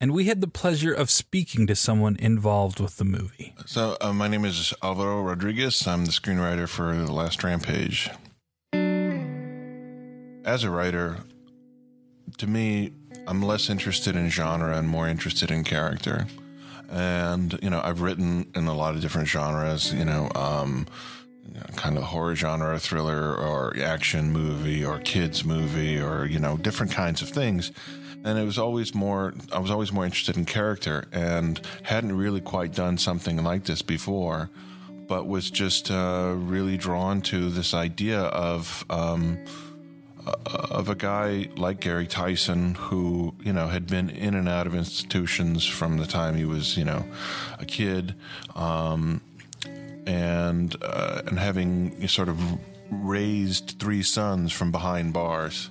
And we had the pleasure of speaking to someone involved with the movie. So, uh, my name is Alvaro Rodriguez. I'm the screenwriter for The Last Rampage. As a writer, to me, I'm less interested in genre and more interested in character. And, you know, I've written in a lot of different genres, you know, um, kind of horror genre, thriller, or action movie, or kids movie, or, you know, different kinds of things and it was always more i was always more interested in character and hadn't really quite done something like this before but was just uh, really drawn to this idea of um, uh, of a guy like Gary Tison who you know had been in and out of institutions from the time he was you know a kid um, and uh, and having sort of raised three sons from behind bars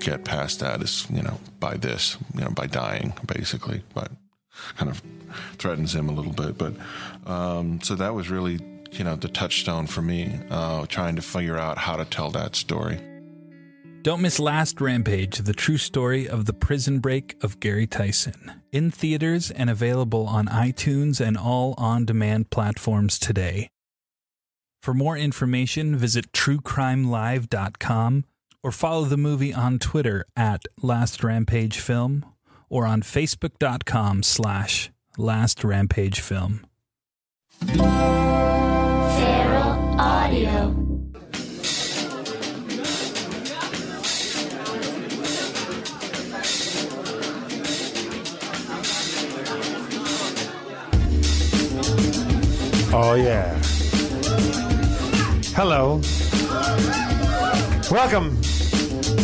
get past that is, you know, by this, you know, by dying, basically. But kind of threatens him a little bit. But um, so that was really, you know, the touchstone for me, uh, trying to figure out how to tell that story. Don't miss Last Rampage, the true story of the prison break of Gary Tison. In theaters and available on iTunes and all on demand platforms today. For more information, visit truecrimelive.com or follow the movie on Twitter at Last Rampage Film or on Facebook.com slash Last Rampage Film. Feral Audio. Oh, yeah. Hello. Welcome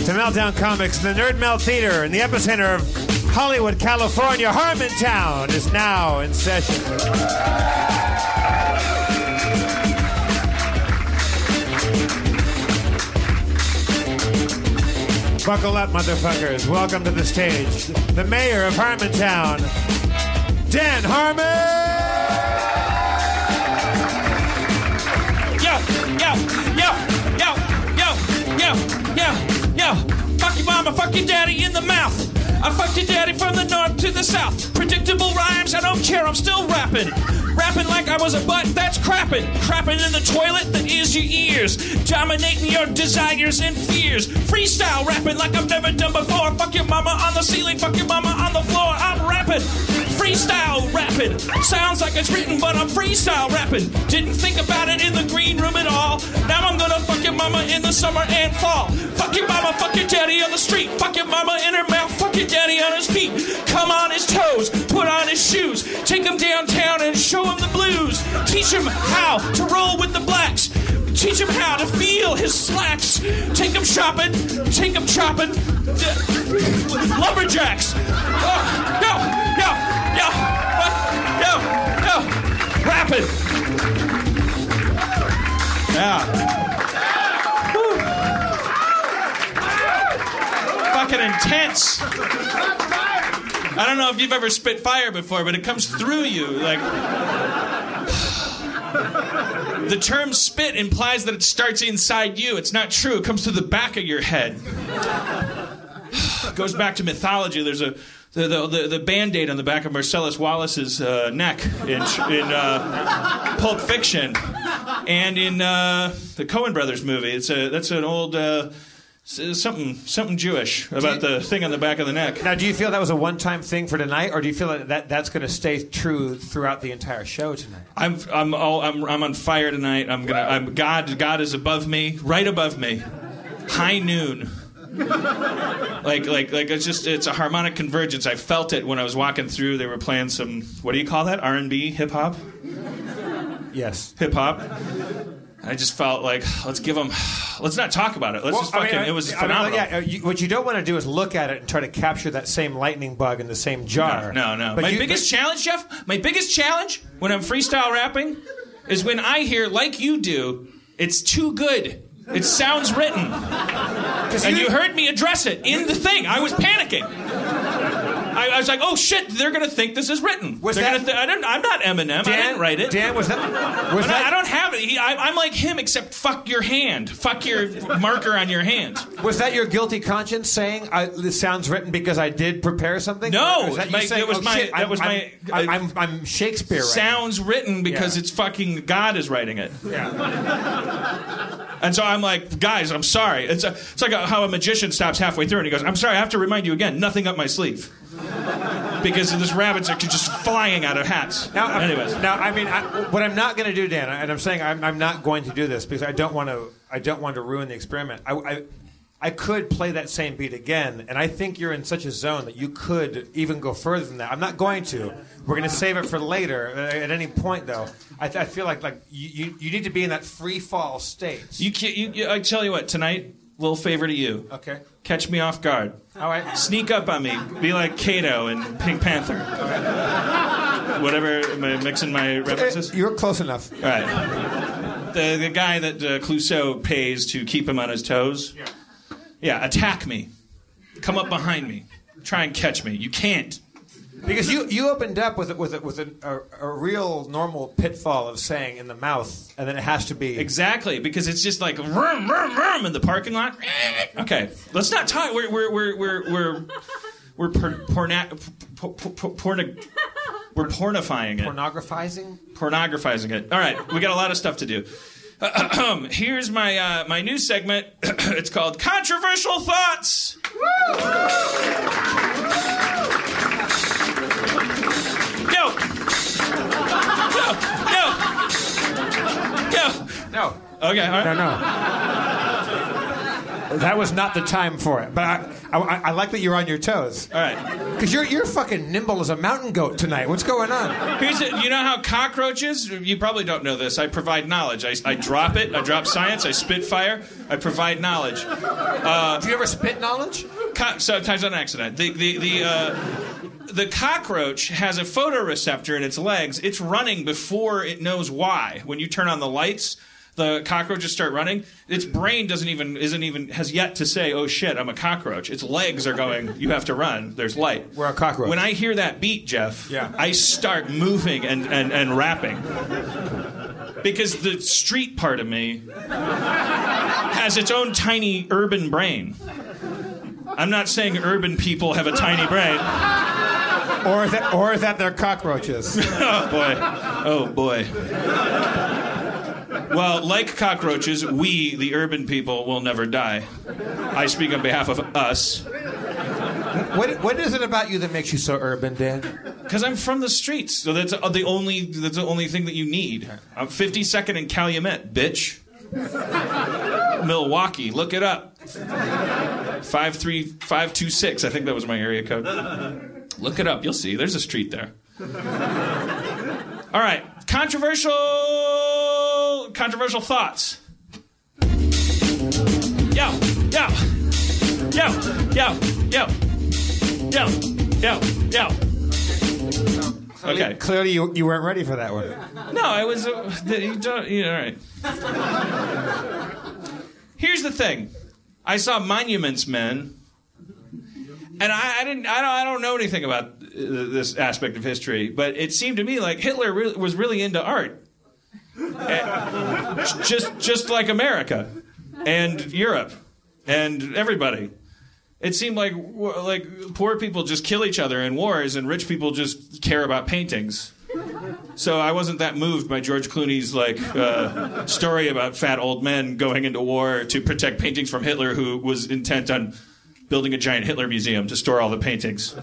to Meltdown Comics, the Nerd Melt Theater, in the epicenter of Hollywood, California. Harmontown is now in session. Buckle up, motherfuckers. Welcome to the stage, the mayor of Harmontown, Dan Harmon! yo, yo, yo, yo, yo, Fuck your mama, fuck your daddy in the mouth. I fucked your daddy from the north to the south. Predictable rhymes, I don't care, I'm still rapping. Rapping like I was a butt, that's crapping. Crapping in the toilet that is your ears. Dominating your desires and fears. Freestyle rapping like I've never done before. Fuck your mama on the ceiling, fuck your mama on the floor. I'm rapping. Freestyle rapping. Sounds like it's written, but I'm freestyle rapping. Didn't think about it in the green room at all. Now I'm gonna fuck your mama in the summer and fall. Fuck your mama, fuck your daddy on the street. Fuck your mama in her mouth, fuck your daddy on his feet. Come on his toes, put on his shoes. Take him downtown and show him the blues. Teach him how to roll with the blacks. Teach him how to feel his slacks. Take him shopping, take him chopping. Lumberjacks. Oh, yo, yo, what? yo, yo, rapping. Yeah. Fucking intense. I don't know if you've ever spit fire before, but it comes through you like. The term spit implies that it starts inside you. It's not true. It comes through the back of your head. Goes back to mythology. There's a the the, the, the band-aid on the back of Marcellus Wallace's uh, neck in in uh, Pulp Fiction, and in uh, the Coen Brothers movie. It's a that's an old uh, Uh, something something Jewish about the thing on the back of the neck. Now, do you feel that was a one-time thing for tonight, or do you feel that, that that's going to stay true throughout the entire show tonight? I'm I'm all I'm I'm on fire tonight. I'm gonna I'm God God is above me, right above me, high noon. like like like it's just it's a harmonic convergence. I felt it when I was walking through. They were playing some what do you call that? R and B, hip hop, Yes. hip hop. I just felt like let's give them. Let's not talk about it. Let's just I mean, fucking. I- it was I mean, phenomenal. yeah, uh, you, what you don't want to do is look at it and try to capture that same lightning bug in the same jar. No, no. But my you- biggest challenge, Jeff, my biggest challenge when I'm freestyle rapping is when I hear, like you do, it's too good. It sounds written. And you heard me address it in the thing. I was panicking. I, I was like, oh shit, they're going to think this is written. Was they're that- gonna th- I don't, I'm not Eminem. I didn't write it. Dan, was that was I'm not- that I don't have it. He, I, I'm like him, except fuck your hand. Fuck your marker on your hand. was that your guilty conscience saying I, this sounds written because I did prepare something? No, Or that you my- saying, it was oh, my- shit, that I'm, was my- I'm, I'm, I'm Shakespeare. Right Sounds written because Yeah. it's fucking God is writing it. Yeah. And so I'm like, guys, I'm sorry. It's, a, it's like a, how a magician stops halfway through and he goes, I'm sorry, I have to remind you again, nothing up my sleeve. Because there's rabbits are just flying out of hats. Now, Anyways. now I mean, I, what I'm not going to do, Dan, and I'm saying I'm, I'm not going to do this because I don't want to. I don't want to ruin the experiment. I, I, I could play that same beat again, and I think you're in such a zone that you could even go further than that. I'm not going to. We're going to save it for later. Uh, At any point, though, I, I feel like like you, you, you need to be in that free fall state. You, can't- you, you, I tell you what, tonight, little favor to you. okay. Catch me off guard. All right. Sneak up on me. Be like Cato and Pink Panther. Whatever, am I mixing my references? You're close enough. All right. The, the guy that uh, Clouseau pays to keep him on his toes. Yeah. Yeah. attack me. Come up behind me. Try and catch me. You can't. Because you, you opened up with a, with a, with a, a, a real normal pitfall of saying in the mouth, and then it has to be Exactly, because it's just like vroom, vroom, vroom in the parking lot. Okay, let's not talk. We're we're we're we're we're we're por- porna- por- por- porno- we're pornifying it, pornographizing. pornographizing it. All right, we got a lot of stuff to do. Here's my uh, my new segment. it's called controversial thoughts. Yo, yo, yo, yo. No, Okay, all right. no, no. That was not the time for it. But I, I, I like that you're on your toes. All right. Because you're, you're fucking nimble as a mountain goat tonight. What's going on? Here's it. You know how cockroaches? You probably don't know this. I provide knowledge. I, I drop it. I drop science. I spit fire. I provide knowledge. Do you ever spit knowledge? Co- sometimes on accident. The the the. Uh, the cockroach has a photoreceptor in its legs. It's running before it knows why. When you turn on the lights, the cockroaches start running. Its brain doesn't even isn't even has yet to say, "Oh shit, I'm a cockroach." Its legs are going, "You have to run. There's light." We're a cockroach. When I hear that beat, Jeff, Yeah. I start moving and, and, and rapping. Because the street part of me has its own tiny urban brain. I'm not saying urban people have a tiny brain. Or that, or that they're cockroaches. Oh boy. Oh boy. Well, like cockroaches, we, the urban people, will never die. I speak on behalf of us. what, what is it about you that makes you so urban, Dan? Because I'm from the streets, so that's uh, the only that's the only thing that you need. I'm 52nd in Calumet, bitch. Milwaukee, look it up. Five three five two six. I think that was my area code. Look it up. You'll see. There's a street there. All right. Controversial. Controversial thoughts. Yo, yo, yo, yo, yo, yo, yo, yo. Okay. Clearly, you, you weren't ready for that one. No, I was. Uh, you don't, you know, all right. Here's the thing. I saw Monuments Men, and I, I didn't. I don't. I don't know anything about uh, this aspect of history, but it seemed to me like Hitler really, was really into art, just just like America and Europe and everybody. It seemed like like poor people just kill each other in wars, and rich people just care about paintings. So I wasn't that moved by George Clooney's like uh, story about fat old men going into war to protect paintings from Hitler, who was intent on building a giant Hitler museum to store all the paintings.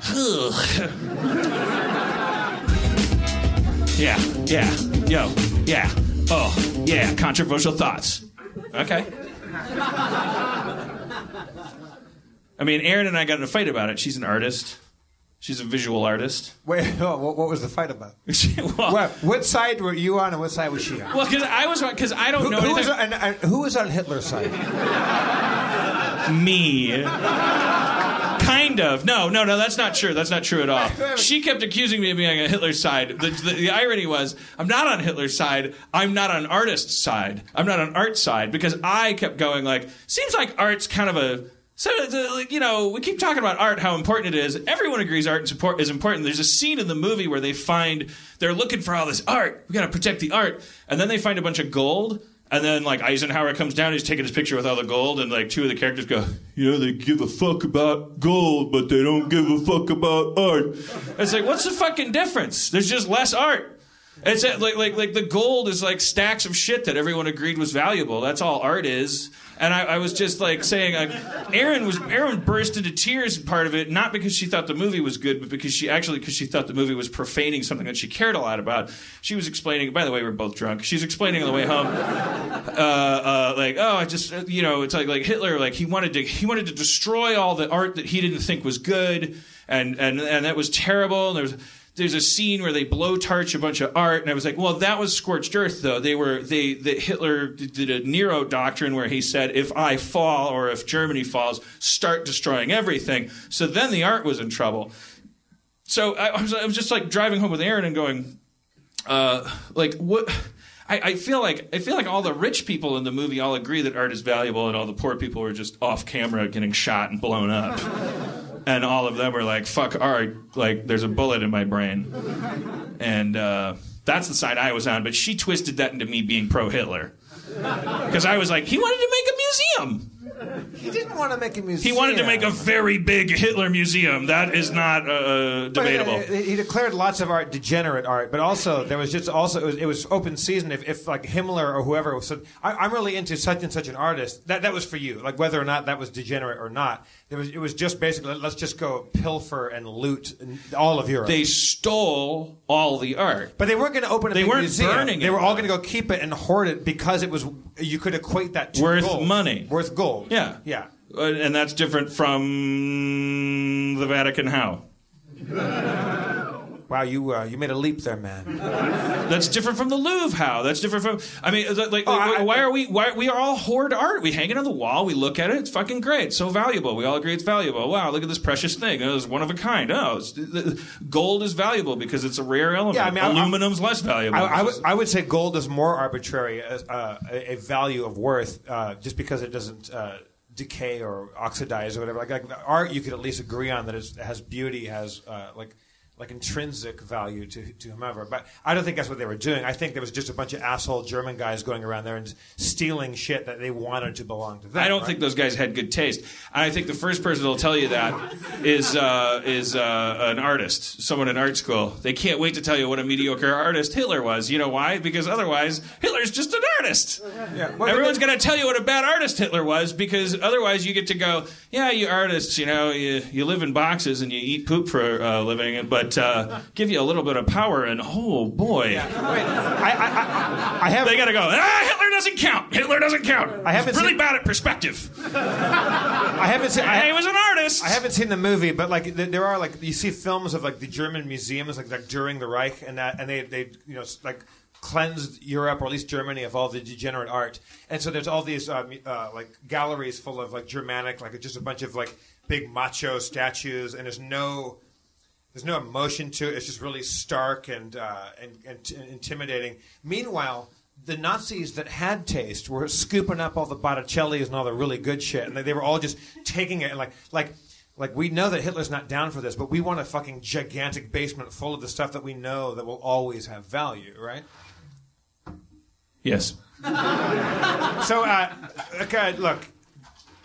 yeah, yeah, yo, yeah, oh, yeah, controversial thoughts. Okay. I mean, Erin and I got in a fight about it. She's an artist. She's a visual artist. Wait, what, what was the fight about? well, What, what side were you on and what side was she on? Well, because I was on, because I don't Who, know who was on, and, and who was on Hitler's side? Me. Kind of. No, no, no. That's not true. That's not true at all. She kept accusing me of being on Hitler's side. The, the, the irony was, I'm not on Hitler's side. I'm not on artist's side. I'm not on art side because I kept going like, seems like art's kind of a. So, you know, we keep talking about art, how important it is. Everyone agrees art is important. There's a scene in the movie where they find they're looking for all this art. We got to protect the art, and then they find a bunch of gold. And then like Eisenhower comes down, he's taking his picture with all the gold, and like two of the characters go, you know, they give a fuck about gold, but they don't give a fuck about art." It's like, what's the fucking difference? There's just less art. It's like like like the gold is like stacks of shit that everyone agreed was valuable. That's all art is. And I, I was just like saying, Erin was Erin burst into tears. Part of it, not because she thought the movie was good, but because she actually because she thought the movie was profaning something that she cared a lot about. She was explaining. By the way, we we're both drunk. She's explaining on the way home uh, uh, like oh I just uh, you know it's like like Hitler like he wanted to he wanted to destroy all the art that he didn't think was good and and and that was terrible and there's there's a scene where they blow torch a bunch of art and I was like well that was scorched earth though. They were they that Hitler did a Nero doctrine where he said if I fall or if Germany falls start destroying everything. So then the art was in trouble. So I, I was I was just like driving home with Erin and going uh, like what I, I feel like I feel like all the rich people in the movie all agree that art is valuable and all the poor people are just off camera getting shot and blown up. and all of them were like, fuck art, like there's a bullet in my brain. And uh, that's the side I was on, but she twisted that into me being pro Hitler. Because I was like, he wanted to make a museum. He didn't want to make a museum. He wanted to make a very big Hitler museum. That is not uh, But, uh, debatable. he declared lots of art degenerate art, but also there was just also it was, it was open season. If, if like Himmler or whoever said, I, "I'm really into such and such an artist," that that was for you. Like whether or not that was degenerate or not, there was it was just basically let's just go pilfer and loot all of Europe. They stole all the art. but they weren't going to open a They big weren't museum. burning They it, were all going to go keep it and hoard it because it was you could equate that to Worth gold. money. worth gold. Yeah. yeah. Uh, and that's different from the Vatican. How? Wow, you uh, you made a leap there, man. That's different from the Louvre. How? That's different from. I mean, like, like, Oh, I- why are we? Why we are all hoard art? We hang it on the wall. We look at it. It's fucking great. It's So valuable. We all agree it's valuable. Wow, look at this precious thing. It's one of a kind. Oh, gold is valuable because it's a rare element. Yeah, I mean, I- I- aluminum's less valuable. I, I, would, I would say gold is more arbitrary as uh, a, a value of worth uh, just because it doesn't uh, decay or oxidize or whatever. Like, like art, you could at least agree on that it has beauty, has uh, like like intrinsic value to, to whomever. But I don't think that's what they were doing. I think there was just a bunch of asshole German guys going around there and stealing shit that they wanted to belong to them. I don't right? think those guys had good taste. I think the first person that'll tell you that is uh, is uh, an artist, someone in art school. They can't wait to tell you what a mediocre artist Hitler was. You know why? Because otherwise, Hitler's just an artist. Yeah, well, Everyone's going to tell you what a bad artist Hitler was because otherwise you get to go, yeah, you artists, you know, you, you live in boxes and you eat poop for a living, but uh, give you a little bit of power and oh boy. Wait, I, I, I, I have. They got to go, ah, Hitler doesn't count. Hitler doesn't count. I haven't He's really seen- bad at perspective. I haven't seen. I, he was an artist. I haven't seen the movie, but like there are like you see films of like the German museums like like during the Reich and that and they they you know like cleansed Europe or at least Germany of all the degenerate art, and so there's all these uh, uh, like galleries full of like Germanic like just a bunch of like big macho statues, and there's no there's no emotion to it. It's just really stark and uh, and, and t- intimidating. Meanwhile. The Nazis that had taste were scooping up all the Botticellis and all the really good shit, and they, they were all just taking it and like, like, like we know that Hitler's not down for this, but we want a fucking gigantic basement full of the stuff that we know that will always have value, right? yes. So, uh, okay, look,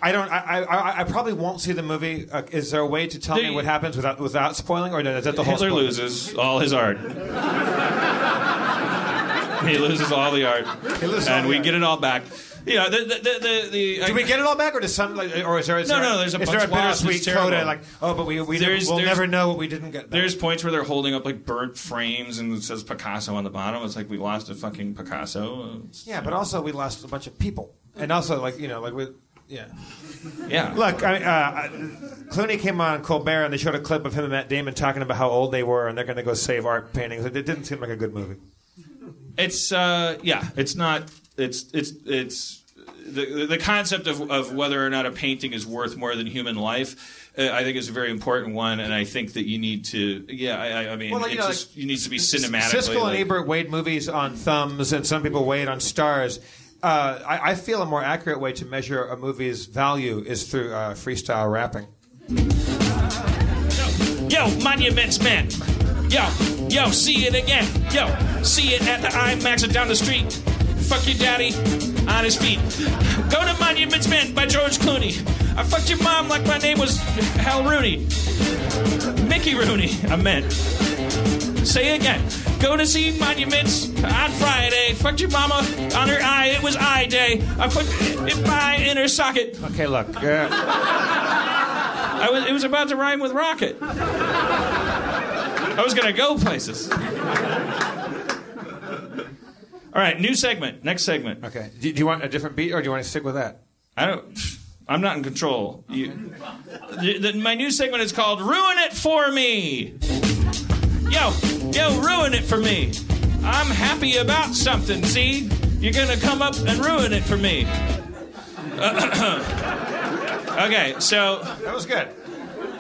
I don't, I, I, I probably won't see the movie. Uh, is there a way to tell me what happens without without spoiling, or is that the whole? Hitler spoiler? loses all his art. he loses all the art, and we art. get it all back. You know, the the the, the, Do we get it all back, or does some, like, or is there? Is No, there, no, there's a is bunch there a. Bittersweet coda? Like, oh, but we we There's- we'll there's- never know what we didn't get. Back. There's points where they're holding up like burnt frames and it says Picasso on the bottom. It's like we lost a fucking Picasso. It's- yeah, but also we lost a bunch of people, and also like you know, like with yeah. yeah. Look, I, uh, Clooney came on Colbert and they showed a clip of him and Matt Damon talking about how old they were and they're going to go save art paintings. It didn't seem like a good movie. It's uh yeah, it's not it's it's it's the the concept of of whether or not a painting is worth more than human life. Uh, I think is a very important one, and I think that you need to. Yeah, I, I- I mean, Well, like, you know, just, like, you need to be cinematically. Siskel like- and Ebert weighed movies on thumbs, and some people weigh it on stars. Uh, I, I feel a more accurate way to measure a movie's value is through uh, freestyle rapping. Yo, Monuments Man. Yo, yo, see it again. Yo, see it at the IMAX or down the street. Fuck your daddy on his feet. Go to Monuments Man by George Clooney. I fucked your mom like my name was Hal Rooney. Mickey Rooney, I meant. Say it again. Go to see Monuments on Friday. Fucked your mama on her eye. It was eye day. I put it by in her socket. Okay, look. Uh, I was, it was about to rhyme with rocket. I was going to go places. All right, new segment. Next segment. okay. Do, do you want a different beat or do you want to stick with that? I don't. I'm not in control. You, the, the- my new segment is called "Ruin It for Me." Yo, yo, ruin it for me. I'm happy about something. See, you're gonna come up and ruin it for me. okay, so That was good.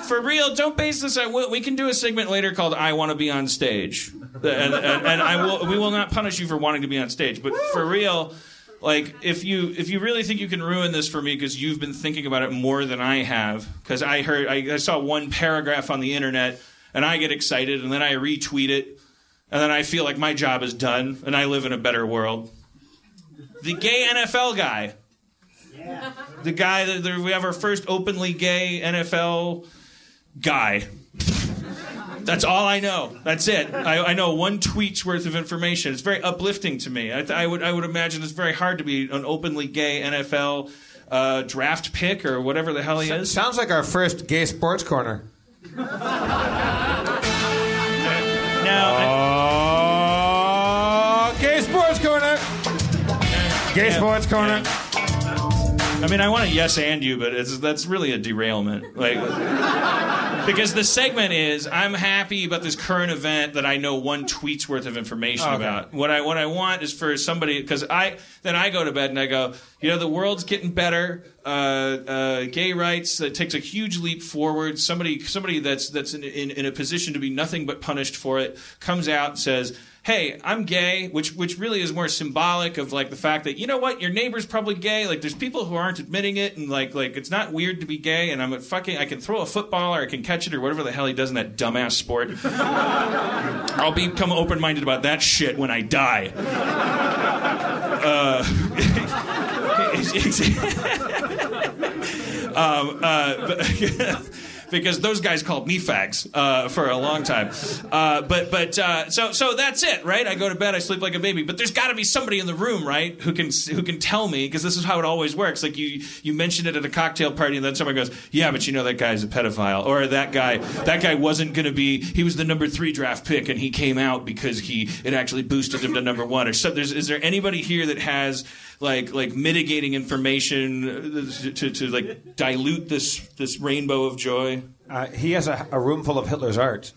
for real, don't base this on. We can do a segment later called "I Want to Be on Stage," and, and, and I will. We will not punish you for wanting to be on stage, but for real, like if you if you really think you can ruin this for me because you've been thinking about it more than I have, because I heard I, I saw one paragraph on the internet and I get excited and then I retweet it and then I feel like my job is done and I live in a better world. The gay NFL guy The guy that that we have our first openly gay NFL guy. That's all I know. That's it. I, I know one tweet's worth of information. It's very uplifting to me. I, th- I would I would imagine it's very hard to be an openly gay NFL uh, draft pick or whatever the hell he is. Sounds like our first gay sports corner. Now, Oh, uh, gay sports corner. Gay sports corner. I mean, I want to yes and you, but it's that's really a derailment. Like, because the segment is I'm happy about this current event that I know one tweet's worth of information Okay. about. What I what I want is for somebody because I then I go to bed and I go, you know, the world's getting better. Uh, uh, gay rights that takes a huge leap forward. Somebody somebody that's that's in, in in a position to be nothing but punished for it comes out and says. Hey, I'm gay, which which really is more symbolic of like the fact that you know what your neighbor's probably gay. Like there's people who aren't admitting it, and like like it's not weird to be gay. And I'm a fucking I can throw a football or I can catch it or whatever the hell he does in that dumbass sport. I'll become open minded about that shit when I die. Uh, um, uh, but- because those guys called me fags uh, for a long time. Uh, but but uh, so so that's it, right? I go to bed, I sleep like a baby. But there's got to be somebody in the room, right, who can who can tell me because this is how it always works. Like you you mention it at a cocktail party, and then someone goes, "Yeah, but you know that guy's a pedophile," or that guy that guy wasn't going to be. He was the number three draft pick, and he came out because he it actually boosted him to number one. Or so there's is there anybody here that has like like mitigating information uh, to, to like dilute this this rainbow of joy? Uh, he has a, a room full of Hitler's art.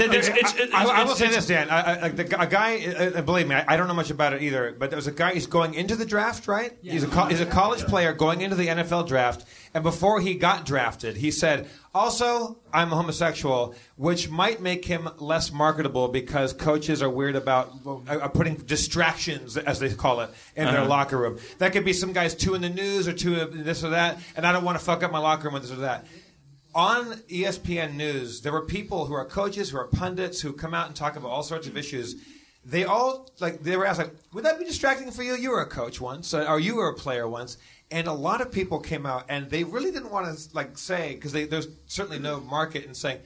It's- it's- it's- I, I will it's- say it's- this, Dan. I, I, the, a guy, uh, uh, believe me, I, I don't know much about it either. But there was a guy. He's going into the draft, right? Yeah. He's a co- he's a college player going into the NFL draft, and before he got drafted, he said, "Also, I'm a homosexual," which might make him less marketable because coaches are weird about uh, putting distractions, as they call it, in their locker room. That could be some guys two in the news or two of this or that, and I don't want to fuck up my locker room with this or that on ESPN News, there were people who are coaches, who are pundits, who come out and talk about all sorts of issues. They all like they were asked like, "Would that be distracting for you? You were a coach once, or you were a player once." And a lot of people came out, and they really didn't want to like say because there's certainly no market in saying,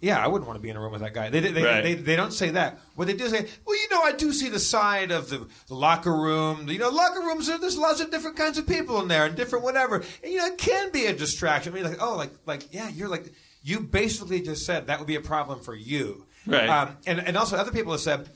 "Yeah, I wouldn't want to be in a room with that guy." They they, Right. they, they don't say that. What they do is say, "Well, you know, I do see the side of the, the locker room. You know, locker rooms are there's lots of different kinds of people in there and different whatever. And you know, it can be a distraction. I mean, like, oh, like like yeah, you're like you basically just said that would be a problem for you, Right. Um, and and also other people have said.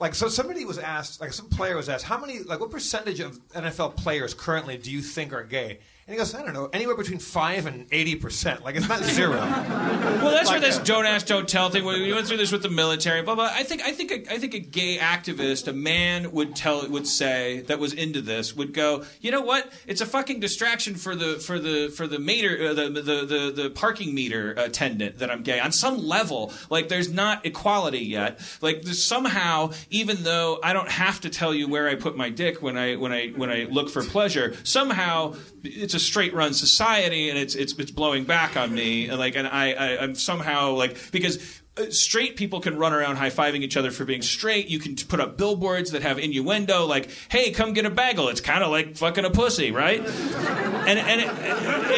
Like so, somebody was asked, like some player was asked, how many, like, what percentage of NFL players currently do you think are gay? And he goes, I don't know, anywhere between five and eighty percent. Like, it's not zero. Well, that's where this that. don't ask, don't tell thing. We went through this with the military, blah blah. I think, I think, a, I think a gay activist, a man would tell, would say that was into this, would go, you know what? It's a fucking distraction for the for the for the meter, uh, the, the the the parking meter attendant that I'm gay on some level. Like, there's not equality yet. Like, there's somehow, even though I don't have to tell you where I put my dick when I when I when I look for pleasure, somehow it's a straight run society and it's it's it's blowing back on me and like and I, I I'm somehow like because uh, straight people can run around high fiving each other for being straight. You can put up billboards that have innuendo like "Hey, come get a bagel." It's kind of like fucking a pussy, right? and and it,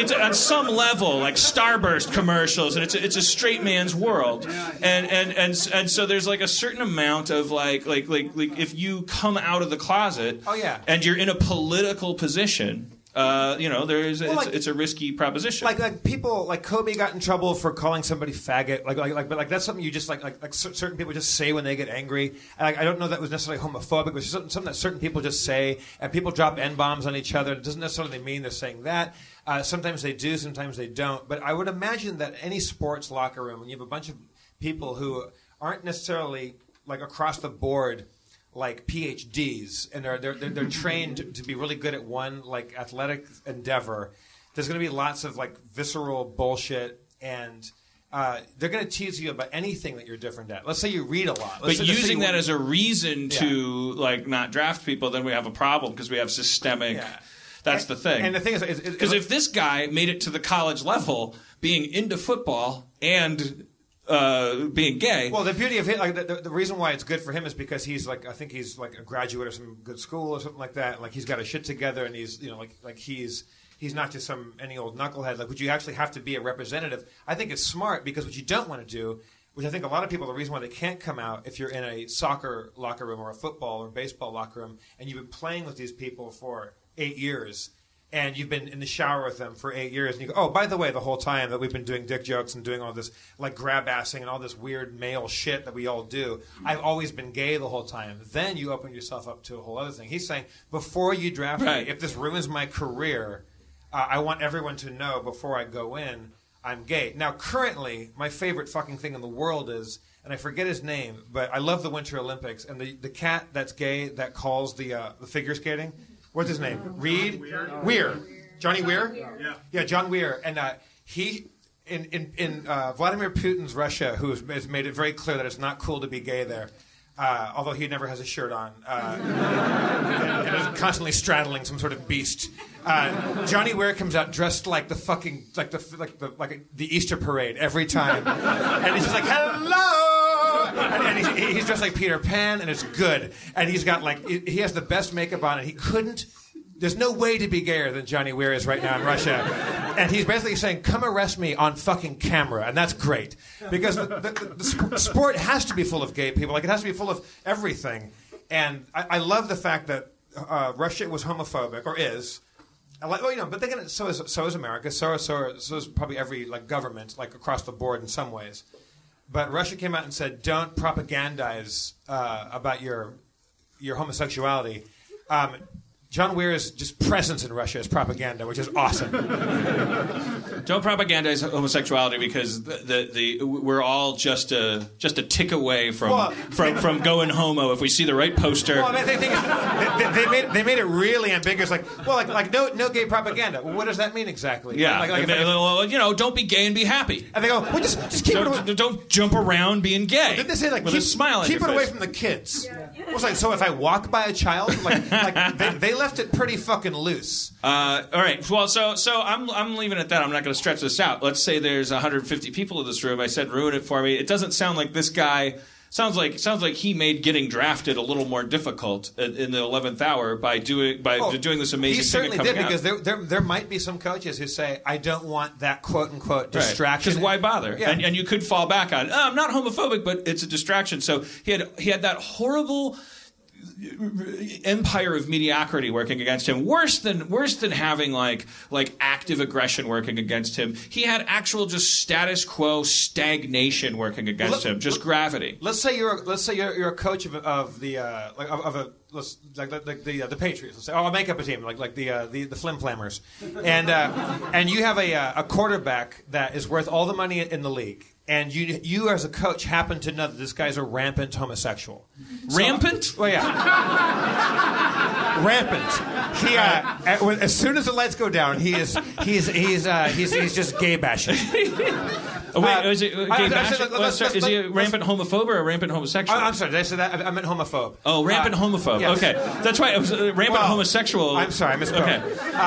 it's on some level like Starburst commercials, and it's a, it's a straight man's world, and and and and so there's like a certain amount of like like like like if you come out of the closet, Oh, yeah. and you're in a political position. Uh, you know, there's Well, it's, like- it's a risky proposition. like like people like Kobe got in trouble for calling somebody faggot. Like like like but like that's something you just like like like certain people just say when they get angry. And, like I don't know that was necessarily homophobic but it's something, something that certain people just say. And people drop n bombs on each other. It doesn't necessarily mean they're saying that. Uh, sometimes they do sometimes they don't. But I would imagine that any sports locker room when you have a bunch of people who aren't necessarily like across the board like PhDs and they're they're, they're, they're trained to, be really good at one like athletic endeavor. There's going to be lots of like visceral bullshit and. Uh, they're going to tease you about anything that you're different at. Let's say you read a lot. Let's but say- using that as a reason to like not draft people, then we have a problem because we have systemic. Yeah. That's the thing. And the thing is Because if this guy made it to the college level, being into football and uh, being gay. Well, the beauty of it, like the, the, the reason why it's good for him is because he's like, I think he's like a graduate of some good school or something like that. Like he's got his shit together, and he's you know like like he's he's not just some any old knucklehead. Like, would you actually have to be a representative? I think it's smart because what you don't want to do, which I think a lot of people, the reason why they can't come out if you're in a soccer locker room or a football or baseball locker room, and you've been playing with these people for eight years. And you've been in the shower with them for eight years, and you go, "Oh, by the way, the whole time that we've been doing dick jokes and doing all this like grab assing and all this weird male shit that we all do, I've always been gay the whole time." Then you open yourself up to a whole other thing. He's saying, "Before you draft Right. me, if this ruins my career, uh, I want everyone to know before I go in, I'm gay. Now, currently, my favorite fucking thing in the world is, and I forget his name, but I love the Winter Olympics, and the, the cat that's gay that calls the uh, the figure skating. What's his name? Reed Weir. Johnny Weir. Yeah. Yeah, John Weir, and uh, he. In in, in uh, Vladimir Putin's Russia, who has, made it very clear that it's not cool to be gay there, uh, although he never has a shirt on, uh, and, and is constantly straddling some sort of beast. Uh, Johnny Weir comes out dressed like the fucking like the like the like the Easter parade every time, and he's just like hello, and, and he's, he's dressed like Peter Pan, and it's good. And he's got like he has the best makeup on, and he couldn't. There's no way to be gayer than Johnny Weir is right now in Russia, and he's basically saying, "Come arrest me on fucking camera," and that's great because the, the, the sp- sport has to be full of gay people. Like it has to be full of everything, and I, I love the fact that uh, Russia was homophobic or is. Like, well, you know, but they can, so is so is America. So so so is probably every like government, like across the board in some ways. But Russia came out and said, "Don't propagandize uh, about your your homosexuality." Um, John Weir's just presence in Russia is propaganda, which is awesome. Don't propagandize homosexuality because the, the, the we're all just a just a tick away from Well, from, from going homo if we see the right poster. Well, the thing is, they, they, they made they made it really ambiguous. Like, well, like, like no no gay propaganda. Well, what does that mean exactly? yeah, like, like, If they- well, you know, don't be gay and be happy. and they go, well, just just keep it away. Don't, don't jump around being gay. Didn't they say like with keep, a smile keep your it away from the kids? It was like so if I walk by a child, like, like they, they left it pretty fucking loose. Uh, all right. Well, so so I'm I'm leaving it at that. I'm not going to stretch this out. Let's say there's 150 people in this room. I said ruin it for me. It doesn't sound like this guy. Sounds like sounds like he made getting drafted a little more difficult in, the 11th hour by doing by Oh, doing this amazing He thing certainly did because there, there there might be some coaches who say I don't want that quote unquote distraction. Because why bother? Yeah. And, and you could fall back on. Oh, I'm not homophobic, but it's a distraction. So he had he had that horrible empire of mediocrity working against him. Worse than worse than having like like active aggression working against him. He had actual just status quo stagnation working against him. Just gravity. Let's say you're let's say you're, you're a coach of, of the uh, like of, of a let's, like, like, like the uh, the Patriots. Let's say, oh, I'll make up a team like like the uh, the the Flim Flammers, and uh, and you have a uh, a quarterback that is worth all the money in the league. And you, you as a coach happen to know that this guy's a rampant homosexual. So- Rampant? Well, yeah, rampant. He, uh, at- when- as soon as the lights go down, he is he's he's uh, he's he's just gay bashing. Oh, wait, Uh, is it uh, I- I said, bashing? let's- Well, sorry, is he a rampant homophobe or a rampant homosexual? I, am sorry, did I say that? I, I meant homophobe. Oh, rampant Uh, homophobe. yes. Okay, that's right. It was uh, rampant Well, homosexual. I'm sorry, I misspoke. Okay. Uh,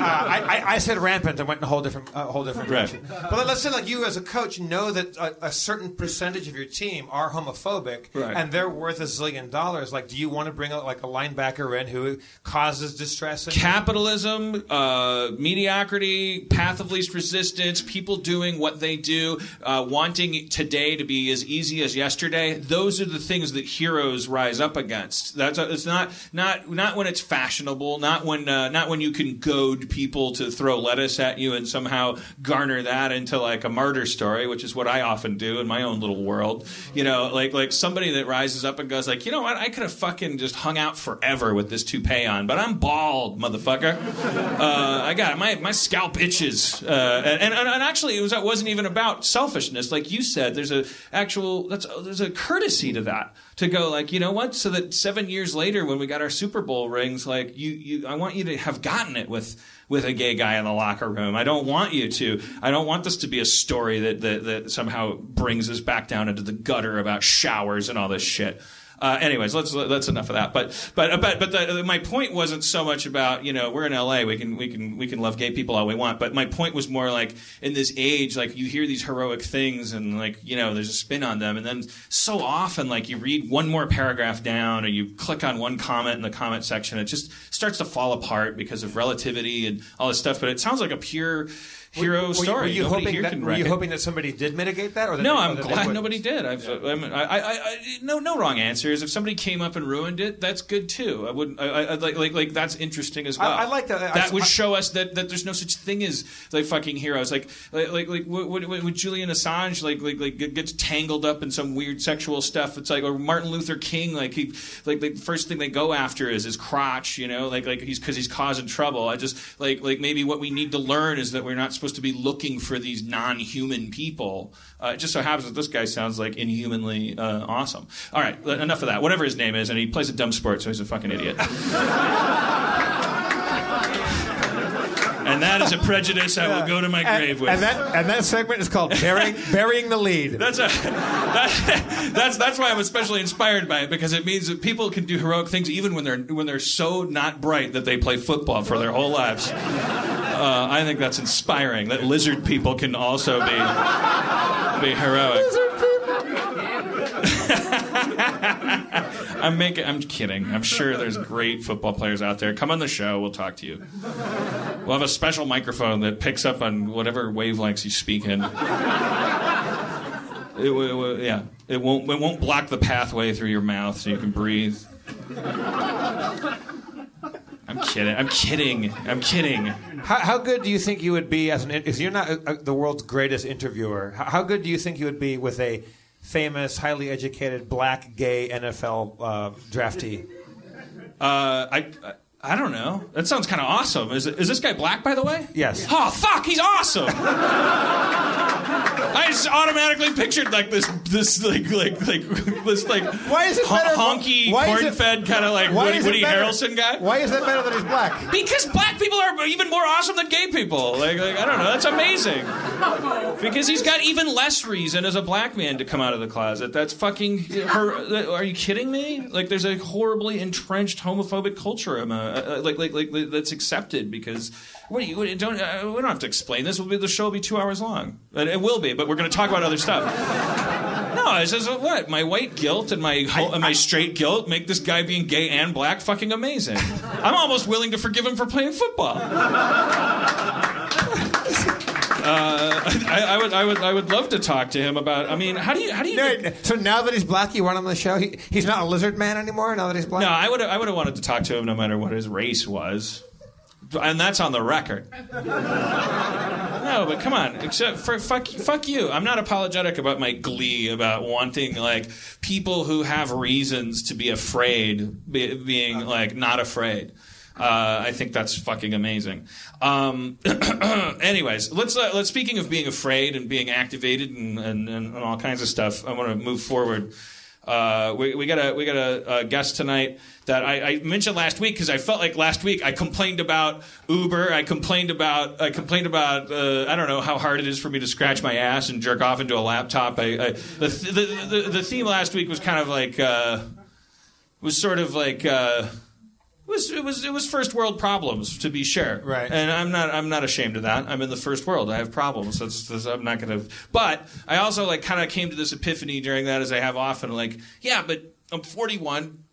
I, I, I said rampant and went in a whole different, a whole different Right. direction. But let- let's say, like you as a coach, know that a, a certain percentage of your team are homophobic, Right. and they're worth a zillion dollars. Like, do you want to bring a, like a linebacker in who causes distress? Capitalism, uh, mediocrity, path of least resistance, people doing what they do, uh, wanting today to be as easy as yesterday. Those are the things that heroes rise up against. That's it's not not not when it's fashionable, not when uh, not when you can goad people to throw lettuce at you and somehow garner that into like a martyr story, which is what I often do in my own little world. You know, like like somebody that rises up and goes like, you know what, I could have fucking just hung out forever with this toupee on, but I'm bald, motherfucker. Uh, I got it. My my scalp itches, uh, and, and and actually it was it wasn't even about selfishness, like you said. There's a actual that's there's a courtesy to that to go like you know what, so that seven years later when we got our Super Bowl rings, like you you I want you to have gotten it with with a gay guy in the locker room. I don't want you to. I don't want this to be a story that that, that somehow brings us back down into the gutter about showers and all this shit. Uh, anyways, let's that's enough of that. But but but but the, my point wasn't so much about you know we're in L.A. We can we can we can love gay people all we want. But my point was more like in this age, like you hear these heroic things and like you know there's a spin on them, and then so often like you read one more paragraph down or you click on one comment in the comment section, it just starts to fall apart because of relativity and all this stuff. But it sounds like a pure hero Were you- story. Were you, Nobody hoping here that, were you hoping that somebody did mitigate that? Or that No, they- I'm that glad nobody did. I've, I, mean, I, I, I, no, no wrong answers. If somebody came up and ruined it, that's good too. I wouldn't. I, I, like, like, like that's interesting as well. I- I like that. I- that would I- show us that, that there's no such thing as like fucking heroes. Like, like, like, like what Julian Assange, like, like, like gets tangled up in some weird sexual stuff. It's like, or Martin Luther King, like he, like the first thing they go after is his crotch. You know, like, like he's because he's causing trouble. I just like, like maybe what we need to learn is that we're not supposed to be looking for these non-human people. Uh, it just so happens that this guy sounds like inhumanly uh, awesome. All right, enough of that. Whatever his name is, and he plays a dumb sport, so he's a fucking idiot. and that is a prejudice I will go to my grave and, with. and that and that segment is called burying, burying the lead. That's a that, that's that's why I'm especially inspired by it because it means that people can do heroic things even when they're when they're so not bright that they play football for their whole lives. Uh, I think that's inspiring. That lizard people can also be be heroic. I'm making. I'm kidding. I'm sure there's great football players out there. Come on the show. We'll talk to you. We'll have a special microphone that picks up on whatever wavelengths you speak in. It, it yeah, it won't. It won't block the pathway through your mouth, so you can breathe. I'm kidding. I'm kidding. I'm kidding. How, how good do you think you would be as an? Because you're not uh, the world's greatest interviewer. How, how good do you think you would be with a famous, highly educated, black, gay NFL uh, draftee? Uh, I, I I don't know. That sounds kind of awesome. Is is this guy black, by the way? Yes. Oh fuck, he's awesome. I just automatically pictured like this, this like like like this like Why is it hon- better- honky, why is it- corn-fed kind of like Woody, Woody better- Harrelson guy? Why is that better that he's black? Because black people are even more awesome than gay people. Like, like I don't know, that's amazing. Because he's got even less reason as a black man to come out of the closet. That's fucking. Her, are you kidding me? Like, there's a horribly entrenched homophobic culture, um, uh, uh, like, like, like that's accepted because. What do you what, don't? Uh, we don't have to explain this. Will be the show will be two hours long. And it will be, but we're going to talk about other stuff. No, it's just uh, what my white guilt and my ho- and my straight guilt make this guy being gay and black fucking amazing. I'm almost willing to forgive him for playing football. Uh, I, I would, I would, I would love to talk to him about. I mean, how do you, how do you? No, so now that he's black, you want him on the show? He, he's not a lizard man anymore. Now that he's black. No, I would, I would have wanted to talk to him no matter what his race was, and that's on the record. No, but come on. Except for fuck, fuck you. I'm not apologetic about my glee about wanting like people who have reasons to be afraid, be, being like not afraid. Uh, I think that's fucking amazing. Um, anyways, let's uh, let's. Speaking of being afraid and being activated and, and, and all kinds of stuff, I want to move forward. Uh, we, we got a we got a, a guest tonight that I, I mentioned last week because I felt like last week I complained about Uber. I complained about I complained about uh, I don't know how hard it is for me to scratch my ass and jerk off into a laptop. I, I the, th- the, the the theme last week was kind of like uh, was sort of like. It was it was it was first world problems to be sure, Right. And I'm not I'm not ashamed of that. I'm in the first world. I have problems. That's, that's I'm not gonna. But I also like kind of came to this epiphany during that, as I have often. Like, yeah, but I'm 41.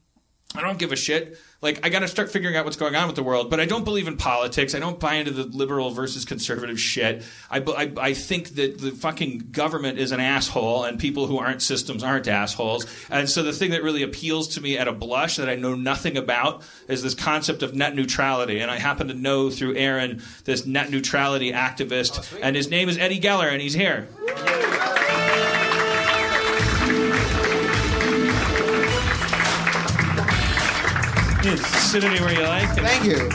I don't give a shit. Like, I got to start figuring out what's going on with the world. But I don't believe in politics. I don't buy into the liberal versus conservative shit. I, I, I think that the fucking government is an asshole, and people who aren't systems aren't assholes. And so the thing that really appeals to me at a blush that I know nothing about is this concept of net neutrality. And I happen to know through Erin this net neutrality activist, oh, and his name is Eddie Geller, and he's here. Yeah, Sit anywhere you like. Thank you.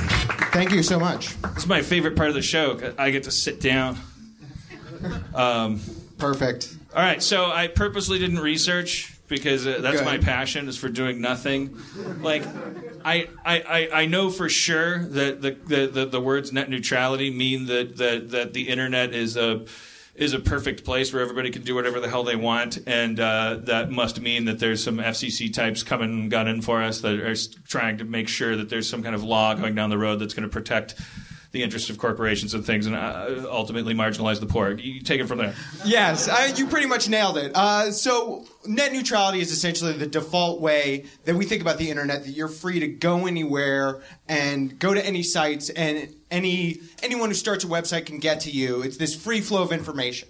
Thank you so much. This is my favorite part of the show. I get to sit down. Um, Perfect. all right, so I purposely didn't research because uh, that's Good. my passion is for doing nothing. Like, I, I, I, I know for sure that the, the, the, the words net neutrality mean that, that, that the internet is a is a perfect place where everybody can do whatever the hell they want, and uh, that must mean that there's some FCC types coming gunning for us that are trying to make sure that there's some kind of law going down the road that's going to protect the interests of corporations and things, and uh, ultimately marginalize the poor. You take it from there. Yes, I, you pretty much nailed it. Uh, so, net neutrality is essentially the default way that we think about the internet. That you're free to go anywhere and go to any sites, and any anyone who starts a website can get to you. It's this free flow of information.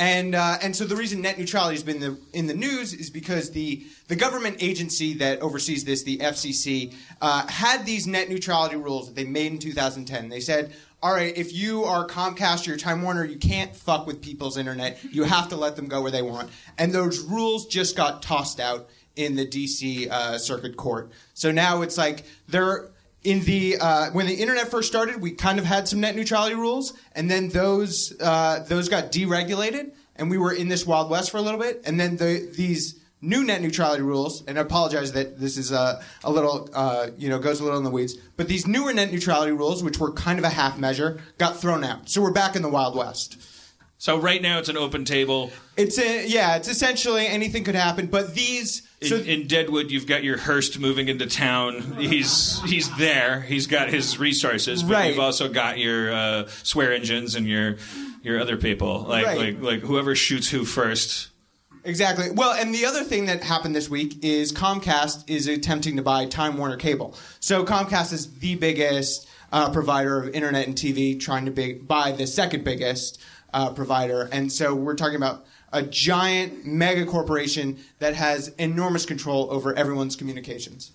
And uh, and so the reason net neutrality has been the, in the news is because the the government agency that oversees this, the FCC, uh, had these net neutrality rules that they made in 2010. They said, all right, if you are Comcast or Time Warner, you can't fuck with people's internet. You have to let them go where they want. And those rules just got tossed out in the DC uh, Circuit Court. So now it's like they're in the uh, when the internet first started, we kind of had some net neutrality rules, and then those uh, those got deregulated, and we were in this wild west for a little bit, and then the these new net neutrality rules, and I apologize that this is a, a little uh, you know goes a little in the weeds, but these newer net neutrality rules, which were kind of a half measure, got thrown out, so we're back in the wild west. So right now it's an open table. It's a, yeah, it's essentially anything could happen, but these In, so in Deadwood, you've got your Hearst moving into town. He's he's there. He's got his resources, but Right. you've also got your uh, Swearengens and your your other people, like Right. like like whoever shoots who first. Exactly. Well, and the other thing that happened this week is Comcast is attempting to buy Time Warner Cable. So Comcast is the biggest uh, provider of internet and TV, trying to big, buy the second biggest uh, provider. And so we're talking about a giant mega corporation that has enormous control over everyone's communications.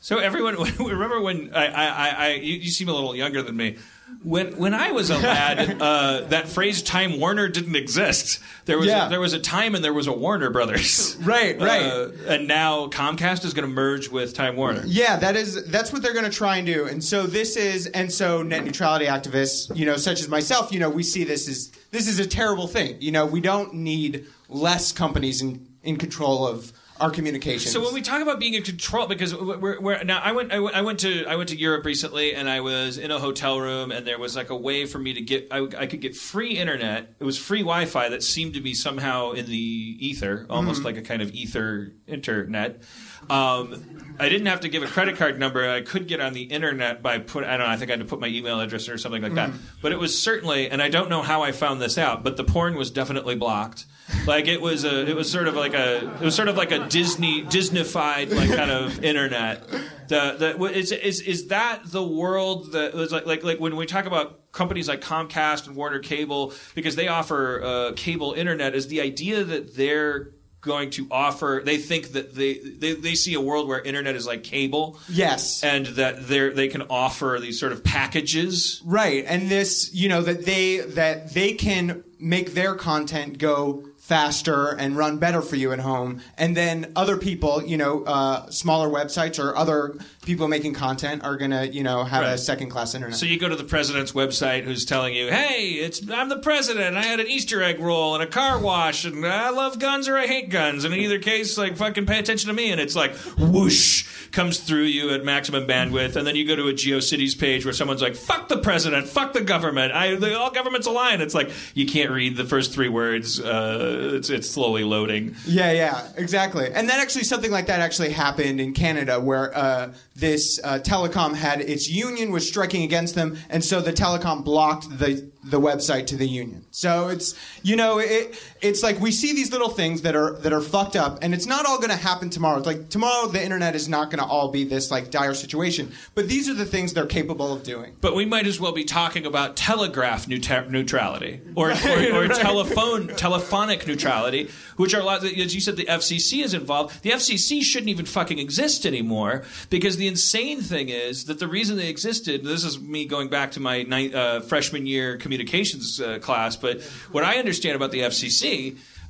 So everyone, remember when I, I, I, you, you seem a little younger than me. When when I was a lad, uh, that phrase "Time Warner" didn't exist. There was Yeah. a, there was a time and there was a Warner Brothers. Right, right. Uh, and now Comcast is going to merge with Time Warner. Yeah, that is that's what they're going to try and do. And so this is and so net neutrality activists, you know, such as myself, you know, we see this as this is a terrible thing. You know, we don't need less companies in in control of our communications. So when we talk about being in control, because we're, we're now I went I went I went to I went to Europe recently, and I was in a hotel room, and there was like a way for me to get I, I could get free internet. It was free Wi-Fi that seemed to be somehow in the ether, almost like a kind of ether internet. Um, I didn't have to give a credit card number. I could get on the internet by put I don't know. I think I had to put my email address or something like that. But it was certainly, and I don't know how I found this out, but the porn was definitely blocked. Like it was a, it was sort of like a, it was sort of like a Disney, Disneyfied like kind of internet. The, the is, is is that the world that was like like like when we talk about companies like Comcast and Warner Cable because they offer uh, cable internet is the idea that they're going to offer they think that they, they they see a world where internet is like cable yes. and that they they can offer these sort of packages Right, and this, you know, that they that they can make their content go faster and run better for you at home, and then other people, you know, uh, smaller websites or other people making content are gonna, you know, have a second class internet. So you go to the president's website, who's telling you, "Hey, it's I'm the president. I had an Easter egg roll and a car wash, and I love guns or I hate guns. And in either case, like fucking pay attention to me." And it's like whoosh comes through you at maximum bandwidth, and then you go to a GeoCities page where someone's like, "Fuck the president, fuck the government. I the, all governments align." It's like you can't read the first three words. Uh, it's it's slowly loading. Yeah, yeah, exactly. And that actually, something like that actually happened in Canada, where uh, this uh, telecom had its union was striking against them, and so the telecom blocked the the website to the union. So it's you know it it's like we see these little things that are that are fucked up, and it's not all going to happen tomorrow. It's like tomorrow the internet is not going to all be this like dire situation, but these are the things they're capable of doing. But we might as well be talking about telegraph neutra- neutrality or, or, or telephone telephonic neutrality, which are a lot. As you said, the FCC is involved. The FCC shouldn't even fucking exist anymore because the insane thing is that the reason they existed. This is me going back to my ninth, uh, freshman year communications uh, class, but what I understand about the FCC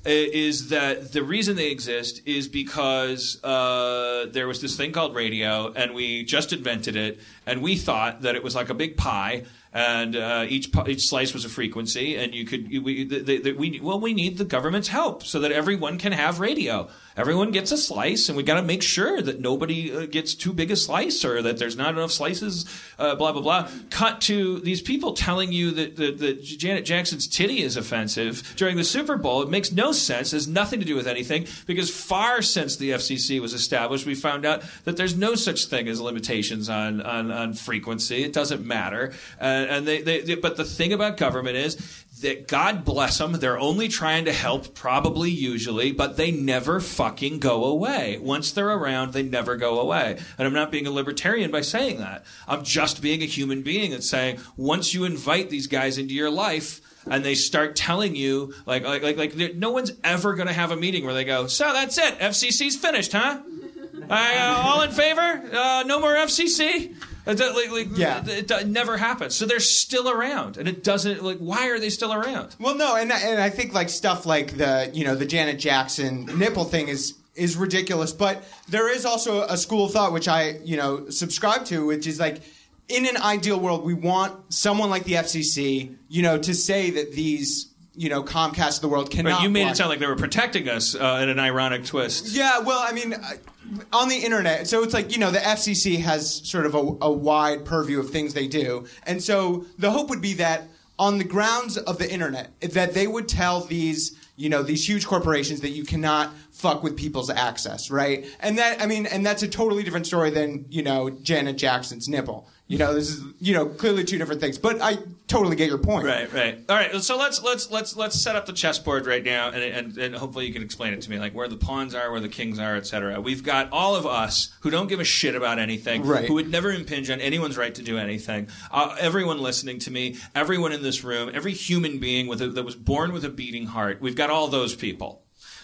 uh, is that the reason they exist is because uh, there was this thing called radio, and we just invented it, and we thought that it was like a big pie, and uh, each each slice was a frequency, and you could we we well we need the government's help so that everyone can have radio. Everyone gets a slice, and we got to make sure that nobody uh, gets too big a slice or that there's not enough slices. Uh, blah blah blah. Cut to these people telling you that, that, that Janet Jackson's titty is offensive during the Super Bowl. It makes no sense. Has nothing to do with anything because far since the FCC was established, we found out that there's no such thing as limitations on on, on frequency. It doesn't matter. Uh, and they, they, they but the thing about government is that God bless them, they're only trying to help, probably usually, but they never fucking go away. Once they're around, they never go away. And I'm not being a libertarian by saying that. I'm just being a human being and saying once you invite these guys into your life, and they start telling you like like like, like no one's ever going to have a meeting where they go, so that's it, FCC's finished, huh? Uh, all in favor? Uh, no more FCC? Like- like, Yeah. It, it never happens. So they're still around, and it doesn't. Like, why are they still around? Well, no, and and I think like stuff like the you know the Janet Jackson nipple thing is is ridiculous, but there is also a school of thought which I you know subscribe to, which is like in an ideal world we want someone like the FCC you know to say that these you know Comcast of the world cannot. But you made it sound like they were protecting us uh, in an ironic twist. Yeah, well, I mean, uh, on the internet, so it's like you know the FCC has sort of a, a wide purview of things they do, and so the hope would be that on the grounds of the internet, that they would tell these you know these huge corporations that you cannot fuck with people's access, right? And that I mean, and that's a totally different story than you know Janet Jackson's nipple. You know, this is you know clearly two different things, but I totally get your point. Right, right. All right. So let's let's let's let's set up the chessboard right now, and, and and hopefully you can explain it to me, like where the pawns are, where the kings are, etc. We've got all of us who don't give a shit about anything, Right. who would never impinge on anyone's right to do anything. Uh, everyone listening to me, everyone in this room, every human being with a, that was born with a beating heart. We've got all those people.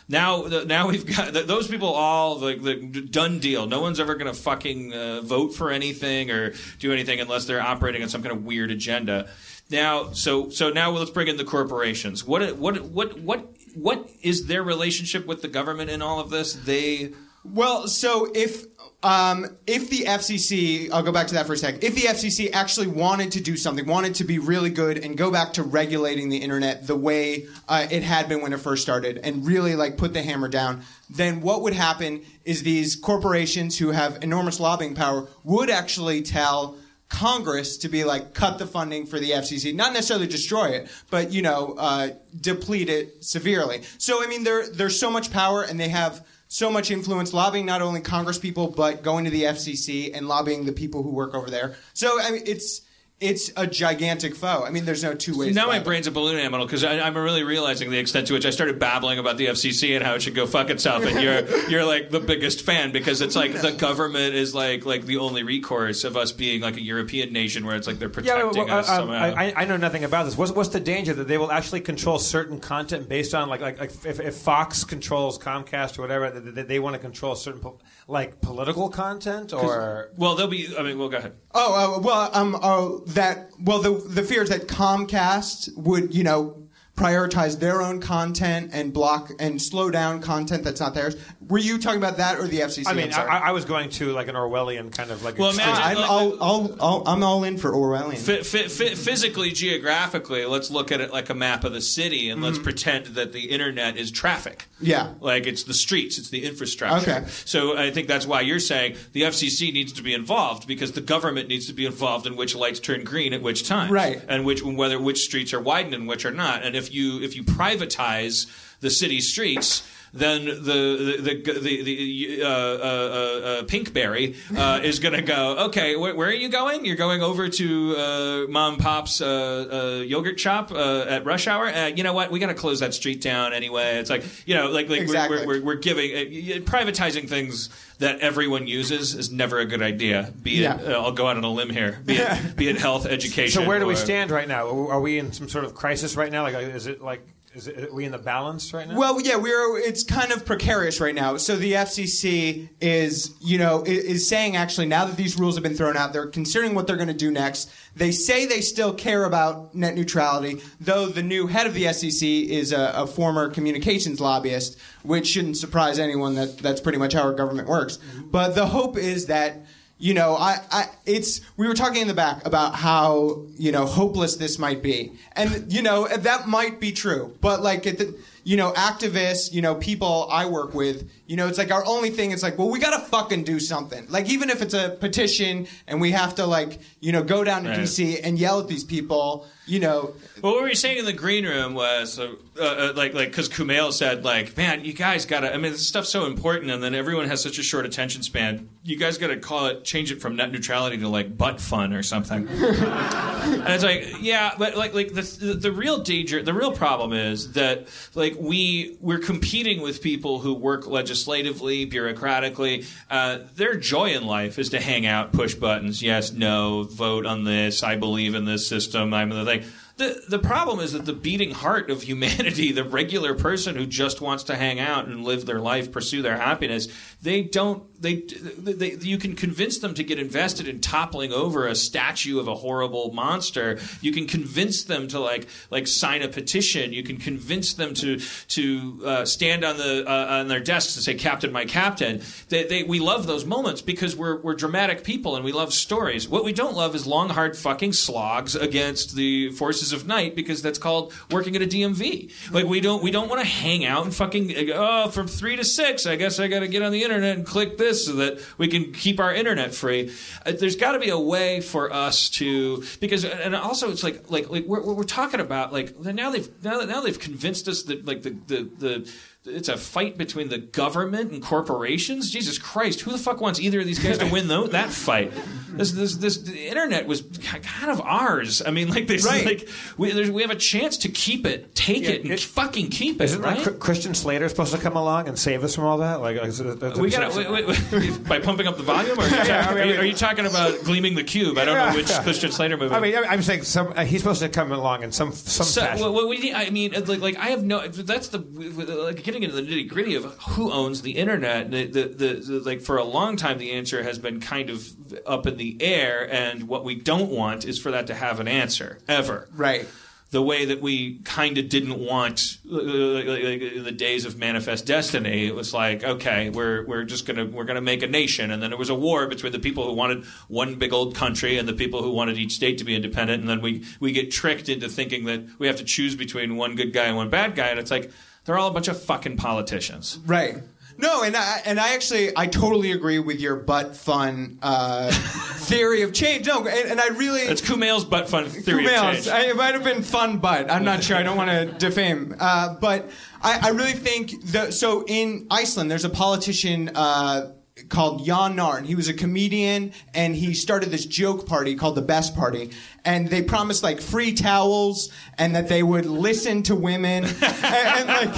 Now, now we've got those people all the, the done deal. No one's ever going to fucking uh, vote for anything or do anything unless they're operating on some kind of weird agenda. Now, so so now let's bring in the corporations. What what what what what is their relationship with the government in all of this? They Well, so if um, if the FCC, I'll go back to that for a sec. If the FCC actually wanted to do something, wanted to be really good and go back to regulating the internet the way uh, it had been when it first started, and really like put the hammer down, then what would happen is these corporations who have enormous lobbying power would actually tell. Congress to be like cut the funding for the FCC, not necessarily destroy it, but you know uh, deplete it severely. So I mean, there there's so much power, and they have so much influence lobbying not only Congress people but going to the FCC and lobbying the people who work over there. So I mean, it's it's a gigantic foe. I mean, there's no two ways. now my it. brain's a balloon animal because I'm really realizing the extent to which I started babbling about the FCC and how it should go fuck itself, and you're you're like the biggest fan because it's like the government is like like the only recourse of us being like a European nation where it's like they're Yeah, protecting well, us uh, um, somehow. I, I know nothing about this. What's, what's the danger that they will actually control certain content based on like like, like if, if Fox controls Comcast or whatever, that that they, want to control certain po- like political content or well, they'll be. I mean, well, go ahead. Oh uh, well, um, oh that well the the fear is that Comcast would you know prioritize their own content and block and slow down content that's not theirs. Were you talking about that or the FCC? I mean, I'm I, was going to like an Orwellian kind of like. Well, extreme- imagine- I'm all, all, all, I'm all in for Orwellian. Phy- phy- phy- physically, geographically, let's look at it like a map of the city, and let's mm-hmm. pretend that the internet is traffic. Yeah. like it's the streets, it's the infrastructure. Okay. So I think that's why you're saying the FCC needs to be involved because the government needs to be involved in which lights turn green at which time, Right. And which whether which streets are widened and which are not. And if you if you privatize the city streets. Then the the the, the, the uh, uh, uh, Pinkberry uh, is going to go. Okay, wh- where are you going? You're going over to uh, Mom and Pop's uh, uh, yogurt shop uh, at rush hour. Uh, you know what? We got to close that street down anyway. It's like you know, like like Exactly. we're, we're, we're giving uh, privatizing things that everyone uses is never a good idea. Be it Yeah. uh, I'll go out on a limb here. Be it be it health, education. So where do we stand right now? Are we in some sort of crisis right now? Like, is it like is it, are we in the balance right now? Well, yeah, we're. It's kind of precarious right now. So the FCC is, you know, is saying actually now that these rules have been thrown out, they're considering what they're going to do next. They say they still care about net neutrality, though the new head of the FCC is a, a former communications lobbyist, which shouldn't surprise anyone. That that's pretty much how our government works. Mm-hmm. But the hope is that. You know, I, I, it's we were talking in the back about how you know hopeless this might be, and you know that might be true, but like at the, you know, activists, you know, people I work with, you know, it's like our only thing. It's like, well, we gotta fucking do something. Like even if it's a petition and we have to like, you know, go down to Right. DC and yell at these people, you know, Well, what we were saying in the green room was uh, uh, like, like, because Kumail said, like, man, you guys gotta. I mean, this stuff's so important, and then everyone has such a short attention span. You guys gotta call it, change it from net neutrality to like butt fun or something. and it's like, yeah, but like, like the, the the real danger, the real problem is that like we we're competing with people who work legislatively, bureaucratically. Uh, their joy in life is to hang out, push buttons, yes, no, vote on this, I believe in this system, I'm the thing. The, the problem is that the beating heart of humanity, the regular person who just wants to hang out and live their life, pursue their happiness, they don't. They, they, you can convince them to get invested in toppling over a statue of a horrible monster. You can convince them to like like sign a petition. You can convince them to to uh, stand on the uh, on their desks and say "Captain, my captain." They, they, we love those moments because we're we're dramatic people and we love stories. What we don't love is long, hard fucking slogs against the forces of night because that's called working at a DMV. Like we don't we don't want to hang out and fucking oh from three to six. I guess I got to get on the internet and click this so that we can keep our internet free. Uh, there's got to be a way for us to because and also it's like like like we're, we're talking about like now they've now, now they've convinced us that like the the the it's a fight between the government and corporations. Jesus Christ, who the fuck wants either of these guys to win tho- that fight? This, this, this, the internet was kind of ours. I mean, like, this, Right. like we, we have a chance to keep it, take it, and it- fucking keep it, Isn't right? Christian Slater supposed to come along and save us from all that? Like, is we got by pumping up the volume, or are you, Yeah, I mean, are, you, are you talking about gleaming the cube? I don't Yeah, know which yeah. Christian Slater movie. I mean, I'm saying some, uh, he's supposed to come along in some some So, fashion. well, well, we I mean, like, like I have no. That's the like getting into the nitty gritty of who owns the internet. The, the, the, the like for a long time, the answer has been kind of up in the air, and what we don't want is for that to have an answer ever. right. The way that we kind of didn't want, uh, uh, uh like, like, in the days of Manifest Destiny, it was like, okay, we're we're just gonna we're gonna make a nation, and then there was a war between the people who wanted one big old country and the people who wanted each state to be independent, and then we we get tricked into thinking that we have to choose between one good guy and one bad guy, and it's like they're all a bunch of fucking politicians. Right. No, and I and I actually I totally agree with your butt fun uh, theory of change. No, and, and I really It's Kumail's butt fun theory of change. I, it might have been fun, but I'm not sure. I don't want to defame. Uh, but I, I really think the, so. In Iceland, there's a politician. Uh, Called Jón Gnarr. He was a comedian and he started this joke party called the Best Party. And they promised like free towels and that they would listen to women and, and like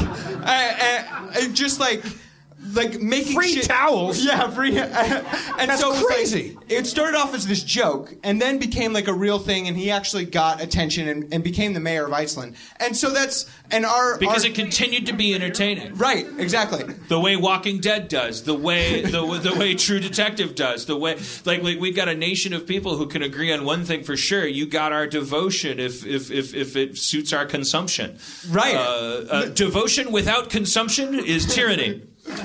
and, just like like making Free shit- towels? Yeah, free. and That's so it was like- crazy. it started off as this joke and then became like a real thing and he actually got attention and, and became the mayor of Iceland. And so that's and our because our, it continued to be entertaining. right, exactly. the way Walking Dead does, the way the, the way True Detective does, the way like we, we got a nation of people who can agree on one thing for sure. You got our devotion if if if, if it suits our consumption. Right. Uh, uh, devotion without consumption is tyranny.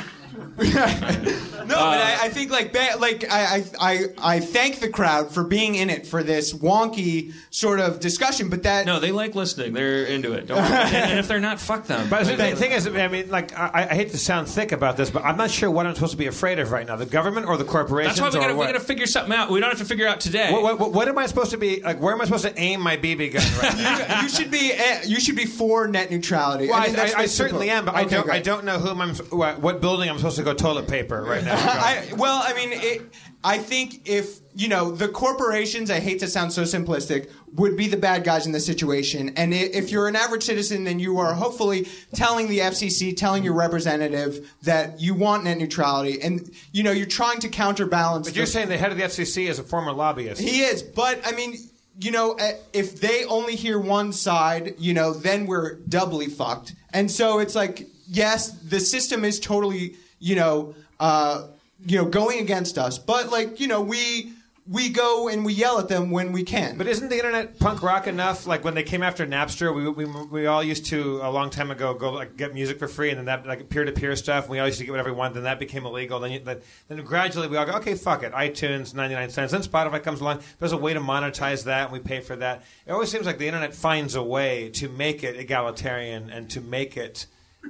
No, but I, I think like ba- like I, I I I thank the crowd for being in it for this wonky sort of discussion, but that No, they like listening. They're into it. Don't worry. and, and if they're not, fuck them. But the thing, thing is, I mean, like, I, I hate to sound thick about this, but I'm not sure what I'm supposed to be afraid of right now: the government or the corporations. That's why we or gotta, we gotta figure something out. We don't have to figure out today. What, what, what am I supposed to be like? Where am I supposed to aim my BB gun right now? you should be eh, you should be for net neutrality. Well, I, mean, that's I, I certainly am, but I don't. I don't know whom I'm. What, what building I'm supposed to go toilet paper right now. I, well, I mean, it, I think if you know the corporations, I hate to sound so simplistic, would be the bad guys in this situation. And if you're an average citizen, then you are hopefully telling the FCC, telling your representative that you want net neutrality, and you know you're trying to counterbalance. but you're the- saying the head of the FCC is a former lobbyist. he is, but I mean, you know, eh, if they only hear one side, you know, then we're doubly fucked. And so it's like, yes, the system is totally, you know, uh, you know, going against us, but like, you know, we we go and we yell at them when we can. But isn't the internet punk rock enough? Like when they came after Napster, we, we, we all used to a long time ago go like get music for free, and then that like peer to peer stuff. We all used to get whatever we wanted. Then that became illegal. Then you, then, then gradually we all go, okay, fuck it, iTunes ninety nine cents. Then Spotify comes along. There's a way to monetize that, and we pay for that. It always seems like the internet finds a way to make it egalitarian and to make it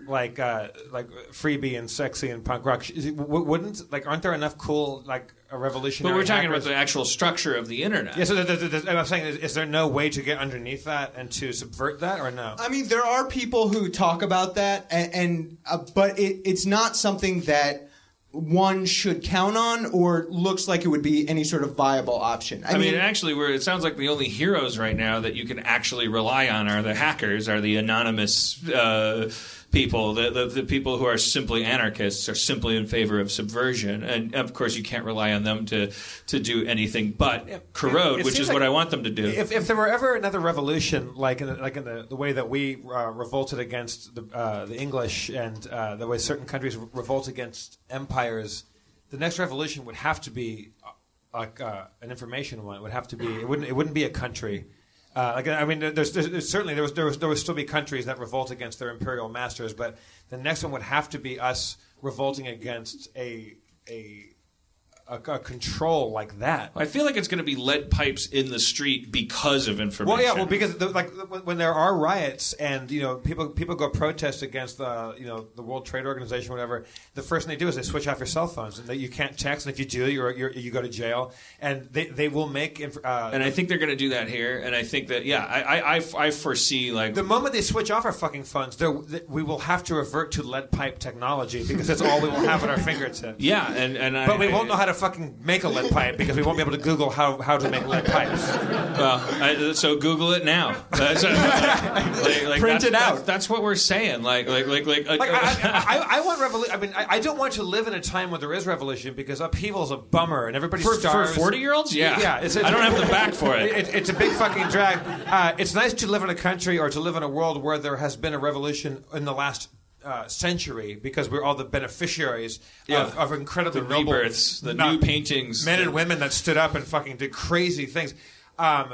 like uh, like freebie and sexy and punk rock. Is it- w- Wouldn't like aren't there enough cool like a revolutionary? But we're talking hackers? about the actual structure of the internet. Yeah, so th- th- th- I'm saying, is, is there no way to get underneath that and to subvert that, or no? I mean, there are people who talk about that, and, and uh, but it, it's not something that one should count on or looks like it would be any sort of viable option. I, I mean, actually, we're, it sounds like the only heroes right now that you can actually rely on are the hackers, are the anonymous uh, people, the, the, the people who are simply anarchists, are simply in favor of subversion. And of course, you can't rely on them to, to do anything but corrode, It which seems is what I want them to do. If, if there were ever another revolution, like in the, like in the, the way that we uh, revolted against the, uh, the English and uh, the way certain countries revolt against empires, the next revolution would have to be uh, like uh, an information one. It would have to be. It wouldn't. It wouldn't be a country. Uh, I mean, there's, there's certainly there was, there was there would still be countries that revolt against their imperial masters, but the next one would have to be us revolting against a a a, a control like that. I feel like it's going to be lead pipes in the street because of information. Well, yeah, well, because the, like when, there are riots and you know people people go protest against the you know the World Trade Organization, whatever. The first thing they do is they switch off your cell phones, and that you can't text, and if you do, you're, you're you go to jail, and they they will make. Inf- uh, and I think they're going to do that here. And I think that, yeah, I, I, I, I foresee like the moment they switch off our fucking phones, we will have to revert to lead pipe technology because that's all we will have at our fingertips. yeah, and and I, But we won't know how to fucking make a lead pipe because we won't be able to Google how, how to make lead pipes. Well, I, so Google it now. That's, like, like, Print that's- it out. That's, that's what we're saying. Like, like, like, like. uh, Like I, I, I, I want revolution. I mean, I, don't want to live in a time where there is revolution because upheaval's a bummer and everybody for for forty year olds, yeah, Yeah, it's, it's, I don't have the back for it. It- it's a big fucking drag. Uh, it's nice to live in a country or to live in a world where there has been a revolution in the last uh, century because we're all the beneficiaries Yeah. of, of incredibly The noble rebirths, the not- new paintings, men and women that stood up and fucking did crazy things. Um,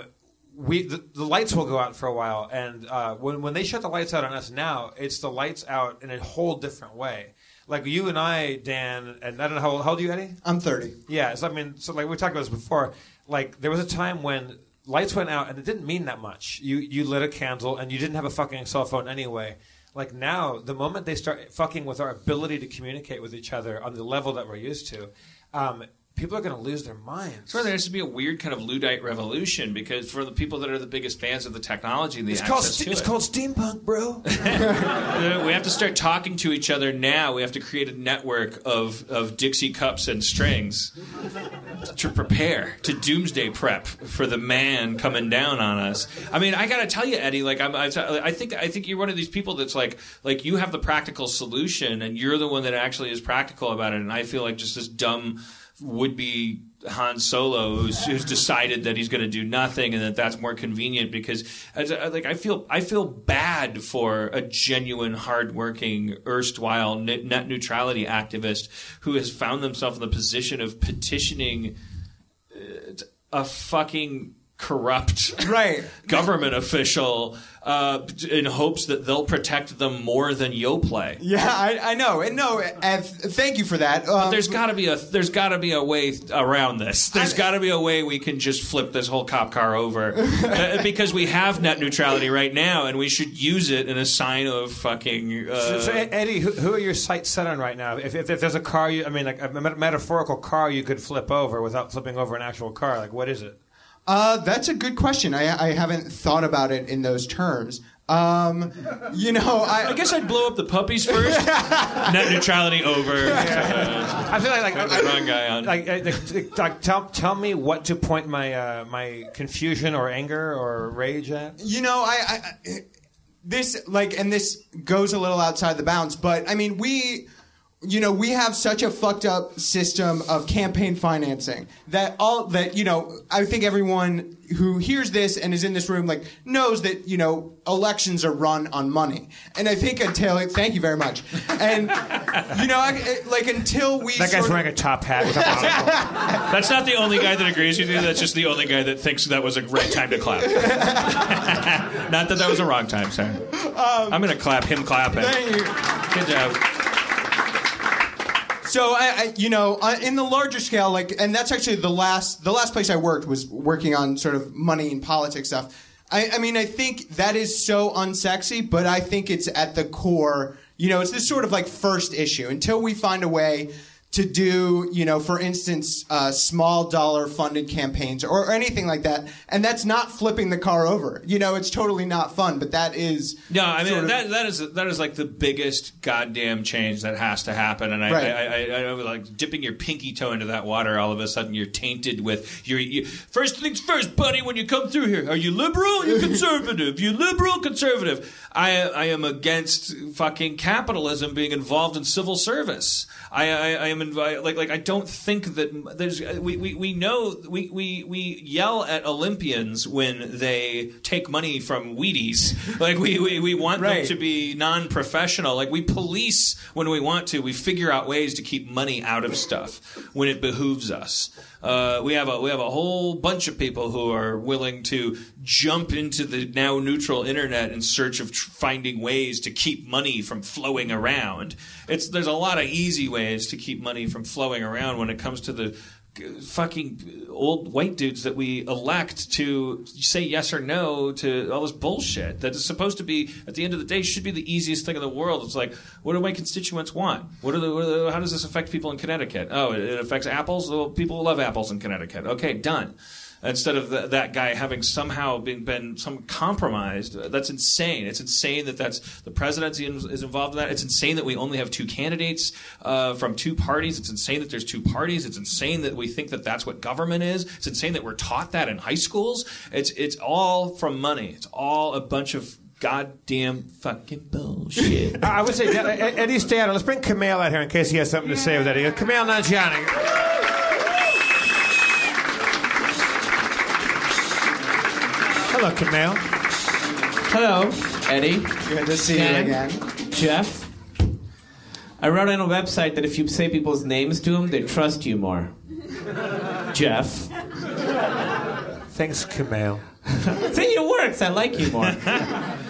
we the, the lights will go out for a while, and uh, when when they shut the lights out on us now, it's the lights out in a whole different way. Like you and I, Dan, and I don't know how old, how old are you, Eddie? I'm 30. Yeah, so I mean, so like we talked about this before. Like there was a time when lights went out, and it didn't mean that much. You you lit a candle, and you didn't have a fucking cell phone anyway. Like now, the moment they start fucking with our ability to communicate with each other on the level that we're used to, um, people are going to lose their minds. There has to be a weird kind of Luddite revolution because for the people that are the biggest fans of the technology and the It's called access st- to it's it, called steampunk, bro. We have to start talking to each other now. We have to create a network of, of Dixie cups and strings to prepare to doomsday prep for the man coming down on us. I mean, I gotta tell you, Eddie. Like, I'm, I, I think I think you're one of these people that's like like you have the practical solution, and you're the one that actually is practical about it. And I feel like just this dumb would be Han Solo who's, who's decided that he's going to do nothing and that that's more convenient because as like I feel I feel bad for a genuine hardworking erstwhile net neutrality activist who has found themselves in the position of petitioning uh, a fucking corrupt Right. government official uh, in hopes that they'll protect them more than Yoplait. Yeah, I, I know. And no, uh, thank you for that. Um, There's got to be a there's got to be a way around this. There's got to be a way we can just flip this whole cop car over Uh, because we have net neutrality right now, and we should use it in a sign of fucking. Uh, So, so, Eddie, who, who are your sights set on right now? If, if, if there's a car, you, I mean, like a met- metaphorical car, you could flip over without flipping over an actual car. Like, what is it? Uh, that's a good question. I, I haven't thought about it in those terms. Um, you know, I, I guess I'd blow up the puppies first. net neutrality over. I feel like, like, Got the wrong guy on. like, uh, like, like, tell tell me what to point my uh, my confusion or anger or rage at. you know, I, I, I this like, and this goes a little outside the bounds, but I mean, we you know, we have such a fucked up system of campaign financing that all that you know. I think everyone who hears this and is in this room like knows that you know elections are run on money. And I think until thank you very much. And you know, I, like until we That guy's sort of- wearing a top hat with a monocle. That's not the only guy that agrees with you. That's just the only guy that thinks that was a great time to clap. not that that was a wrong time, sir. Um, I'm going to clap him clapping. Thank you. Good job. So I, I you know, in the larger scale, like, and that's actually the last the last place I worked was working on sort of money and politics stuff. I, I mean, I think that is so unsexy, but I think it's at the core. You know, it's this sort of like first issue until we find a way to do, you know, for instance, uh, small dollar funded campaigns or, or anything like that. And that's not flipping the car over. You know, it's totally not fun, but that is. No, I mean sort of- that that is that is like the biggest goddamn change that has to happen, and I, Right. I, I, I, I was like dipping your pinky toe into that water. All of a sudden, you're tainted with your you, first things first, buddy. When you come through here, are you liberal? You conservative? you liberal, conservative? I I am against fucking capitalism being involved in civil service. I I, I am like like I don't think that there's uh, we, we, we know we, we we yell at Olympians when they take money from Wheaties. Like we, we, we want them to be non-professional. Like we police when we want to. We figure out ways to keep money out of stuff when it behooves us. Uh, we have a we have a whole bunch of people who are willing to jump into the now neutral internet in search of tr- finding ways to keep money from flowing around. It's there's a lot of easy ways to keep money from flowing around when it comes to the fucking old white dudes that we elect to say yes or no to all this bullshit that is supposed to be at the end of the day should be the easiest thing in the world. It's like, what do my constituents want? What are the, what are the how does this affect people in Connecticut? Oh, it, it affects apples. Well, people love apples in Connecticut. Okay, done. Instead of th- that guy having somehow been, been some compromised, that's insane. It's insane that that's the presidency is involved in that. It's insane that we only have two candidates uh, from two parties. It's insane that there's two parties. It's insane that we think that that's what government is. It's insane that we're taught that in high schools. It's it's all from money. It's all a bunch of goddamn fucking bullshit. I would say, Ed- Ed- Eddie, out. Let's bring Kumail out here in case he has something to say with Eddie. Kumail Nanjiani. Hello, Kumail. Hello, Eddie. Good to see Dan. you again. Jeff. I wrote on a website that if you say people's names to them, they trust you more. Jeff. Thanks, Kumail. See, it works. I like you more.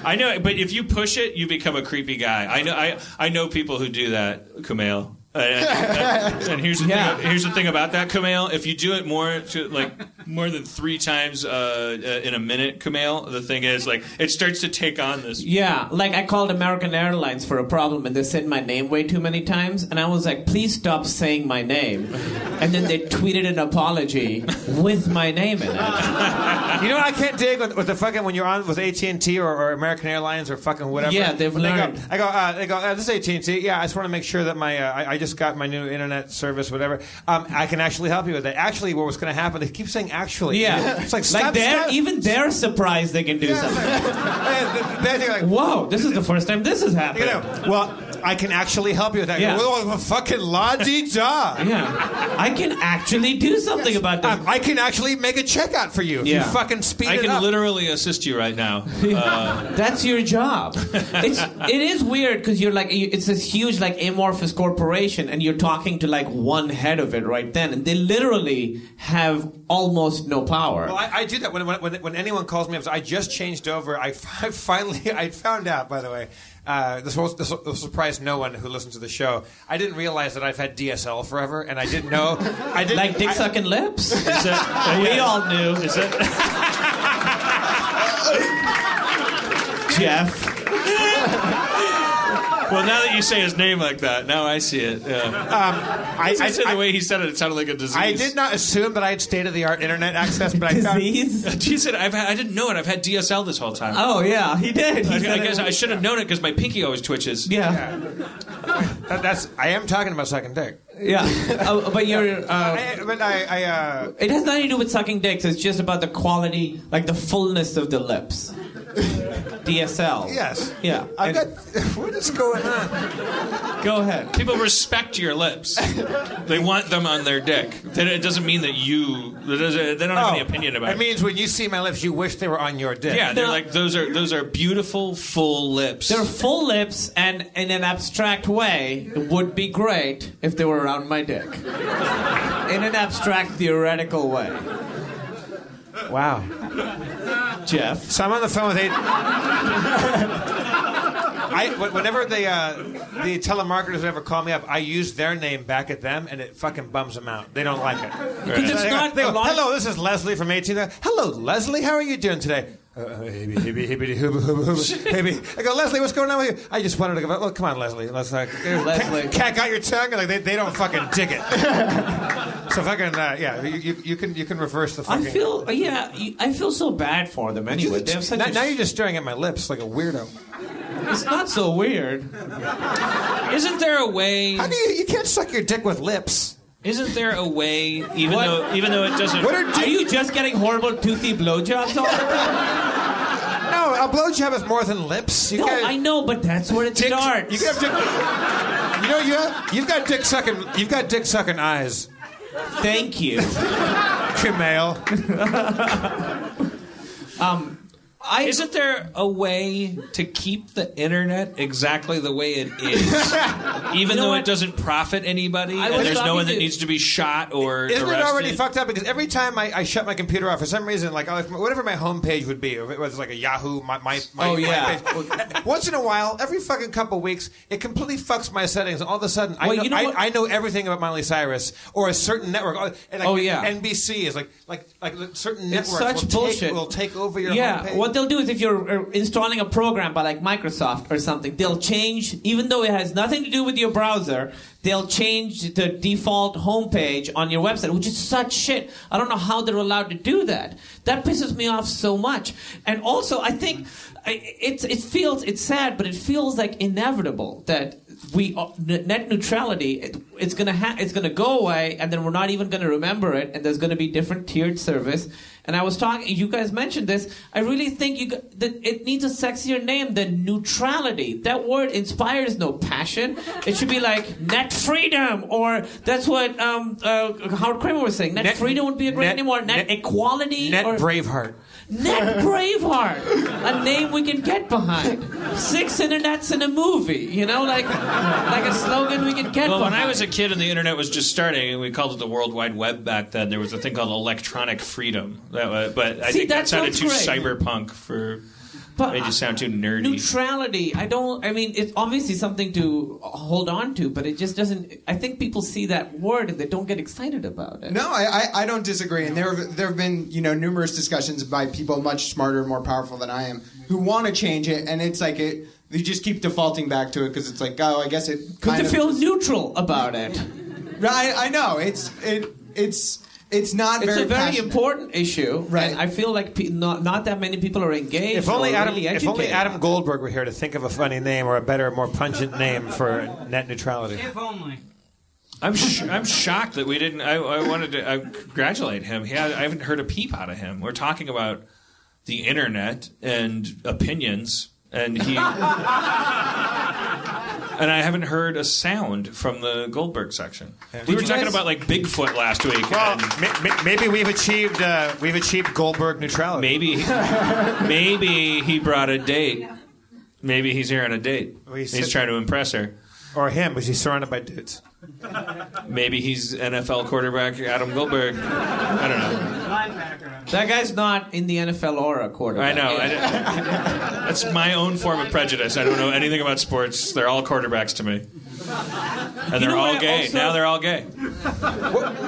I know, but if you push it, you become a creepy guy. I know. I I know people who do that, Kumail. And, and here's the Yeah. thing. Here's the thing about that, Kumail. If you do it more to like more than three times uh, uh, in a minute, Kumail, the thing is like it starts to take on this. Yeah, like I called American Airlines for a problem and they said my name way too many times. And I was like, please stop saying my name. And then they tweeted an apology with my name in it. You know what I can't dig with, with the fucking when you're on with AT and T or, or American Airlines or fucking whatever. Yeah, they've When they go- learned. I go, uh, they go. Uh, this is AT and T. Yeah, I just want to make sure that my uh, I, I just got my new internet service, whatever. Um, I can actually help you with that. Actually, what was going to happen? They keep saying actually. Yeah. it's like like stop, they're, stop. even they're surprised they can do something. Yeah, they- they're like, Whoa, this is the first time this has happened. you know, well, I can actually help you with that. Yeah. Well, well, fucking la di da. Yeah. I can actually do something about this. Um, I can actually make a checkout for you. If Yeah. You fucking speed I it can literally assist you right now. Uh, That's your job. It's it is weird because you're like it's this huge like amorphous corporation, and you're talking to like one head of it right then, and they literally have almost no power. Well, I, I do that when, when, when, when anyone calls me up. I just changed over. I, I finally I found out. By the way, uh, this will this will surprise no one who listens to the show. I didn't realize that I've had DSL forever, and I didn't know. I didn't like dick I- sucking lips. is that, we all knew. is that, Jeff. Well, now that you say his name like that, now I see it. Yeah. I, I, said I, the way he said it, it sounded like a disease. I did not assume that I had state of the art internet access, but I found. Disease. He said, I've had, I didn't know it. I've had DSL this whole time. Oh yeah, he did. He I, I said it guess I should have known it because my pinky always twitches. Yeah, That, that's. I am talking about sucking dick. yeah. Oh, but you're. Uh, I, but I. I uh, it has nothing to do with sucking dicks. It's just about the quality, like the fullness of the lips. DSL. Yes. Yeah. I've got. What is going on? Go ahead. People respect your lips. they want them on their dick. Then It doesn't mean that you. They doesn't- they don't have any oh, opinion about It it. mean when you see my lips, you wish they were on your dick. yeah, they're No. like those are those are beautiful full lips. They're full lips, and in an abstract way, it would be great if they were around my dick. In an abstract, theoretical way. Wow. Jeff. So I'm on the phone with eight. I, whenever the uh, the telemarketers ever call me up, I use their name back at them, and it fucking bums them out. They don't like it. Because it's They go- they go, Hello, this is Leslie from 18. Hello, Leslie. How are you doing today? Uh, uh. I go, Leslie, what's going on with you? I just wanted to go. Well, come on, Leslie. Let's like, Leslie. Cat, got your tongue, like they, they don't fucking dig it. so fucking uh, yeah, you, you, you can you can reverse the fucking... I feel, yeah, I feel so bad for them anyway. Such now, a, now you're just staring at my lips like a weirdo. it's not so weird. Isn't there a way? How do you? You can't suck your dick with lips. Isn't there a way? Even What? though even though it doesn't. What are Are you just getting horrible toothy blowjobs all the time? No, a blowjob is more than lips. You No, I know, but that's where it dick, starts. You got dick. You know you have, you've got dick sucking. You've got dick sucking eyes. Thank you. Kumail. I, Isn't there a way to keep the internet exactly the way it is, even know though what? it doesn't profit anybody, I and there's no one that needs to be shot or Isn't arrested? it already fucked up? Because every time I, I shut my computer off, for some reason, like oh, whatever my homepage would be, if it was like a Yahoo, my my, my Oh, yeah. my page, once in a while, every fucking couple weeks, it completely fucks my settings. And all of a sudden, I know, you know I. I know everything about Miley Cyrus or a certain network. Oh, and like Oh, yeah. NBC is like like like certain It's networks such will bullshit. take will take over your yeah, homepage. what they'll do is if you're uh, installing a program by like Microsoft or something, they'll change, even though it has nothing to do with your browser, they'll change the default homepage on your website, which is such shit. I don't know how they're allowed to do that. That pisses me off so much. And also, I think it's it feels it's sad, but it feels like inevitable that we uh, net neutrality it, it's gonna ha- it's gonna go away and then we're not even gonna remember it and there's gonna be different tiered service and i was talking you guys mentioned this. I really think you that it needs a sexier name than neutrality. That word inspires no passion. It should be like net freedom or that's what um, uh, howard kramer was saying. Net, Net- freedom would be a great net- name or net, net- equality Net or Braveheart. Net Braveheart, a name we can get behind. Six internets in a movie, you know, like like a slogan we can get Well, when. I was a kid and the internet was just starting, and we called it the World Wide Web back then, there was a thing called electronic freedom. That was, but I See, think that that sounded too great. cyberpunk for. But made you sound too nerdy. neutrality, I don't. I mean, it's obviously something to hold on to, but it just doesn't. I think people see that word and they don't get excited about it. No, I, I, I don't disagree. And there have, there have been you know numerous discussions by people much smarter and more powerful than I am who want to change it, and it's like it. They just keep defaulting back to it because it's like, oh, I guess it. because kind they of- feel neutral about it. I, I know it's it it's it's not It's very. a very passionate. important issue, Right. And I feel like pe- not not that many people are engaged. If only or Adam, really if only. Adam Goldberg were here to think of a funny name or a better, more pungent name for net neutrality. If only. I'm sh- I'm shocked that we didn't. I, I wanted to I congratulate him. He had, I haven't heard a peep out of him. We're talking about the internet and opinions, and he. And I haven't heard a sound from the Goldberg section. We were talking guys- about like Bigfoot last week. Well, and ma- ma- maybe we've achieved uh, we've achieved Goldberg neutrality. maybe, maybe he brought a date. Maybe he's here on a date. Well, he's He's trying to impress her. or him, because he's surrounded by dudes. Maybe he's NFL quarterback Adam Goldberg. I don't know. Linebacker. that guy's not in the NFL or a I quarterback. I know. I, that's my own form of prejudice. I don't know anything about sports. They're all quarterbacks to me. And they're all gay. also- now they're all gay.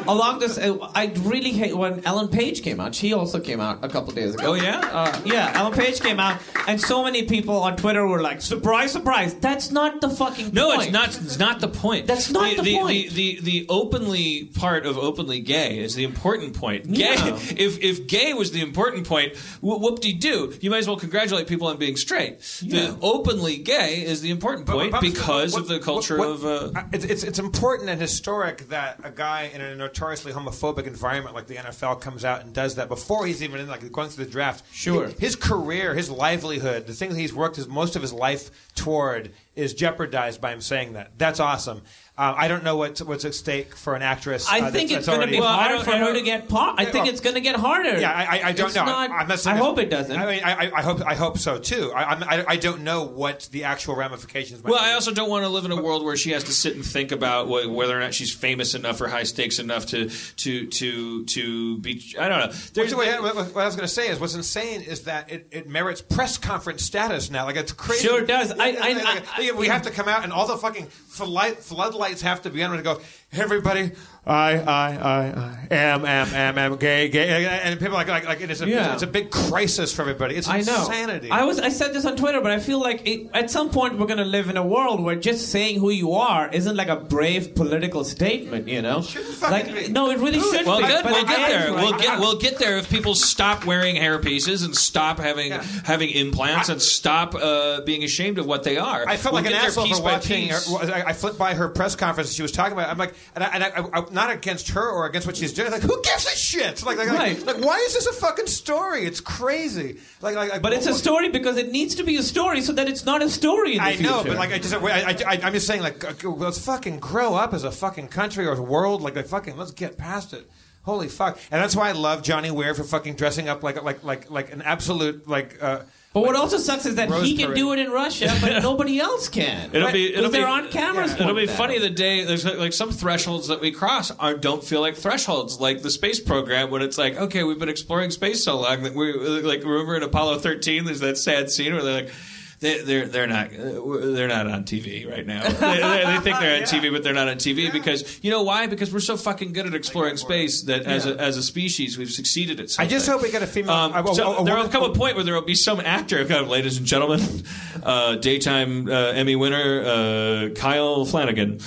Along this, uh, I really hate when Ellen Page came out. She also came out a couple days ago. Oh, yeah? Uh, yeah, Ellen Page came out, and so many people on Twitter were like, "Surprise, surprise!" That's not the fucking No, point. it's not. It's not the point. That's not the The, point. the, the the, openly part of openly gay is the important point. Gay. Yeah. If if if gay was the important point, wh- whoop-de-doo. You might as well congratulate people on being straight. Yeah. The openly gay is the important point But- but- because what- of the what- culture what- of. Uh, it's, it's it's important and historic that a guy in a notoriously homophobic environment like the NFL comes out and does that before he's even in like going through the draft. Sure. his career, his livelihood, the thing that he's worked his most of his life toward is jeopardized by him saying that. That's awesome. Uh, I don't know what's what's at stake for an actress. I uh, think that's- it's going to be Well, hard for her to get part. I think well- it's going to get harder. Yeah, I, I, I don't It's know. not- I'm not I hope it doesn't. I mean, I, I- hope I hope so too. I, I'm- I, I don't know what the actual ramifications. Might Well, be. I also don't want to live in a world where she has to sit and think about wh- whether or not she's famous enough or high stakes enough to to to to be. I don't know. There's What, what, what I was going to say is what's insane is that it, it merits press conference status now. Like it's crazy. Sure does. I- Yeah, I- like, I- we have to come out and all the fucking floodlight, floodlights have to be on and go. Everybody, I, I, I, I am, am, am, am, gay, gay, and people like like like it's a Yeah. it's a big crisis for everybody. It's I know. insanity. I was I said this on Twitter, but I feel like it, at some point we're going to live in a world where just saying who you are isn't like a brave political statement. You know, Shouldn't like be. no, it really should Well, be. good. But We'll get is, there. like, We'll get we'll get there if people stop wearing hair pieces and stop having having implants and stop uh, being ashamed of what they are. I felt We'll like an asshole for watching. Her, I, I flipped by her press conference. She was talking about. It. I'm like, and, I, and I, I, I'm not against her or against what she's doing. Like, who gives a shit? Like, like, Right. like, like, why is this a fucking story? It's crazy. Like, like, But it's a story because it needs to be a story so that it's not a story in the I future. know, but like, I just, I, I, I'm just saying, like, uh, let's fucking grow up as a fucking country or a world. Like, like, fucking, let's get past it. Holy fuck! And that's why I love Johnny Weir for fucking dressing up like, like, like, like an absolute like. Uh, But what also sucks is that Rose he can parade. do it in Russia, but nobody else can. It'll be it'll be they're on cameras. It'll be funny the day there's like, like some thresholds that we cross are don't feel like thresholds, like the space program when it's like okay we've been exploring space so long that we like remember in Apollo 13 there's that sad scene where they're like. They, they're they're not uh, they're not on TV right now. They, they, they think they're on TV, but they're not on TV because you know why? Because we're so fucking good at exploring space that as a as a species we've succeeded at. Something. I just hope we get a female. Um, a- a- so a- a there will woman- come a point where there will be some actor, kind ladies and gentlemen, uh, daytime uh, Emmy winner uh, Kyle Flanagan.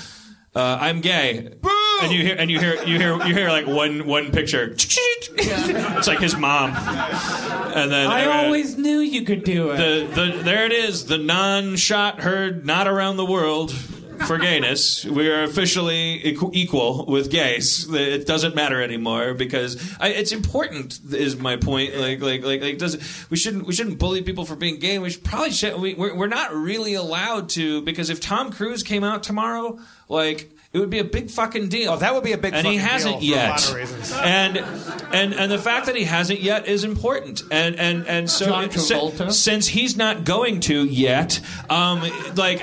Uh, I'm gay, and you hear and you hear you hear you hear like one one picture. it's like his mom, and then I uh, always knew you could do it. the the there it is the non-shot heard not around the world for gayness. We are officially equal with gays. It doesn't matter anymore because I, it's important is my point. Like like like, like does we shouldn't we shouldn't bully people for being gay. We should probably should we, we're, we're not really allowed to because if Tom Cruise came out tomorrow like it would be a big fucking deal. Oh, that would be a big and he fucking hasn't deal for a yet. lot of reasons. And and and the fact that he hasn't yet is important. And and and so John si- since he's not going to yet, um, like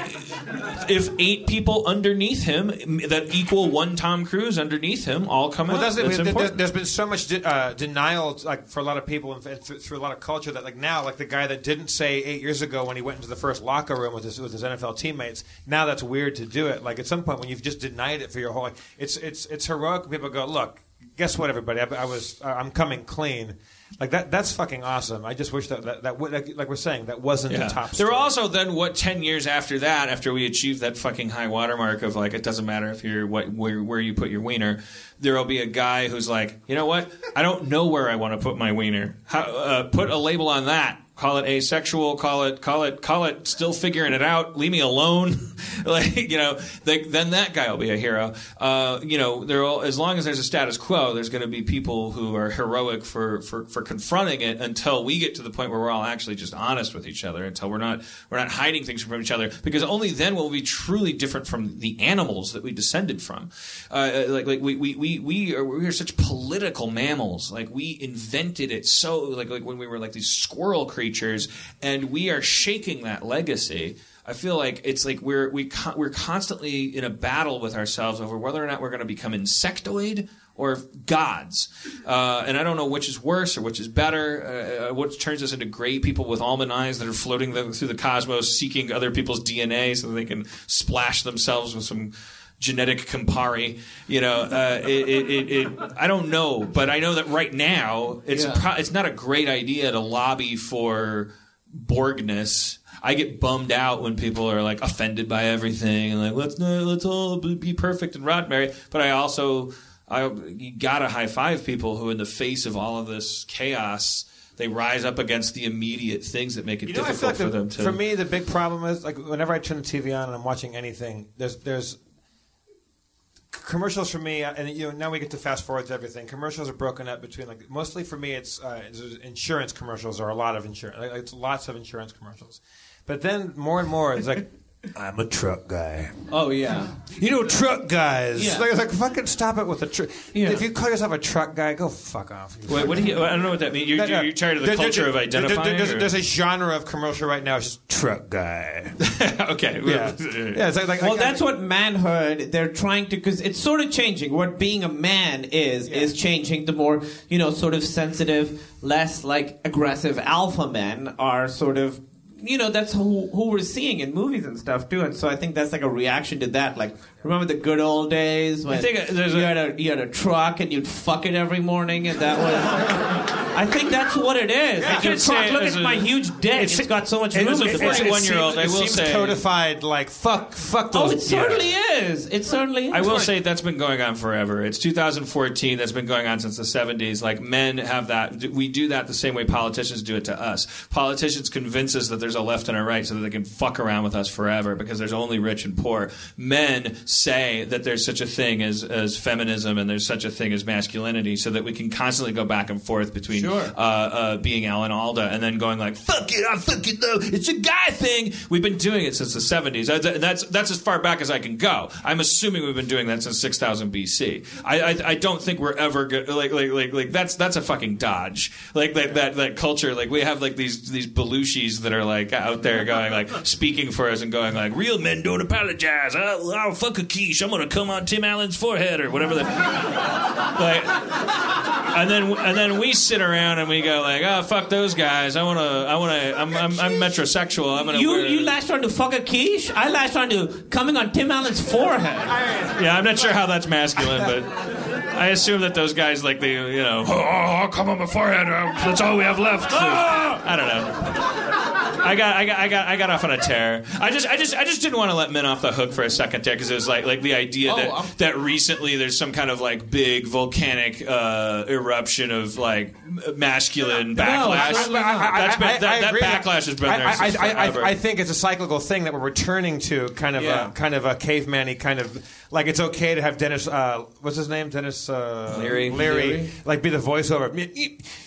if eight people underneath him that equal one Tom Cruise underneath him all come Well, out, that's, that's there- there- important. there's been so much de- uh, denial, like for a lot of people and th- through, through a lot of culture, that like now, like the guy that didn't say eight years ago when he went into the first locker room with his with his NFL teammates, now that's weird to do it. Like at some point when you've just denied it for your whole life, it's it's it's heroic. People go, look, guess what, everybody, I, I was I'm coming clean. Like that that's fucking awesome. I just wish that that, that like, like we're saying that wasn't the top. There were also then what ten years after that, after we achieved that fucking high watermark of like it doesn't matter if you're what where, where you put your wiener, there will be a guy who's like, you know what? I don't know where I want to put my wiener. How, uh, put a label on that. Call it asexual. Call it call it call it still figuring it out. Leave me alone. like you know, like, then that guy will be a hero. Uh, you know, there as long as there's a status quo, there's going to be people who are heroic for, for for confronting it until we get to the point where we're all actually just honest with each other. Until we're not we're not hiding things from each other because only then will we be truly different from the animals that we descended from. Uh, like like we we we we are, we are such political mammals. Like we invented it so like like when we were like these squirrel creatures, and we are shaking that legacy. I feel like it's like we're we con- we're constantly in a battle with ourselves over whether or not we're going to become insectoid or gods, uh, and I don't know which is worse or which is better. Uh, what turns us into gray people with almond eyes that are floating the, through the cosmos, seeking other people's DNA so they can splash themselves with some genetic Campari. You know, uh, it, it, it, it, I don't know, but I know that right now it's Yeah. pro- it's not a great idea to lobby for Borgness. I get bummed out when people are like offended by everything and like let's let's all be perfect and Roddenberry. But I also I, you gotta high five people who, in the face of all of this chaos, they rise up against the immediate things that make it You know, difficult like for the- them to. For me, the big problem is like whenever I turn the TV on and I'm watching anything, there's there's commercials for me, uh, and you know now we get to fast forward to everything. Commercials are broken up between like mostly for me, it's uh, insurance commercials or a lot of insurance. It's lots of insurance commercials, but then more and more it's like. I'm a truck guy. Oh yeah. You know, truck guys. Yeah. Like, like fucking stop it with the truck. Yeah. If you call yourself a truck guy, go fuck off. Wait, what do you? I don't know what that means. You're, you're, you're tired of the There- there- culture of there- identifying. There's, there's a genre of commercial right now. It's just truck guy. okay. Yeah, yeah. It's like, like Well, like- that's what manhood. They're trying to because it's sort of changing. What being a man is is changing. The more you know, sort of sensitive, less like aggressive alpha men are sort of. You know that's who, who we're seeing in movies and stuff too, and so I think that's like a reaction to that. Like, remember the good old days when I think uh, there's you a- had a you had a truck and you'd fuck it every morning, and that was. I think that's what it is. I Like, your truck, look at a- my huge dick. It's- it's got so much room. it- in it- the front. it 41-year-old, seems- I will seems say- codified like fuck, fuck oh, those. Oh, it certainly is. It certainly is. I will say that's been going on forever. It's 2014. That's been going on since the 70s. Like men have that. We do that the same way politicians do it to us. Politicians convince us that there's a left and a right so that they can fuck around with us forever because there's only rich and poor. Men say that there's such a thing as as feminism and there's such a thing as masculinity so that we can constantly go back and forth between Sure. uh, uh, being Alan Alda and then going like fuck it, I fuck it though. It's a guy thing. We've been doing it since the 70s. That's that's, that's as far back as I can go. I'm assuming we've been doing that since 6000 BC. I, I I don't think we're ever good. Like like like like that's that's a fucking dodge. Like that that that culture. Like we have like these these Belushis that are like out there going like speaking for us and going like real men don't apologize. I'll, I'll fuck a quiche. I'm gonna come on Tim Allen's forehead or whatever. The, like and then and then we sit around and we go like, oh fuck those guys. I wanna I wanna I'm I'm, I'm metrosexual. I'm gonna You wear- you latched on to fuck a quiche. I latched on to coming on Tim Allen's forehead. Yeah. I'm not sure how that's masculine, but I assume that those guys like the you know oh, I'll come on my forehead. uh, That's all we have left. I don't know. I got, I got, I got, I got off on a tear. I just, I just, I just didn't want to let men off the hook for a second there because it was like, like the idea Oh, that I'm- that recently there's some kind of like big volcanic uh, eruption of like masculine backlash. certainly not. That's been, I- that, that backlash has been there I, I, I. I think it's a cyclical thing that we're returning to, kind of Yeah. a kind of a caveman-y kind of like it's okay to have Dennis. Uh, what's his name? Dennis uh, Leary. Leary, Leary. like be the voiceover.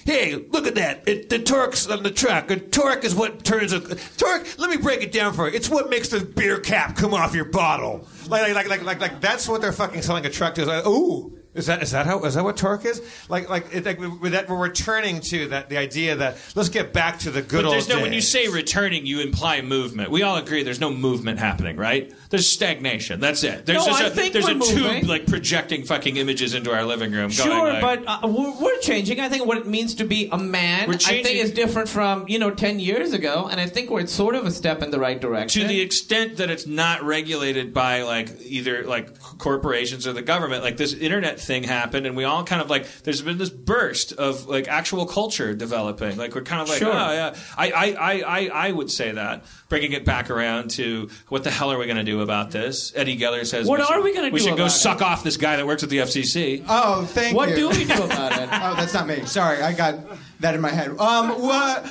Hey, look at that! It, the torque's on the truck. The torque is what turns a torque. Let me break it down for you. It's what makes the beer cap come off your bottle. Like, like, like, like, like that's what they're fucking selling a truck to. It's like, ooh. Is that is that how is that what torque is? Like like, it, like with that we're returning to that the idea that let's get back to the good But old there's no when you say returning, you imply movement. We all agree there's no movement happening, right? There's stagnation. That's it. There's No, just I a, think there's we're a tube like projecting fucking images into our living room. Sure, going like, but uh, we're, we're changing. I think what it means to be a man, We're I think, is different from you know ten years ago, and I think we're sort of a step in the right direction. to the extent that it's not regulated by like either like corporations or the government like this internet thing happened and we all kind of like there's been this burst of like actual culture developing. Like we're kind of like Sure. oh yeah. I, I, I, I, I would say that bringing it back around to what the hell are we going to do about this Eddie Geller says What should- are we gonna do? we should go about suck off this guy that works at the FCC Oh, thank what you. What do we do about it? Oh, that's not me. Sorry, I got that in my head. Um, what?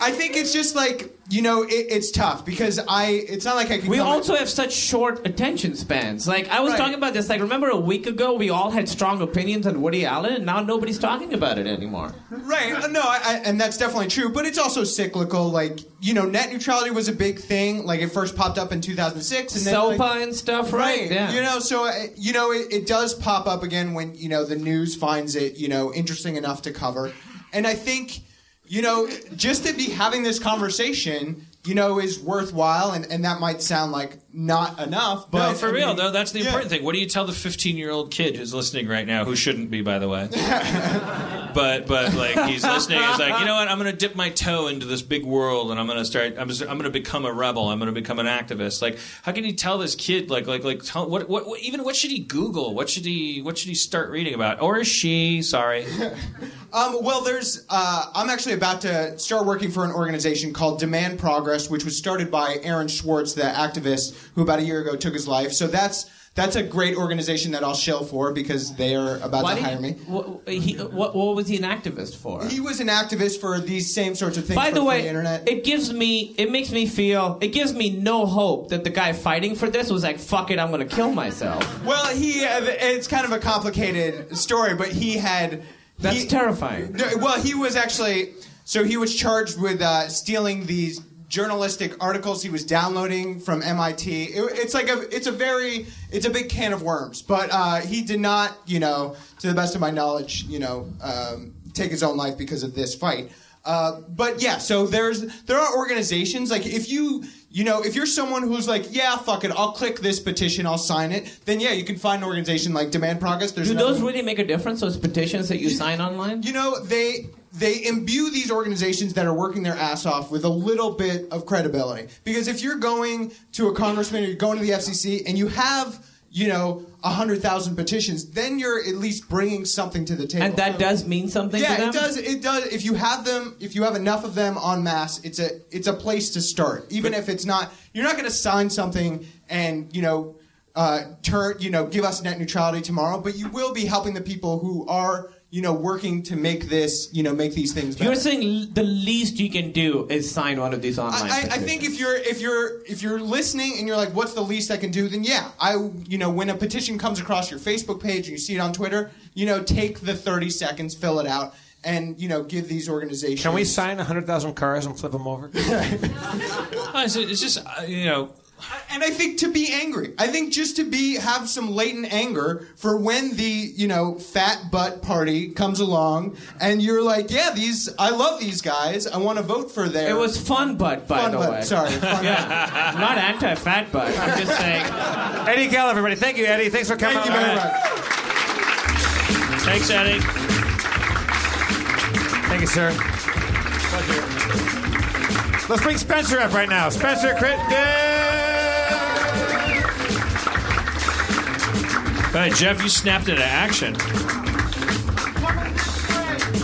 I think it's just like you know, it, it's tough because I. It's not like I can. We come- also have such short attention spans. Like I was Right. talking about this. Like remember a week ago, we all had strong opinions on Woody Allen, and now nobody's talking about it anymore. Right. uh, No, I, I, and that's definitely true. But it's also cyclical. Like you know, net neutrality was a big thing. Like it first popped up in 2006, and then SOPA like, and stuff, right? Right. Yeah. You know, so uh, you know, it, it does pop up again when you know the news finds it you know interesting enough to cover, and I think you know just to be having this conversation. You know, is worthwhile, and, and that might sound like not enough, but no, for I real mean, though. That's the yeah. important thing. What do you tell the 15 year old kid who's listening right now, who shouldn't be, by the way? but but like he's listening. He's like, you know what? I'm going to dip my toe into this big world, and I'm going to start. I'm, just, I'm going to become a rebel. I'm going to become an activist. Like, how can you tell this kid? Like like like tell, what, what what even what should he Google? What should he what should he start reading about? Or is she? Sorry. Um, well, there's. Uh, I'm actually about to start working for an organization called Demand Progress, which was started by Aaron Swartz, the activist who about a year ago took his life. So that's that's a great organization that I'll shell for because they are about Why to hire he, me. What, he, what, what was he an activist for? He was an activist for these same sorts of things. By the way, free internet. it gives me, it makes me feel, it gives me no hope that the guy fighting for this was like, fuck it, I'm gonna kill myself. Well, he uh, it's kind of a complicated story, but he had That's he- terrifying. No, well, he was actually so he was charged with uh, stealing these journalistic articles he was downloading from MIT. It, it's like a it's a very it's a big can of worms. But uh, he did not, you know, to the best of my knowledge, you know, um, take his own life because of this fight. Uh, but yeah, so there's there are organizations like if you you know if you're someone who's like yeah fuck it I'll click this petition I'll sign it then yeah you can find an organization like Demand Progress. There's Do those really make a difference, those petitions that you sign online? You know, they they imbue these organizations that are working their ass off with a little bit of credibility. Because if you're going to a congressman or you're going to the FCC and you have, you know, hundred thousand petitions, then you're at least bringing something to the table. And that does mean something yeah, to them? it does. It does. If you have them, if you have enough of them en masse, it's a it's a place to start. Even if it's not, you're not going to sign something and you know uh, turn you know give us net neutrality tomorrow, but you will be helping the people who are you know working to make this you know make these things. Better. You're saying the least you can do is sign one of these online I, I, I think if you're if you're if you're listening and you're like, what's the least I can do? Then yeah, I you know when a petition comes across your Facebook page and you see it on Twitter, you know take the 30 seconds, fill it out, and you know give these organizations. Can we sign 100,000 cars and flip them over? It's, it's just uh, you know And I think to be angry. I think just to be have some latent anger for when the you know fat butt party comes along and you're like, yeah, these I love these guys. I want to vote for their. It was fun butt, by Fun the butt, way. sorry, fun yeah. Not anti-fat butt. I'm just saying. Eddie Gell, everybody. Thank you, Eddie. Thanks for coming. Thank you very much. thanks Eddie. Thank you, sir. Let's bring Spencer up right now. Spencer Crittenden. Right, Jeff, you snapped into action.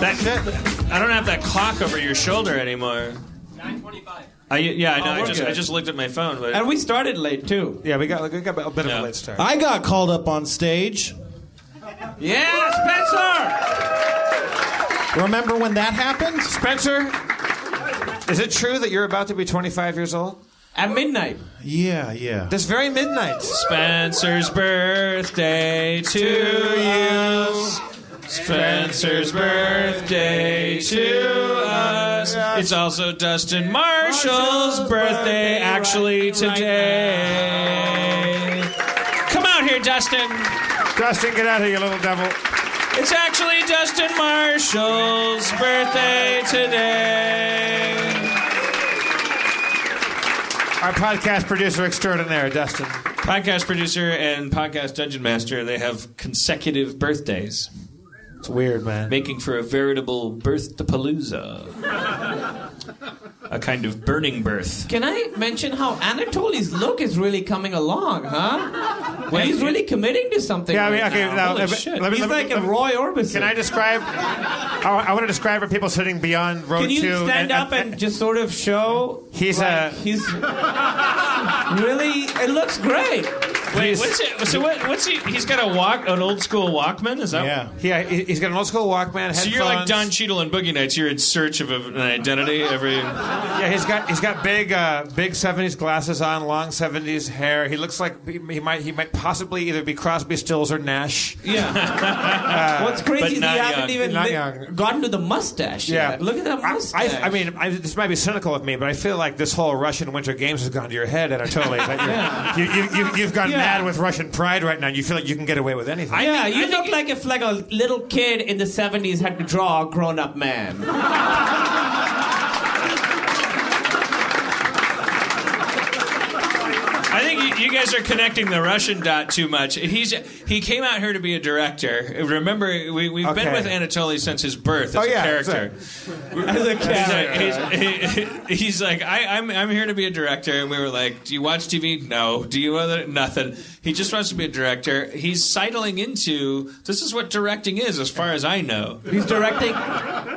That I don't have that clock over your shoulder anymore. Nine twenty-five. I, yeah, I know. I oh, just good. I just looked at my phone, but And we started late too. Yeah, we got, we got a bit of Yeah. a late start. I got called up on stage. Yeah, Spencer. Remember when that happened? Spencer, is it true that you're about to be 25 years old? At midnight. Yeah, yeah. This very midnight. Spencer's birthday to you. Spencer's birthday to us. It's also Dustin Marshall's birthday, actually, today. Come out here, Dustin. Dustin, get out of here, you little devil. It's actually Dustin Marshall's birthday today. Our podcast producer extraordinaire, Dustin. Podcast producer and podcast dungeon master, they have consecutive birthdays, It's weird, man. making for a veritable birth to palooza. A kind of burning birth. Can I mention how Anatoly's look is really coming along, huh? Well, he's really committing to something. Yeah, I mean, right okay, now. now, Holy shit. let me- he's let me- like a let me- Roy Orbison. Can I describe? I, I want to describe for people sitting beyond row two. Can you two. stand up and just sort of show? He's like, a- he's really. It looks great. Wait, what's it? So what, what's he? He's got a walk, an old school Walkman. Is that? Yeah. Yeah, he- he's got an old school Walkman. Headphones. So you're like headphones. Don Cheadle in Boogie Nights. You're in search of an identity every. Yeah, he's got he's got big uh, big seventies glasses on, long seventies hair. He looks like he, he might he might possibly either be Crosby, Stills, or Nash. Yeah. What's but crazy is he not hasn't even Not li- young. gotten to the mustache Yeah, yet. Look at that I- mustache. I, I, mean, I, this might be cynical of me, but I feel like this whole Russian Winter Games has gone to your head, Anatoly. That you're- you, you, you, you've gone Yeah. Mad with Russian pride right now. You feel like you can get away with anything. yeah, you look like if like a little kid in the '70s had to draw a grown-up man. I think you, you guys are connecting the Russian dot too much. He's he came out here to be a director. Remember, we, we've been with Anatoly since his birth as Oh, a yeah, character. As a He's like, he's, he- he's like I, I'm, I'm here to be a director, and we were like, "Do you watch TV? No. Do you other nothing?" He just wants to be a director. He's sidling into this is what directing is, as far as I know. He's directing.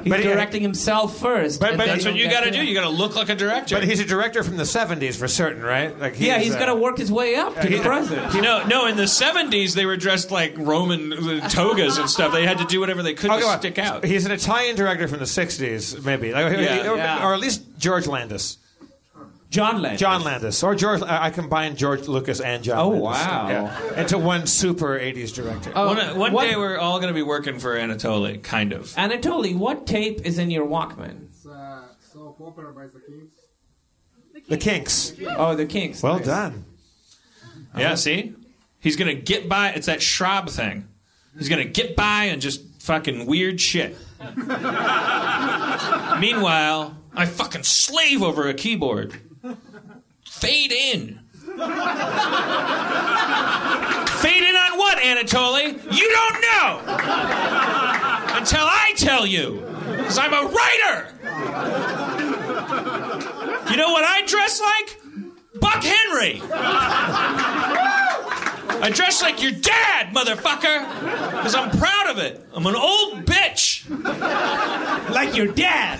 He's But he- directing himself first. But- but That's what you get got to to- do. You got to look like a director. But he's a director from the '70s for certain, right? Like Yeah, he's uh, got to work worked his way up to the president. know, no. In the '70s, they were dressed like Roman uh, togas and stuff. They had to do whatever they could Okay, to well, stick out. He's an Italian director from the '60s, maybe, Like, Yeah. or, Yeah. or at least George Landis. John Landis. John Landis or George. I I combined George Lucas and John. Oh, Landis, wow. Yeah, into one super '80s director. Oh, One, one what- day we're all going to be working for Anatoly, kind of. Anatoly, what tape is in your Walkman? the Kinks. Oh, the Kinks. Well Nice. done. Yeah, uh-huh. see? He's going to get by. It's that Schraub thing. He's going to get by and just fucking weird shit. Meanwhile, I fucking slave over a keyboard. Fade in. Fade in on what, Anatoly? You don't know! Until I tell you. Because I'm a writer! You know what I dress like? Buck Henry! I dress like your dad, motherfucker! Because I'm proud of it. I'm an old bitch! Like your dad.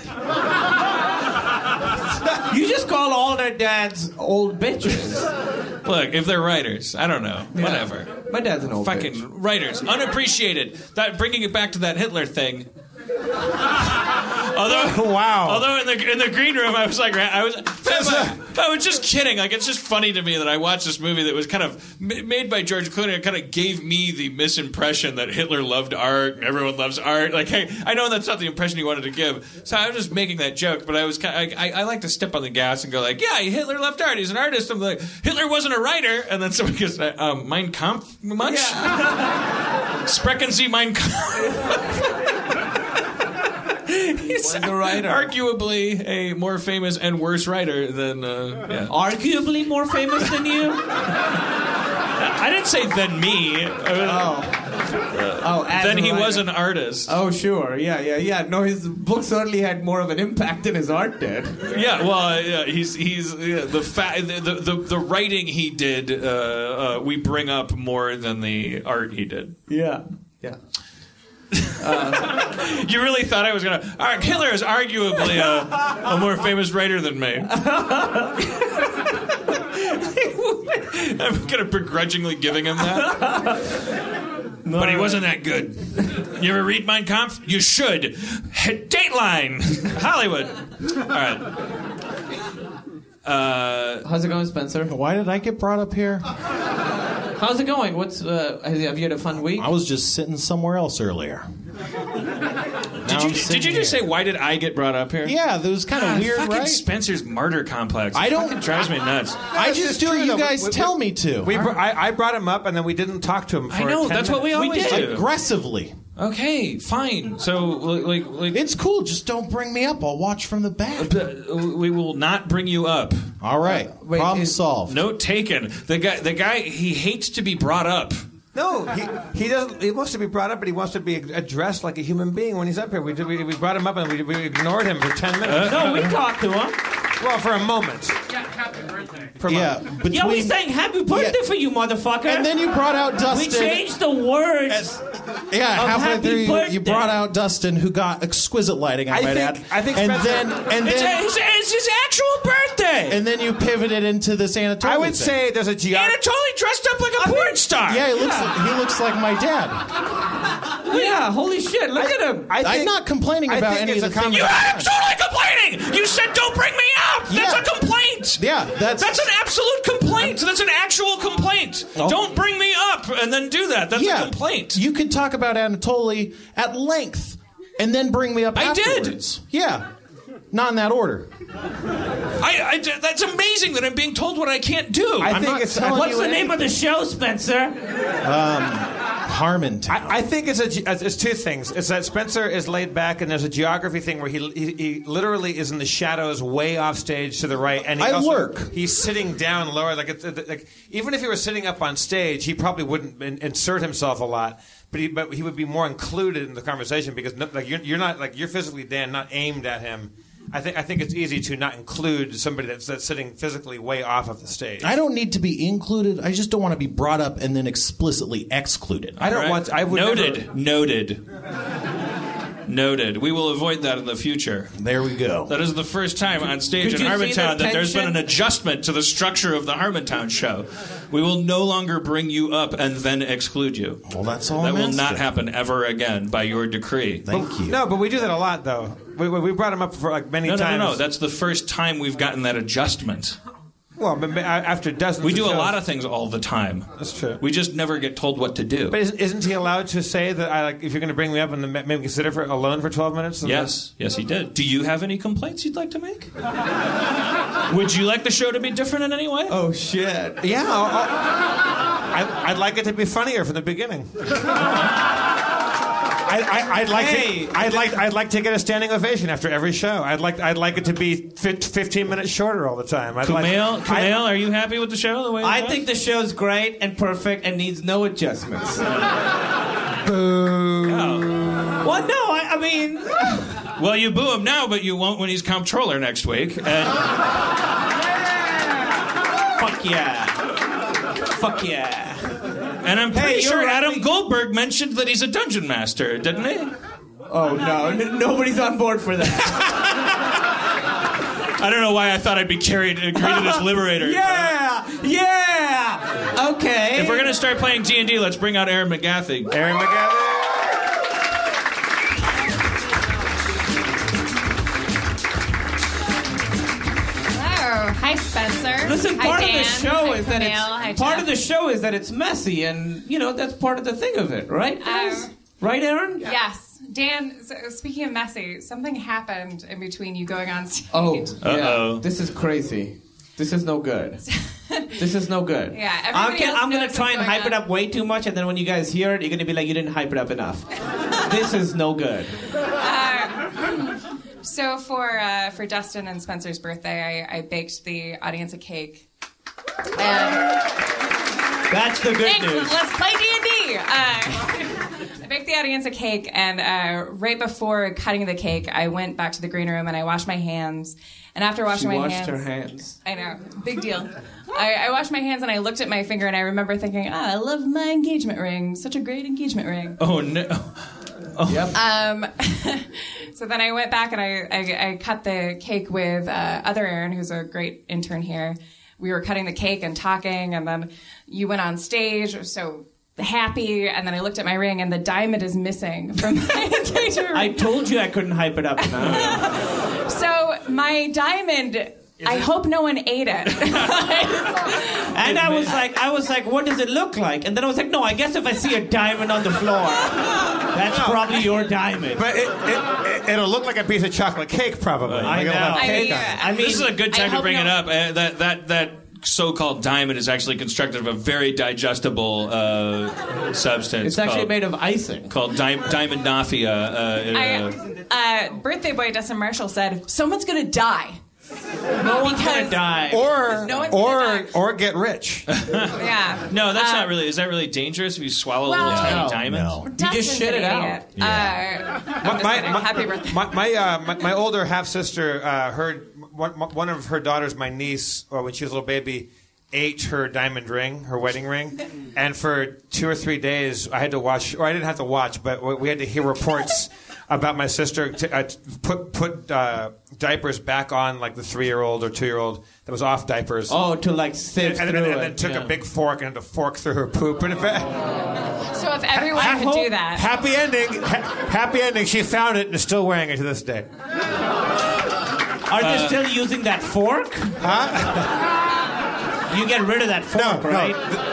you just call all their dads old bitches. Look, if they're writers, I don't know. Whatever. My dad's an old Fucking bitch. writers. Unappreciated. That bringing it back to that Hitler thing. Although, Wow. Although in the in the green room, I was like, I was, I was just kidding. Like it's just funny to me that I watched this movie that was kind of made by George Clooney. It kind of gave me the misimpression that Hitler loved art and everyone loves art. Like hey, I know that's not the impression he wanted to give. So I was just making that joke. But I was kind of, I, I, I like to step on the gas and go like, yeah, Hitler loved art. He's an artist. I'm like, Hitler wasn't a writer. And then somebody goes, um, Mein Kampf much? Sprechen Sie Mein Kampf? He's Was a writer. arguably a more famous and worse writer than. Uh, yeah. Arguably more famous than you? I didn't say than me. Uh, Oh, as then a he writer. was an artist. Oh, sure. Yeah, yeah, yeah. No, his book certainly had more of an impact than his art did. Yeah, well, uh, yeah, he's he's yeah, the, fa- the, the the the writing he did. Uh, uh, we bring up more than the art he did. Yeah. Yeah. You really thought I was gonna? All right, Hitler is arguably a, a more famous writer than me. I'm kind of begrudgingly giving him that. but he wasn't that good. You ever read Mein Kampf? You should. Dateline, Hollywood. All right. Uh, How's it going, Spencer? Why did I get brought up here? How's it going? What's uh, have you have you had a fun week? I was just sitting somewhere else earlier. did you did you just say why did I get brought up here? Yeah, that was kind of God, weird, fucking right? Spencer's martyr complex. It I don't- fucking drives me nuts. I It's just do true, what you though. guys We- we- tell me to. We, br- I, I brought him up, and then we didn't talk to him. For I know 10 that's what we minutes. always did. do. aggressively. Okay, fine. So like like It's cool. Just don't bring me up. I'll watch from the back. uh, uh we will not bring you up. All right. Uh, wait, Problem is- solved. Note taken. The guy the guy he hates to be brought up. No, he, he doesn't. He wants to be brought up, but he wants to be addressed like a human being when he's up here. We, did- we, we brought him up and we, we ignored him for ten minutes. Uh, no, we talked to him. well, for a moment. Yeah, For a Yeah, moment. between Yeah, we sang "Happy Birthday" Yeah. for you, motherfucker. and then you brought out Dustin. we Dustin. changed the words. Yeah, halfway Happy through you, Birthday. you brought out Dustin, who got exquisite lighting. I, I might think- add. I think and Spencer- then and It's, then it's, it's his actual birthday. and then you pivoted into this Anatoly. I would thing. say there's a geography. Anatoly dressed up like a porn star. Yeah, he looks. He looks like my dad. yeah, holy shit! Look at him. I I'm think, not complaining I about think any of it's the a things. You combination- I'm totally complaining. You said don't bring me up. That's Yeah. a complaint. Yeah, that's That's an absolute complaint. That's an actual complaint. Oh. Don't bring me up and then do that. That's yeah. a complaint. You could talk about Anatoly at length, and then bring me up I did. Yeah, not in that order. I, I- that's amazing that I'm being told what I can't do. I I'm think not it's. telling What's you the any- name of the show, Spencer? Um, Harmontown. I, I think it's a it's two things. It's that Spencer is laid back, and there's a geography thing where he he, he literally is in the shadows, way off stage to the right, and he I also, lurk. He's sitting down lower, like it's like even if he were sitting up on stage, he probably wouldn't in, insert himself a lot. But he but he would be more included in the conversation because no, like you're, you're not like you're physically Dan, not aimed at him. I think I think it's easy to not include somebody that's that's sitting physically way off of the stage. I don't need to be included. I just don't want to be brought up and then explicitly excluded. I don't Right? want. I would noted. never- Noted. Noted. We will avoid that in the future. There we go. That is the first time on stage Could in you see the that there's been an adjustment to the structure of the Harmontown show. We will no longer bring you up and then exclude you. Well, that's all That I'm will asking. not happen ever again by your decree. Thank you. No, but we do that a lot, though. We, we we brought him up for like many No, no, times. no, no. That's the first time we've gotten that adjustment. Well, but ma- uh, after dozens. We do a lot of things all the time. That's true. We just never get told what to do. But isn't, isn't he allowed to say that I like if you're going to bring me up and then ma- maybe consider for alone for 12 minutes? Yes, yes, he did. Do you have any complaints you'd like to make? Would you like the show to be different in any way? Oh shit! Yeah. I'll, I'll, I, I'd like it to be funnier from the beginning. I, I, I'd like Hey. to. I'd like. I'd like to get a standing ovation after every show. I'd like. I'd like it to be fif- 15 minutes shorter all the time. I'd Kumail, like, Kumail, are you happy with the show the way? I it think the show's great and perfect and needs no adjustments. Oh. Well, no, I, I mean, Well, you boo him now, but you won't when he's comptroller next week. Uh, and fuck yeah, fuck yeah. And I'm pretty Hey, sure you're Adam right. Goldberg mentioned that he's a dungeon master, didn't he? Oh no, n- nobody's on board for that. I don't know why I thought I'd be carried greeted as liberator. yeah, yeah. Okay. If we're gonna start playing D and D, let's bring out Erin McGathy. Erin McGathy. Hi, Spencer. Listen, Hi, part of the show Hi, is that Kumail. it's Hi, part of the show is that it's messy, and you know that's part of the thing of it, right? guys? Um, right, Erin? Yes. Dan, so speaking of messy, something happened in between you going on stage. Oh, Uh-oh. yeah. This is crazy. This is no good. this is no good. Yeah, I'm, everybody can- I'm gonna try and going hype it up way too much, and then when you guys hear it, you're gonna be like, "You didn't hype it up enough." this is no good. So for uh, for Dustin and Spencer's birthday, I, I baked the audience a cake. And That's the good Thanks. news. Let's play D and D. I baked the audience a cake, and uh, right before cutting the cake, I went back to the green room and I washed my hands. And after She washing my washed hands, her hands. I know, big deal. I, I washed my hands and I looked at my finger, and I remember thinking, "Ah, I love my engagement ring. Such a great engagement ring." Oh no! Um, so then I went back and I, I, I cut the cake with uh, other Aaron, who's a great intern here. We were cutting the cake and talking, and then you went on stage, so happy. And then I looked at my ring, and the diamond is missing from my engagement ring. I told you I couldn't hype it up enough. so my diamond. I hope no one ate it. and I was like, I was like, what does it look like? And then I was like, no, I guess if I see a diamond on the floor, that's probably your diamond. But it, it, it, will look like a piece of chocolate cake, probably. I Like, know. cake I on it. I mean, this is a good I time to hope bring it up. Uh, that that that so-called diamond is actually constructed of a very digestible uh, substance. it's actually called, made of icing. called di- diamondnophia. Uh, I, uh, birthday boy Dustin Marshall said, "Someone's gonna die." No one's gonna die. Or, No or, die. or get rich. Yeah. no, that's Uh, not really. Is that really dangerous if you swallow Well- a little tiny No, diamond? no. You just shit it out. idiot. Uh, I'm just. Happy birthday. My my, uh, my, my older half sister uh, heard one, one of her daughters, my niece, uh, when she was a little baby, ate her diamond ring, her wedding ring, and for two or three days I had to watch, or I didn't have to watch, but we we had to hear reports about my sister to, uh, put put uh, diapers back on like the three year old or two year old that was off diapers. Oh, to like And, sift and, through then, it. and then took yeah. a big fork and had to fork through her poop. And if it, So if everyone I could do that, happy ending, ha- happy ending. She found it and is still wearing it to this day. Are they still using that fork? Huh? you get rid of that fork, No, right? no. The, I mean,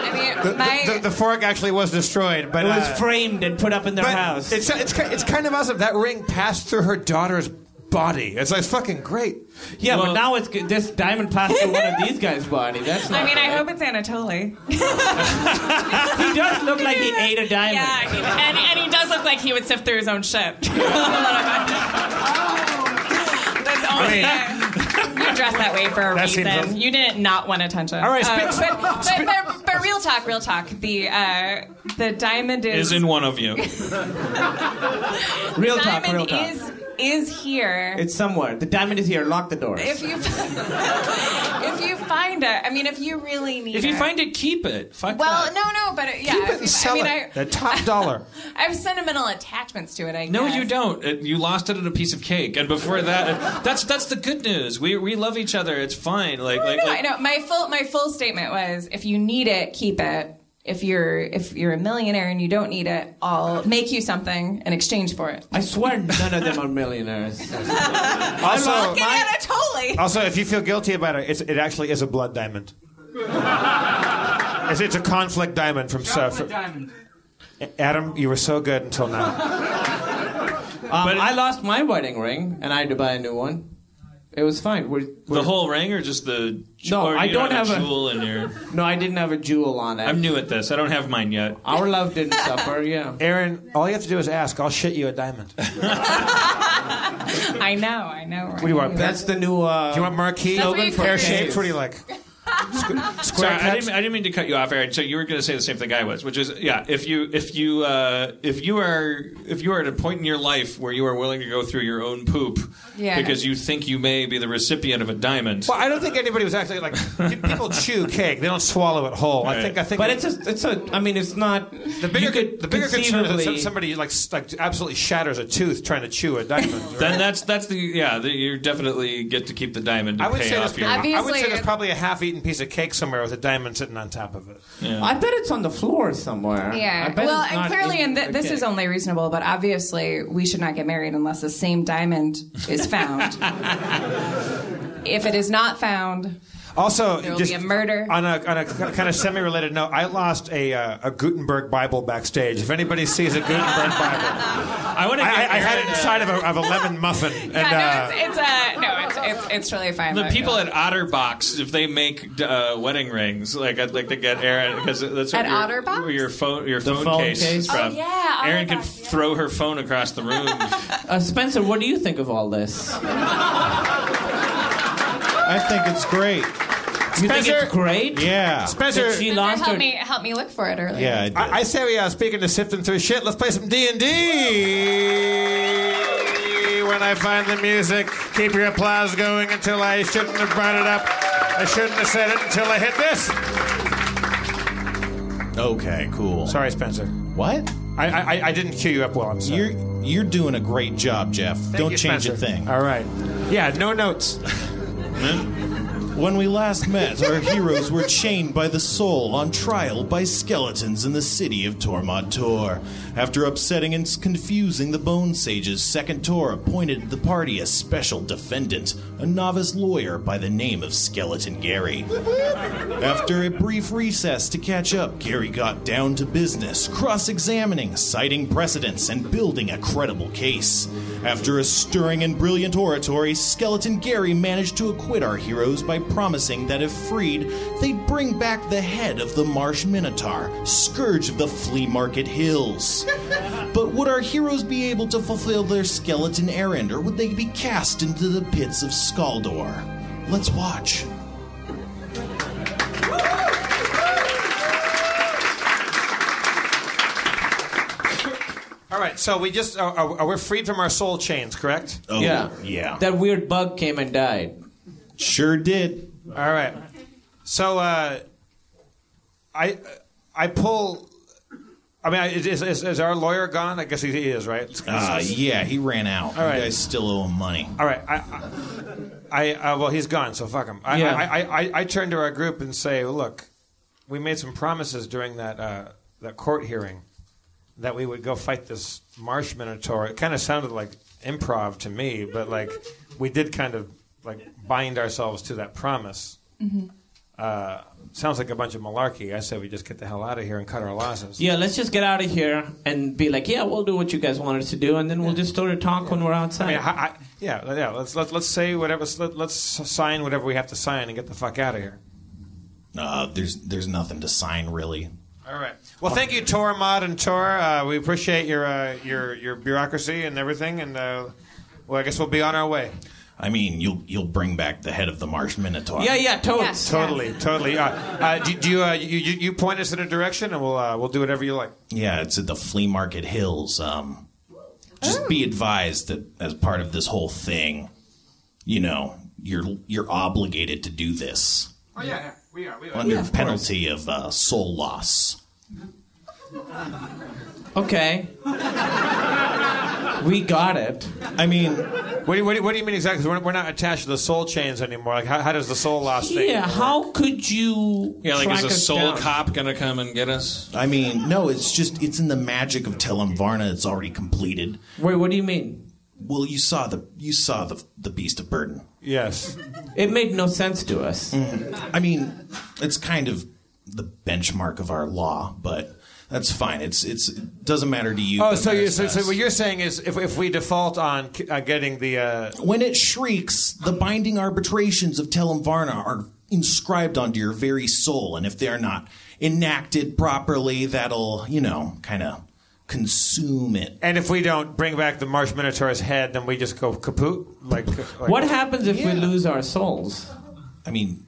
the, my the, the fork actually was destroyed, but It was uh, framed and put up in their house. It's, it's it's kind of awesome. That ring passed through her daughter's body. It's like fucking great. yeah, Well- but now it's this diamond passed through one of these guys' body. That's not. I mean, I hope it's Anatoly. he does look like he ate a diamond. Yeah, he, and, and he does look like he would sift through his own shit. That's only. You dressed that way for a That reason. awesome. You didn't not want attention. All right, Uh, spe- but, but, but, but real talk, real talk. The uh, the diamond is Is in one of you. Real talk, real talk. is is here. It's somewhere. The diamond is here. Lock the doors. if you if you find it, I mean, if you really need it. If you it. find it, keep it. Fuck well, that. no, no, but uh, yeah, Keep it and sell I mean, it. I, the top dollar. I have sentimental attachments to it. I No, guess. you don't. It, you lost it at a piece of cake, and before that, that's that's the good news. We we love each other. It's fine. Like like, no, like I know. My full my full statement was: if you need it, keep it. If you're if you're a millionaire and you don't need it, I'll make you something in exchange for it. I swear none of them are millionaires. Also, Look at Anatoly. also, if you feel guilty about it, it's, it actually is a blood diamond. it's, it's a conflict diamond from Seth. Adam, you were so good until now. Um, I lost my wedding ring, and I had to buy a new one. It was fine. We're, the we're- whole ring, or just the No, or I don't have a- jewel in your. no, I didn't have a jewel on it. I'm new at this. I don't have mine yet. Our love didn't suffer. Yeah. Erin, all you have to do is ask. I'll shit you a diamond. I know, I know. What do you want? That's the new. Uh, Do you want marquee? That's what you Pear call shapes? What do you like? Squ- square Sorry, I didn't, I didn't mean to cut you off, Erin. So you were going to say the same thing I was, which is, yeah, if you if you uh, if you are if you are at a point in your life where you are willing to go through your own poop Yeah. because you think you may be the recipient of a diamond, Well, I don't think anybody was actually like people chew cake; they don't swallow it whole. I think I think. but it's a, it's a. I mean, it's not. the bigger could the bigger concern is that somebody like like absolutely shatters a tooth trying to chew a diamond. right? then that's that's the yeah, the, you definitely get to keep the diamond to I would pay say off your. I would say Obviously- there's probably a half-eaten piece of cake somewhere with a diamond sitting on top of it. I bet it's on the floor somewhere. I Yeah. bet Well, it's and clearly, and th- this cake. is only reasonable, but obviously, we should not get married unless the same diamond is found. if it is not found, Also, There will just be a murder. On a, on a kind of semi-related note, I lost a, uh, a Gutenberg Bible backstage. If anybody sees a Gutenberg Bible, I want to. I, I, I had it inside of a, of a lemon muffin. And, yeah, uh, no, it's, it's uh, no, it's it's it's totally fine. The people at Otterbox, if they make uh, wedding rings, like I'd like to get Erin because that's what At your, Otterbox? where your phone your phone, phone case, case? is from. Oh, yeah, Erin can yeah. throw her phone across the room. Uh, Spencer, what do you think of all this? I think it's great. You think Spencer- it's great? Yeah. Spencer, That she Spencer lost help her. me help me look for it earlier. Yeah, I did. I, I say we are speaking to sifting through shit. Let's play some D and D. When I find the music, keep your applause going until I shouldn't have brought it up. I shouldn't have said it until I hit this. okay, cool. Sorry, Spencer. What? I I, I didn't cue you up well. I'm sorry. You're you're doing a great job, Jeff. Thank Don't you, change a thing. All right. Yeah, no notes. 嗯。When we last met, our heroes were chained by the soul on trial by skeletons in the city of Tormod Tor. After upsetting and confusing the Bone Sages, Second Tor appointed the party a special defendant, a novice lawyer by the name of Skeleton Gary. After a brief recess to catch up, Gary got down to business, cross examining, citing precedents, and building a credible case. After a stirring and brilliant oratory, Skeleton Gary managed to acquit our heroes by promising that if freed, they'd bring back the head of the Marsh Minotaur, scourge of the flea market hills. But would our heroes be able to fulfill their skeleton errand, or would they be cast into the pits of Skaldor? Let's watch. All right. So we just are, are, we're freed from our soul chains, correct? Oh, yeah. Yeah. That weird bug came and died. Sure did. All right. So uh, I I pull. I mean, is, is, is, is our lawyer gone? I guess he, he is, right? Uh, yeah, he ran out. All right. You guys still owe him money. All right. I, I, I uh, well, he's gone, so fuck him. I, Yeah. I, I, I, I turn to our group and say, look, we made some promises during that uh, that court hearing that we would go fight this marsh minotaur. It kind of sounded like improv to me, but like we did kind of like bind ourselves to that promise. Uh, sounds like a bunch of malarkey. I said we just get the hell out of here and cut our losses. Yeah, let's just get out of here and be like, yeah, we'll do what you guys want us to do, and then we'll just sort of talk when we're outside. I mean, I, I, yeah, yeah. Let's let's let's say whatever. Let, let's sign whatever we have to sign and get the fuck out of here. Uh, there's there's nothing to sign really. All right. Well, thank you, Tor, Mod, and Tor. Uh, we appreciate your uh, your your bureaucracy and everything, and uh, well, I guess we'll be on our way. I mean, you'll you'll bring back the head of the Marsh Minotaur. yeah, yeah, totes. Yes. Totally, totally. Uh, uh, do, do you, uh, you you you point us in a direction, and we'll uh, we'll do whatever you like. Yeah, it's at the flea market hills. Um, just be advised that as part of this whole thing, you know, you're you're obligated to do this Oh yeah, yeah, we are. We are. under penalty of uh, soul loss. Okay. we got it. I mean, What do you, what do you, what do you mean exactly? We're, we're not attached to the soul chains anymore. Like, how, how does the soul loss thing? Yeah, how could you Yeah, like track is a soul down? cop gonna come and get us? I mean, no, it's just it's in the magic of Telem Varna. It's already completed. Wait, what do you mean? Well, you saw the you saw the the beast of burden. Yes. It made no sense to us. Mm. I mean, it's kind of the benchmark of our law, but that's fine. It's it's it doesn't matter to you. Oh, so, you so, so, what you're saying is if, if we default on uh, getting the uh, when it shrieks, the binding arbitrations of Telem Varna are inscribed onto your very soul, and if they're not enacted properly, that'll you know kind of consume it. and if we don't bring back the Marsh Minotaur's head, then we just go kaput. Like, like What happens if Yeah. we lose our souls? I mean,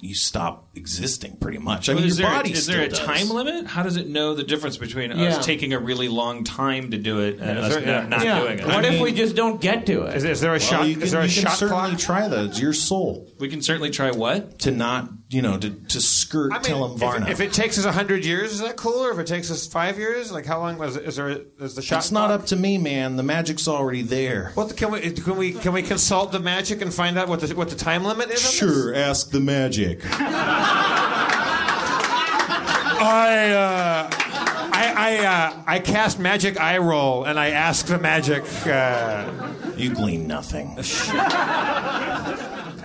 you stop existing pretty much. I mean, is your there, body is there a still time limit? How does it know the difference between Yeah. us taking a really long time to do it and Yeah, us there- not, not yeah. doing it? What I if mean- we just don't get to it? Is, is there a Well, shot? you can, is there a you can shot certainly clock? try that. It's your soul we can certainly try what? to not, you know, to, to skirt I mean, Telem Varna. if, if it takes us hundred years, is that cool? Or if it takes us five years, like how long was? Is there? Is the shot? It's not up to me, man. The magic's already there. What the, can we can we can we consult the magic and find out what the what the time limit is? on this? Sure, ask the magic. I uh, I I, uh, I cast magic eye roll and I ask the magic. Uh, You glean nothing.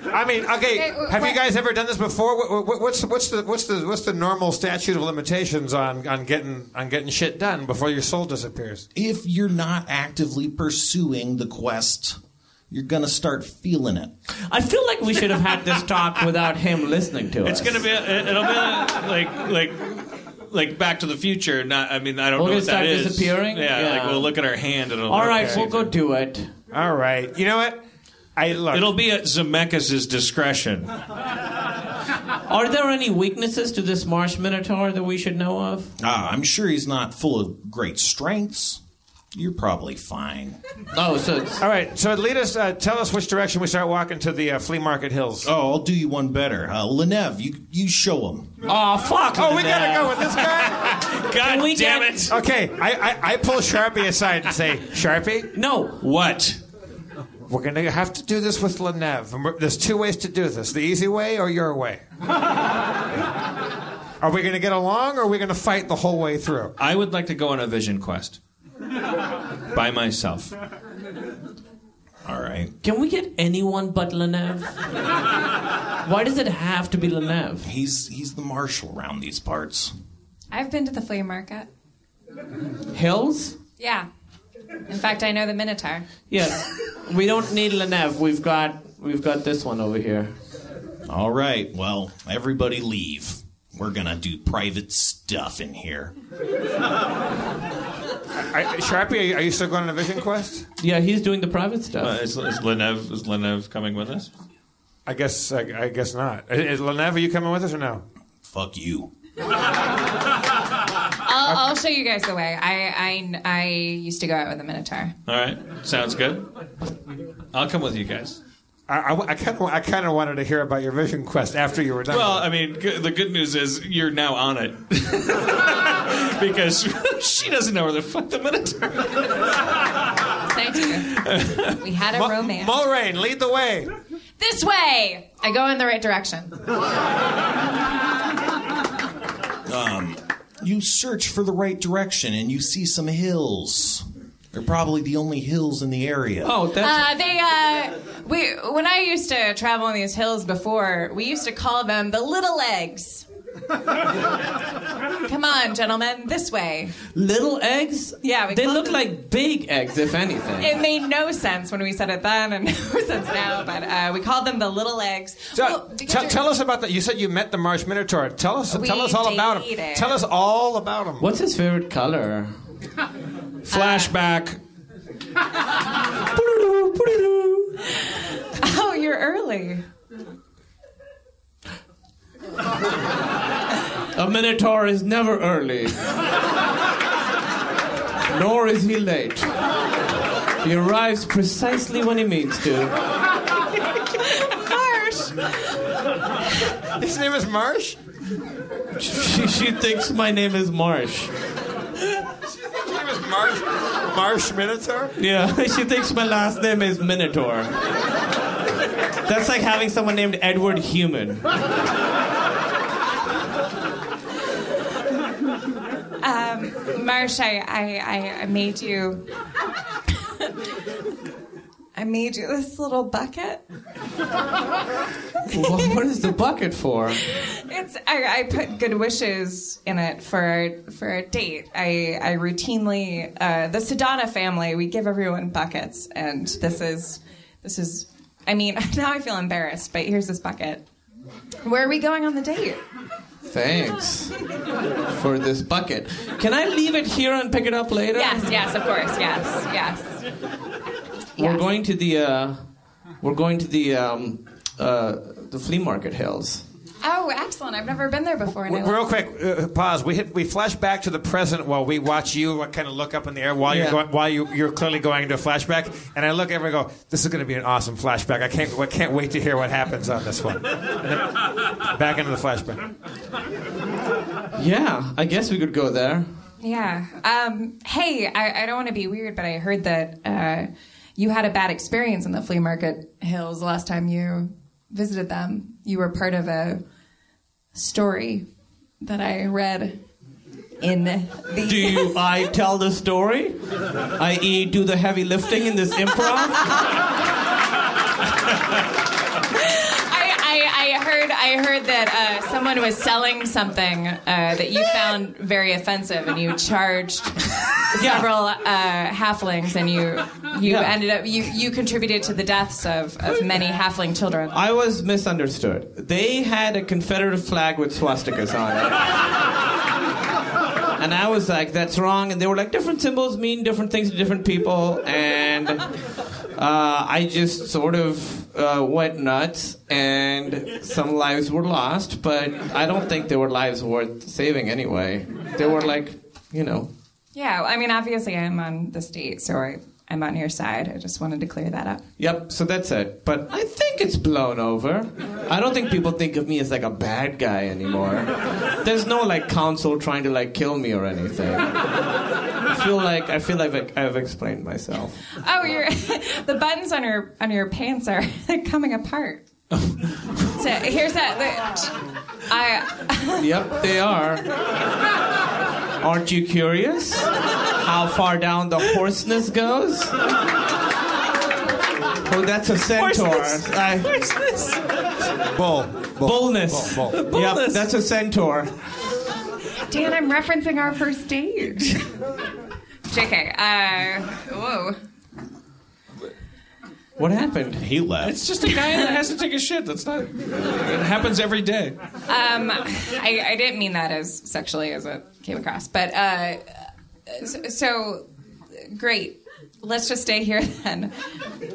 I mean, okay. Hey, wh- have you guys ever done this before? What, what, what's what's the what's the what's the normal statute of limitations on, on getting on getting shit done before your soul disappears? If you're not actively pursuing the quest, you're gonna start feeling it. I feel like we should have had this talk without him listening to it. It's us. gonna be it'll be like like like Back to the Future. Not I mean I don't We're know gonna what that start is. disappearing? Yeah, Yeah. like we'll look at our hand and it'll. All right, okay. we'll go do it. All right. You know what? I look. It'll be at Zemeckis' discretion. Are there any weaknesses to this Marsh Minotaur that we should know of? Ah, I'm sure he's not full of great strengths. You're probably fine. Oh, so it's, All right. So lead us. Uh, tell us which direction we start walking to the uh, flea market hills. Oh, I'll do you one better. Uh, Lenev, you you show him. oh fuck! Oh, we gotta go with this guy. God we damn get- it! Okay, I, I I pull Sharpie aside and say, Sharpie, No, What? we're gonna have to do this with Lenev. And we're- There's two ways to do this: the easy way or your way. Are we gonna get along, or are we gonna fight the whole way through? I would like to go on a vision quest by myself. All right. can we get anyone but Lenev? Why does it have to be Lenev? He's he's the marshal around these parts. I've been to the flea market. Hills? Yeah. In fact, I know the Minotaur. Yes. we don't need Lenev. We've got we've got this one over here. All right. Well, everybody leave. We're gonna do private stuff in here. I, Sharpie, are you, still going on a vision quest? Yeah, he's doing the private stuff. Uh, is, is Lenev is Lenev coming with us? I guess I, I guess not. Is Lenev, are you coming with us or no? Fuck you. I'll, I'll show you guys the way. I, I, I used to go out with a Minotaur. All right, sounds good. I'll come with you guys. I kind of I kind of wanted to hear about your vision quest after you were done. Well, I mean, g- the good news is you're now on it because she doesn't know where the fuck the Minotaur. Thank you. We had a Mu- romance. Mulrain, lead the way. this way. I go in the right direction. Um, You search for the right direction and you see some hills. They're probably the only hills in the area. oh, that's Uh, they, uh, we, when I used to travel on these hills before, we used to call them the little eggs. Come on, gentlemen, this way. little eggs. Yeah, we they look them- like big eggs, if anything. It made no sense when we said it then, and no sense now. But uh, we called them the little eggs. So, Well, because tell, you're- us about that. You said you met the Marsh Minotaur. Tell us, We tell us all about him. Tell us all about him. What's his favorite color? Flashback. Oh, you're early. A minotaur is never early. Nor is he late. He arrives precisely when he means to. Marsh. His name is Marsh. She, she thinks my name is Marsh. His name is Marsh. Marsh Minotaur. Yeah, she thinks my last name is Minotaur. That's like having someone named Edward Human. Um, Marsh, I, I, I, I made you. I made you this little bucket. What, what is the bucket for? It's I, I put good wishes in it for for a date. I I routinely uh, the Sedana family we give everyone buckets, and this is this is. I mean, now I feel embarrassed, but here's this bucket. Where are we going on the date? Thanks for this bucket. Can I leave it here and pick it up later? Yes, yes, of course, yes, yes. We're Yes. going to the uh, we're going to the um, uh, the flea market hills. Oh, excellent! I've never been there before. and Real quick, uh, pause. We hit. We flash back to the present while we watch you kind of look up in the air while Yeah. you're going, while you, you're clearly going into a flashback. And I look at him and go, "This is going to be an awesome flashback. I can't. I can't wait to hear what happens on this one." And then back into the flashback. Yeah, I guess we could go there. Yeah. Um, hey, I, I don't want to be weird, but I heard that uh, you had a bad experience in the flea market hills last time you visited them. You were part of a story that I read in the. Do you, I tell the story? I.e., do the heavy lifting in this improv? Heard I heard that uh, someone was selling something uh, that you found very offensive, and you charged several uh, halflings, and you you Yeah. ended up you, you contributed to the deaths of, of many halfling children. I was misunderstood. They had a Confederate flag with swastikas on it. And I was like, that's wrong. And they were like, different symbols mean different things to different people. And uh, I just sort of uh, went nuts, and some lives were lost, but I don't think they were lives worth saving anyway. They were like, you know. Yeah, I mean, obviously, I'm on the state, so I, I'm on your side. I just wanted to clear that up. Yep, so that's it. But I think it's blown over. I don't think people think of me as like a bad guy anymore. There's no like council trying to like kill me or anything. I feel like I feel like I've explained myself. Oh, you're the buttons on your on your pants are coming apart. so here's that. I Yep, they are. Aren't you curious how far down the hoarseness goes? Oh, that's a centaur. I- Bull. Bullness. Bull, bull. Yep, that's a centaur. Dan, I'm referencing our first date. JK. Uh, whoa. What happened? He left. It's just a guy that has to take a shit. That's not. It happens every day. Um, I, I didn't mean that as sexually as it came across, but uh, so, so great. Let's just stay here then,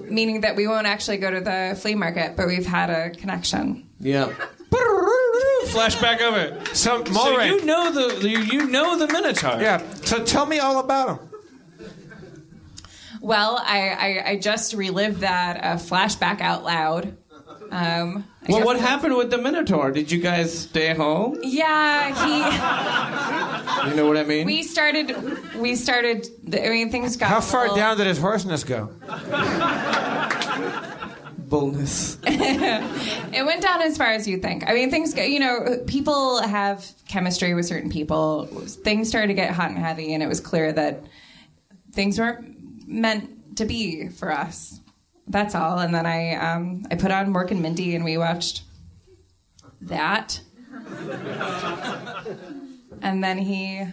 meaning that we won't actually go to the flea market, but we've had a connection. Yeah. Flashback of it. So, So Mulray. you know the you, you know the Minotaur. yeah. So tell me all about him. Well, I, I, I just relived that uh, flashback out loud. Um, Well, what happened with the Minotaur? Did you guys stay home? Yeah, he. You know what I mean? We started. We started. I mean, things got. How far little- down did his hoarseness go? Bullness. It went down as far as you think. I mean, things. go- You know, people have chemistry with certain people. Things started to get hot and heavy, and it was clear that things weren't meant to be for us. That's all. And then I, um, I put on Mork and Mindy, and we watched that. and then he.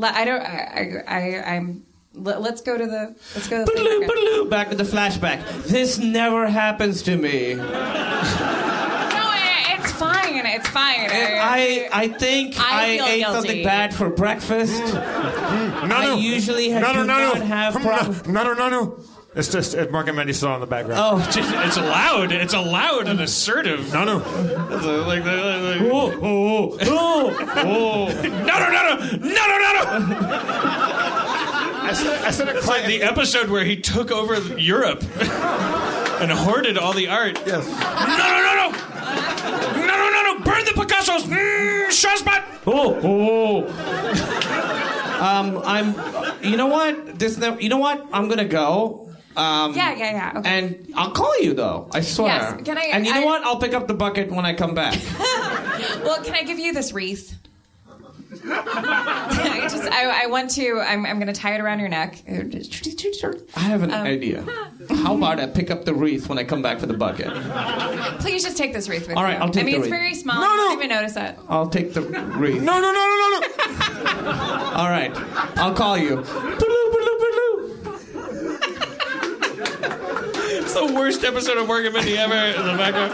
I don't. I. I. I I'm. let- Let's go to the. Let's go. To the Back to the flashback. This never happens to me. No, it's fine. It's fine. I I think I I, ate guilty. something bad for breakfast. Mm-hmm. No, I usually ha- no, no, do no, not no. have mm, no, no, no, no, no. It's just it, Mork and Mindy's still on the background. Oh, It's loud. It's loud and assertive. No, no. It's a- like, like, like, oh, oh, oh, oh. no, no, no, no, no, no, no, no. I said, I said a It's like the episode where he took over Europe and hoarded all the art. Yes. No, no, no, no. Burn the Picassos. Mm, Shazbot. Oh, oh. um, I'm. You know what? This. You know what? I'm gonna go. Um, Yeah, yeah, yeah. Okay. And I'll call you though. I swear. Yes, can I- And you know I- what? I'll pick up the bucket when I come back. Well, can I give you this wreath? I just, I, I want to. I'm, I'm going to tie it around your neck. I have an Um, idea. How about I pick up the wreath when I come back for the bucket? Please just take this wreath with All you. I'll take I mean, the it's wreath. very small. No, I no. don't even notice it. I'll take the wreath. No, no, no, no, no, no. All right. I'll call you. It's the worst episode of Mork and Mindy ever in the background.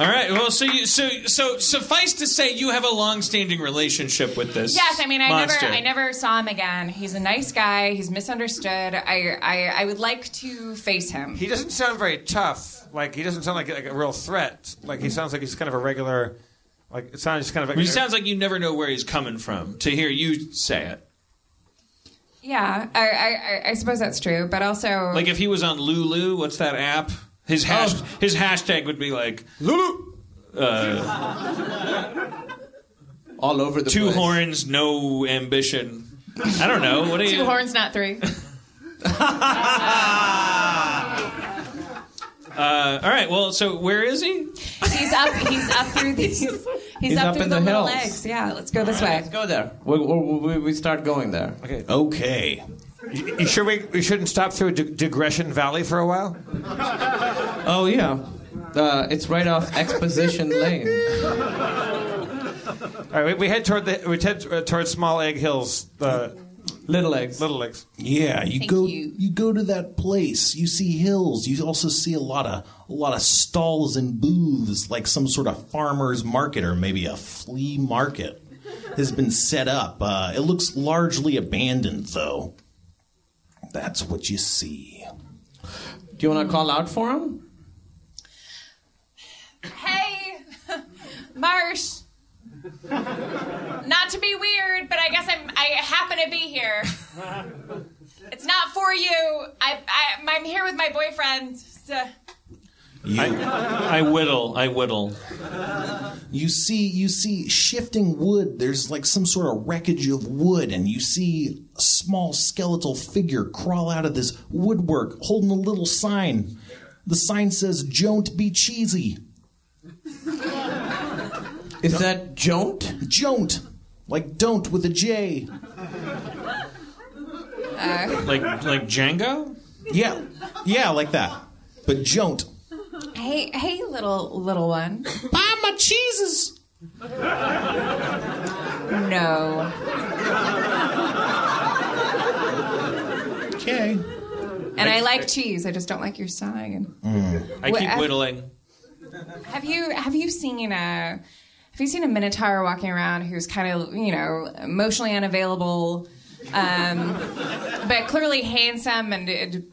All right. Well, so you, so so suffice to say, you have a long-standing relationship with this. Yes, I mean, I monster. never, I never saw him again. He's a nice guy. He's misunderstood. I, I, I would like to face him. He doesn't sound very tough. Like he doesn't sound like, like a real threat. Like he sounds like he's kind of a regular. Like it sounds just kind of. He sounds like you never know where he's coming from. To hear you say it, Yeah, I, I, I- I suppose that's true. But also, like if he was on Lulu, what's that app? His hash, Oh. his hashtag would be like Lulu. Uh, All over the two place. horns, no ambition. I don't know. What do you? two horns, not three. Uh, all right. Well, so where is he? He's up. He's up through these. He's, He's up, up through in the, the hills. legs. Yeah, let's go this way. Let's go there. We, we, we start going there. Okay. Okay. You, you sure we, we shouldn't stop through D- Digression Valley for a while? Oh yeah. Uh, it's right off Exposition Lane. All right, we, we head toward the we head uh, toward Small Egg Hills. Uh, Little Eggs. Little Eggs. Yeah, you Thank go you. you. go to that place. You see hills. You also see a lot of a lot of stalls and booths, like some sort of farmers market or maybe a flea market has been set up. Uh, it looks largely abandoned, though. That's what you see. Do you want to call out for him? Hey, Marsh. Not to be weird, but I guess I'm. I happen to be here. It's not for you. I, I I'm here with my boyfriend. So, You, I whittle. I whittle. you see you see shifting wood. There's like some sort of wreckage of wood, and you see a small skeletal figure crawl out of this woodwork holding a little sign. The sign says, "Don't be cheesy." Is that Jont? Don't. Like don't with a J. Uh. Like like Django. Yeah. Yeah, like that. But don't. Hey, hey, little little one. Buy my cheeses. No. Okay. And I like cheese. I just don't like your sign. I Wha- keep whittling. Have you have you seen a have you seen a minotaur walking around who's kind of you know emotionally unavailable, um, but clearly handsome and.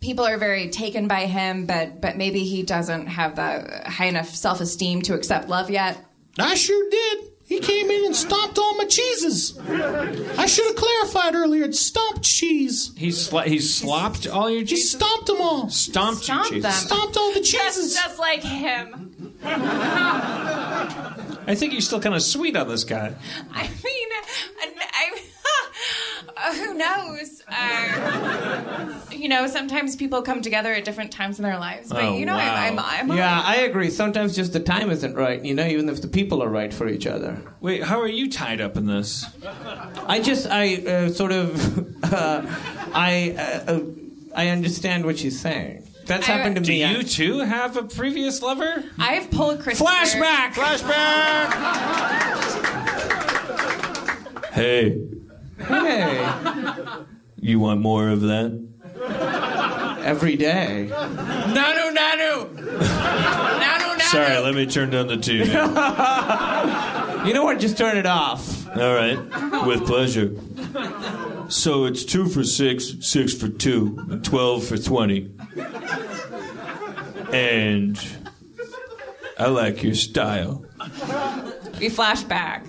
And People are very taken by him, but but maybe he doesn't have the high enough self esteem to accept love yet. I sure did. He came in and stomped all my cheeses. I should have clarified earlier. It's stomped cheese. He's sl- he's slopped all your He cheese. stomped them all. Stomped your Stomp cheese. them. Stomped all the Just, cheeses. just like him. I think you're still kind of sweet on this guy. I mean, I, I, who knows? Uh, you know, sometimes people come together at different times in their lives, but Oh, you know, wow. I'm, I'm, I'm Yeah, I agree. Sometimes just the time isn't right, you know, even if the people are right for each other. Wait, how are you tied up in this? I just, I uh, sort of, uh, I, uh, uh, I understand what she's saying. That's I- happened to Do me. Do you too have a previous lover? I've pulled Christopher. Flashback! Flashback. Hey, Hey, you want more of that? every day. Nanu, nanu! Nanu, nanu. Sorry, let me turn down the tune. You know what? Just turn it off. All right, with pleasure. So it's two for six, six for two, and twelve for twenty. And I like your style. We flash back.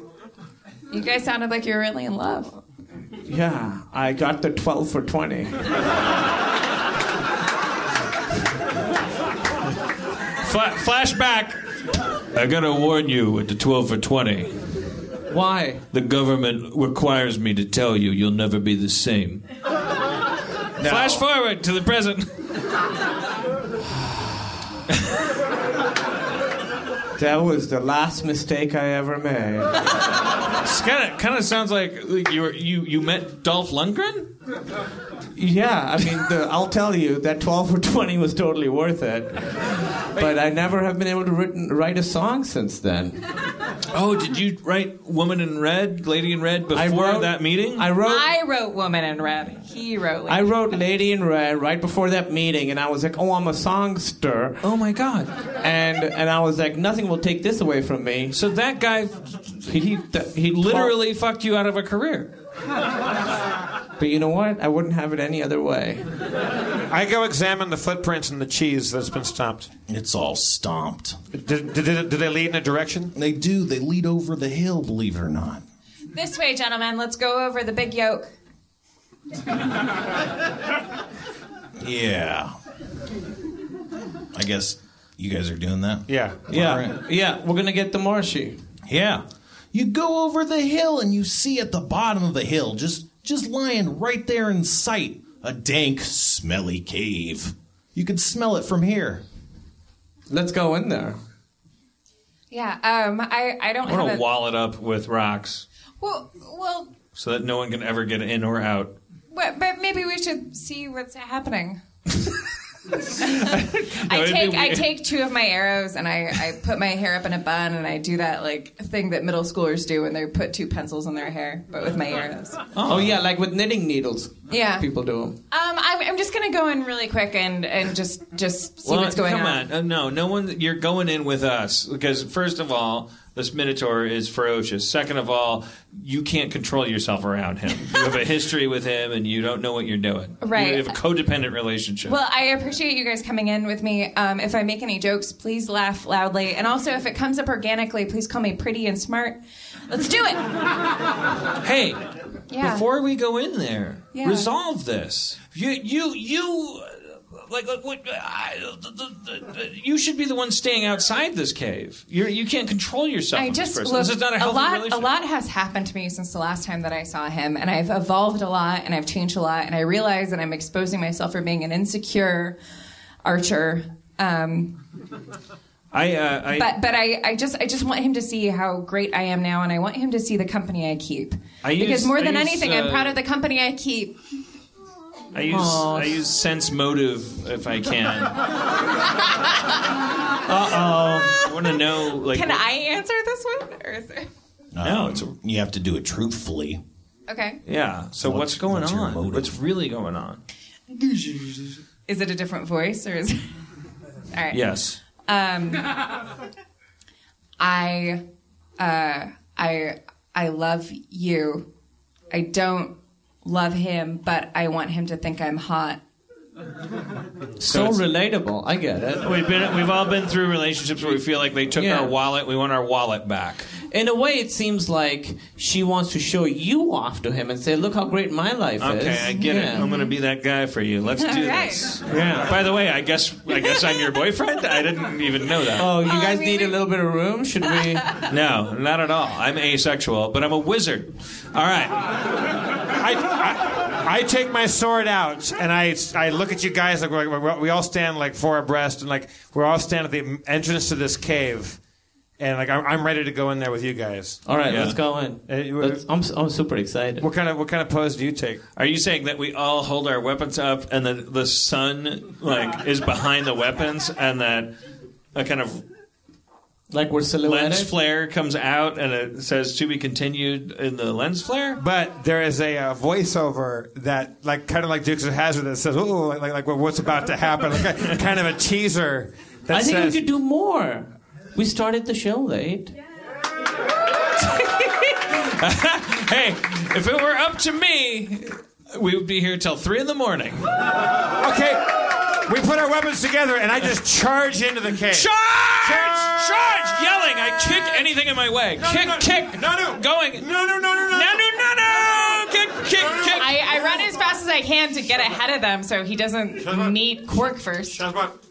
You guys sounded like you were really in love. Yeah, I got the 12 for 20. Fla- flashback. I gotta warn you with the 12 for 20. Why? The government requires me to tell you you'll never be the same. Flash forward to the present. That was the last mistake I ever made. It's kind of kind of sounds like you were, you you met Dolph Lundgren. Yeah, I mean, the, I'll tell you that 12 for 20 was totally worth it. But I never have been able to written, write a song since then. Oh, did you write Woman in Red, Lady in Red before I wrote- that meeting? I wrote. I wrote Woman in Red. He wrote. I wrote Lady in Red right before that meeting, and I was like, "Oh, I'm a songster," oh my God! and and I was like, "Nothing will take this away from me." So that guy, he he literally fucked you out of a career. But you know what? I wouldn't have it any other way. I go examine the footprints in the cheese that's been stomped. It's all stomped. Did, did, did they lead in a direction? They do. They lead over the hill, believe it or not. This way, gentlemen. Let's go over the big yoke. Yeah. I guess you guys are doing that? Yeah. Yeah, All right. yeah, we're gonna get the marshy. Yeah. You go over the hill and you see at the bottom of the hill, just just lying right there in sight, a dank, smelly cave. You could smell it from here. Let's go in there. Yeah. Um. I. I don't I want have to a. wall it up with rocks Well. Well. so that no one can ever get in or out. But, but maybe we should see what's happening. I take I take two of my arrows and I, I put my hair up in a bun and I do that like thing that middle schoolers do when they put two pencils in their hair, but with my arrows. Um, Oh, yeah, like with knitting needles. Yeah. People do them. I'm, I'm just gonna go in really quick and, and just just see well, what's going come on. on. Uh, no, no one. You're going in with us because first of all, this Minotaur is ferocious. Second of all, you can't control yourself around him. You have a history with him, and you don't know what you're doing. Right. You have a codependent relationship. Well, I appreciate you guys coming in with me. Um, if I make any jokes, please laugh loudly. And also, if it comes up organically, please call me pretty and smart. Let's do it. hey, Yeah. before we go in there, Yeah. resolve this. You, you, you. Like, like what, I, the, the, the, you should be the one staying outside this cave. You're, you can't control yourself. I just this look. this is not a a lot. A lot has happened to me since the last time that I saw him, and I've evolved a lot, and I've changed a lot, and I realize that I'm exposing myself for being an insecure archer. Um, I, uh, I, but but I, I just I just want him to see how great I am now, and I want him to see the company I keep. I use- because more than use, anything, I'm uh, proud of the company I keep. I use I use sense motive if I can. uh oh. I want to know like Can what- I answer this one, or is there? No, it's a, You have to do it truthfully. Okay. yeah. So What's- what's, going what's on? motive? What's really going on? Is it a different voice, or is? All right. Yes. Um, I, uh, I, I love you. I don't love him, but I want him to think I'm hot. So it's- relatable. I get it. We've been we've all been through relationships where we feel like they took Yeah. our wallet. We want our wallet back. In a way, it seems like she wants to show you off to him and say, "Look how great my life is." Okay, I get it. I'm going to be that guy for you. Let's do All right. this. Yeah. By the way, I guess I guess I'm your boyfriend. I didn't even know that. Oh, you Oh, I guys mean, need a little bit of room. Should we? No, not at all. I'm asexual, but I'm a wizard. All right. I, I, I take my sword out and I, I look at you guys like we're, we're- we all stand like four abreast and like we're all stand at the entrance to this cave and like I'm, I'm ready to go in there with you guys. All right, Yeah. let's go in. Uh, you- Let's- I'm I'm super excited. What kind of what kind of pose do you take? Are you saying that we all hold our weapons up and that the sun like is behind the weapons and that a kind of Like we're lens flare comes out and it says to be continued in the lens flare? But there is a uh, voiceover that like kind of like Dukes of Hazzard that says, "Oh, like, like, like what's about to happen?" Like a, kind of a teaser. That I think says, we could do more. We started the show late. Hey, if it were up to me, we would be here till three in the morning. Okay, we put our weapons together and I just charge into the cave. Charge! Charge! Charge! Yelling! I kick anything in my way. kick, no, kick. no, no. Going. No, no, no, no, no. No, no, no, no! Kick, kick, Kick! I, I run as fast as I can to get ahead of them so he doesn't meet Quark first. Shazbot!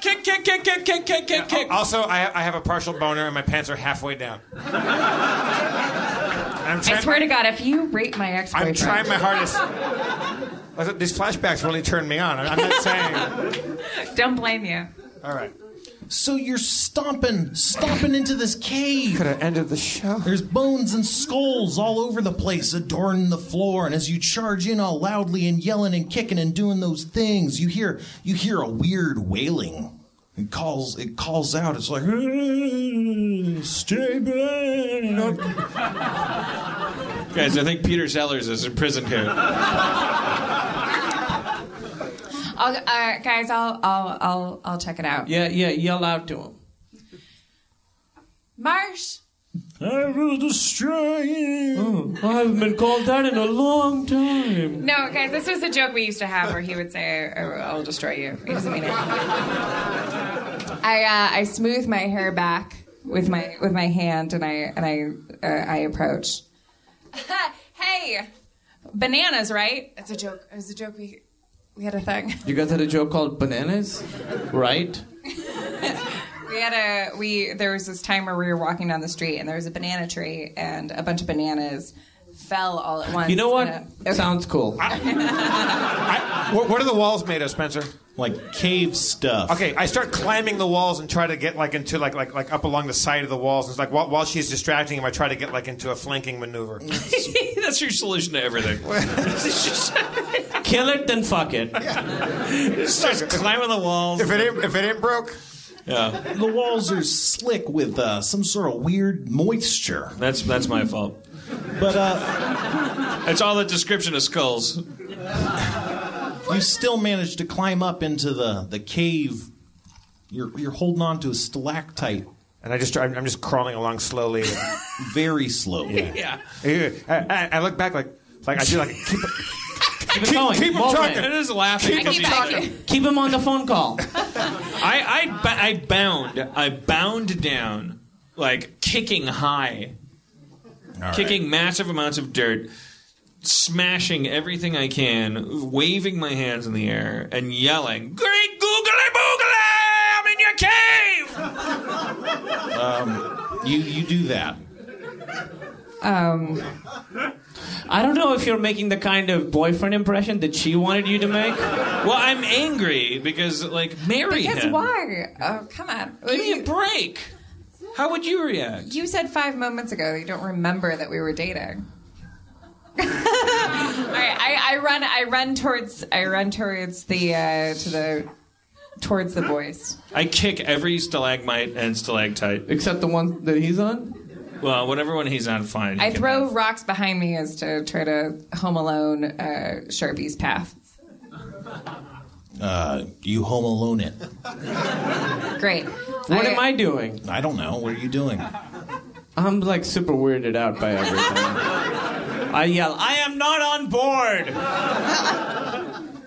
Kick, kick, kick, kick, kick, kick, kick, kick. Also, I, I have a partial boner and my pants are halfway down. I'm I swear to God, if you rape my ex I'm trying my hardest. These flashbacks really turned me on. I'm not saying. Don't blame you. All right. So you're stomping, stomping into this cave. Could have ended the show. There's bones and skulls all over the place, adorning the floor. And as you charge in all loudly and yelling and kicking and doing those things, you hear you hear a weird wailing. It calls it calls out. It's like stay back. Guys, I think Peter Sellers is imprisoned here. I'll, uh, guys, I'll, I'll, I'll, I'll check it out. Yeah, yeah, yell out to him. Marsh. I will destroy you. I haven't been called that in a long time. No, guys, this was a joke we used to have where he would say, "Oh, "I'll destroy you." He doesn't mean it. I uh, I smooth my hair back with my with my hand, and I and I uh, I approach. hey, bananas, right? It's a joke. It was a joke. We we had a thing. You guys had a joke called bananas, right? We had a we. There was this time where we were walking down the street, and there was a banana tree, and a bunch of bananas fell all at once. You know what? And, uh, Sounds cool. I, what, what are the walls made of, Spencer? Like cave stuff. Okay, I start climbing the walls and try to get like into like like like up along the side of the walls. It's like while, while she's distracting him, I try to get like into a flanking maneuver. That's your solution to everything. Kill it, then fuck it. Starts climbing the walls. if it ain't if it ain't broke, Yeah, The walls are slick with uh, some sort of weird moisture. that's that's my fault. But uh, It's all the description of skulls. you still manage to climb up into the, the cave. You're, you're holding on to a stalactite and I just I'm, I'm just crawling along slowly. very slowly. Yeah, I, I, I look back like like I do like keep Keep it going. keep him talking. it is laughing. I keep, I keep, Keep him on the phone call. I I, I bound I bound down like kicking high, kicking massive amounts of dirt, smashing everything I can, waving my hands in the air and yelling, "Great googly boogly! I'm in your cave!" You you do that. um, I don't know if you're making the kind of boyfriend impression that she wanted you to make. Well, I'm angry because like marry because him. why? Oh, come on. Give me a break. How would you react? you said five moments ago that you don't remember that we were dating. All right, I, I run. I run towards. I run towards the uh, to the towards the boys. I kick every stalagmite and stalactite. Except the one that he's on? Well, whatever one he's on, fine. I throw have. rocks behind me as to try to home alone uh, Sharpie's path. Uh, you home alone it. Great. What am I doing? I don't know. What are you doing? I'm like super weirded out by everything. I yell, I am not on board!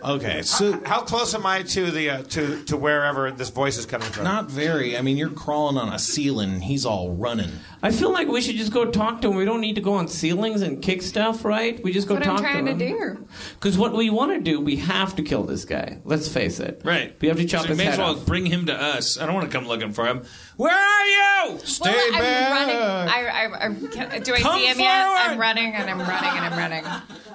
Okay, so How close am I to the uh, to to wherever this voice is coming from? not very. I mean, you're crawling on a ceiling. He's all running. I feel like we should just go talk to him. We don't need to go on ceilings and kick stuff, right? We just go What talk to him. What I'm trying to to him. do. Because what we want to do, we have to kill this guy. Let's face it. Right. We have to chop so his may head as well off. bring him to us. I don't want to come looking for him. Where are you? Stay well, I'm running. I, I, I, can, do I Come see him yet? I'm running and I'm running and I'm running.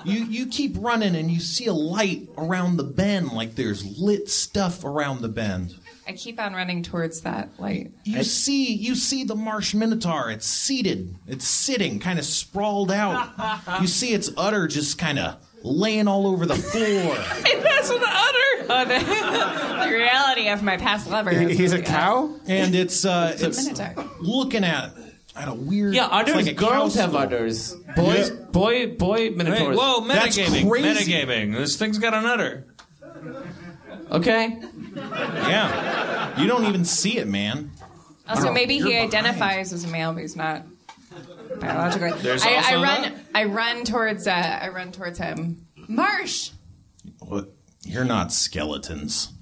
You you keep running and you see a light around the bend, like there's lit stuff around the bend. I keep on running towards that light. You see you see the marsh minotaur. It's seated. It's sitting, kind of sprawled out. You see its udder just kind of laying all over the floor. That's an utter. Oh, the, the reality of my past lover. is He's a cow. and it's uh it's Minotaur. looking at at a weird Yeah, it's udders. like a girls cow have skull. udders. Boys, boy, boy, Hey, minotaurs. whoa, That's metagaming. crazy. Metagaming. This thing's got an udder. Okay. Yeah. You don't even see it, man. Also, maybe he behind. identifies as a male, but he's not biologically. There's I, also I run. that. I run towards. Uh, I run towards him. Marsh. What? You're not skeletons.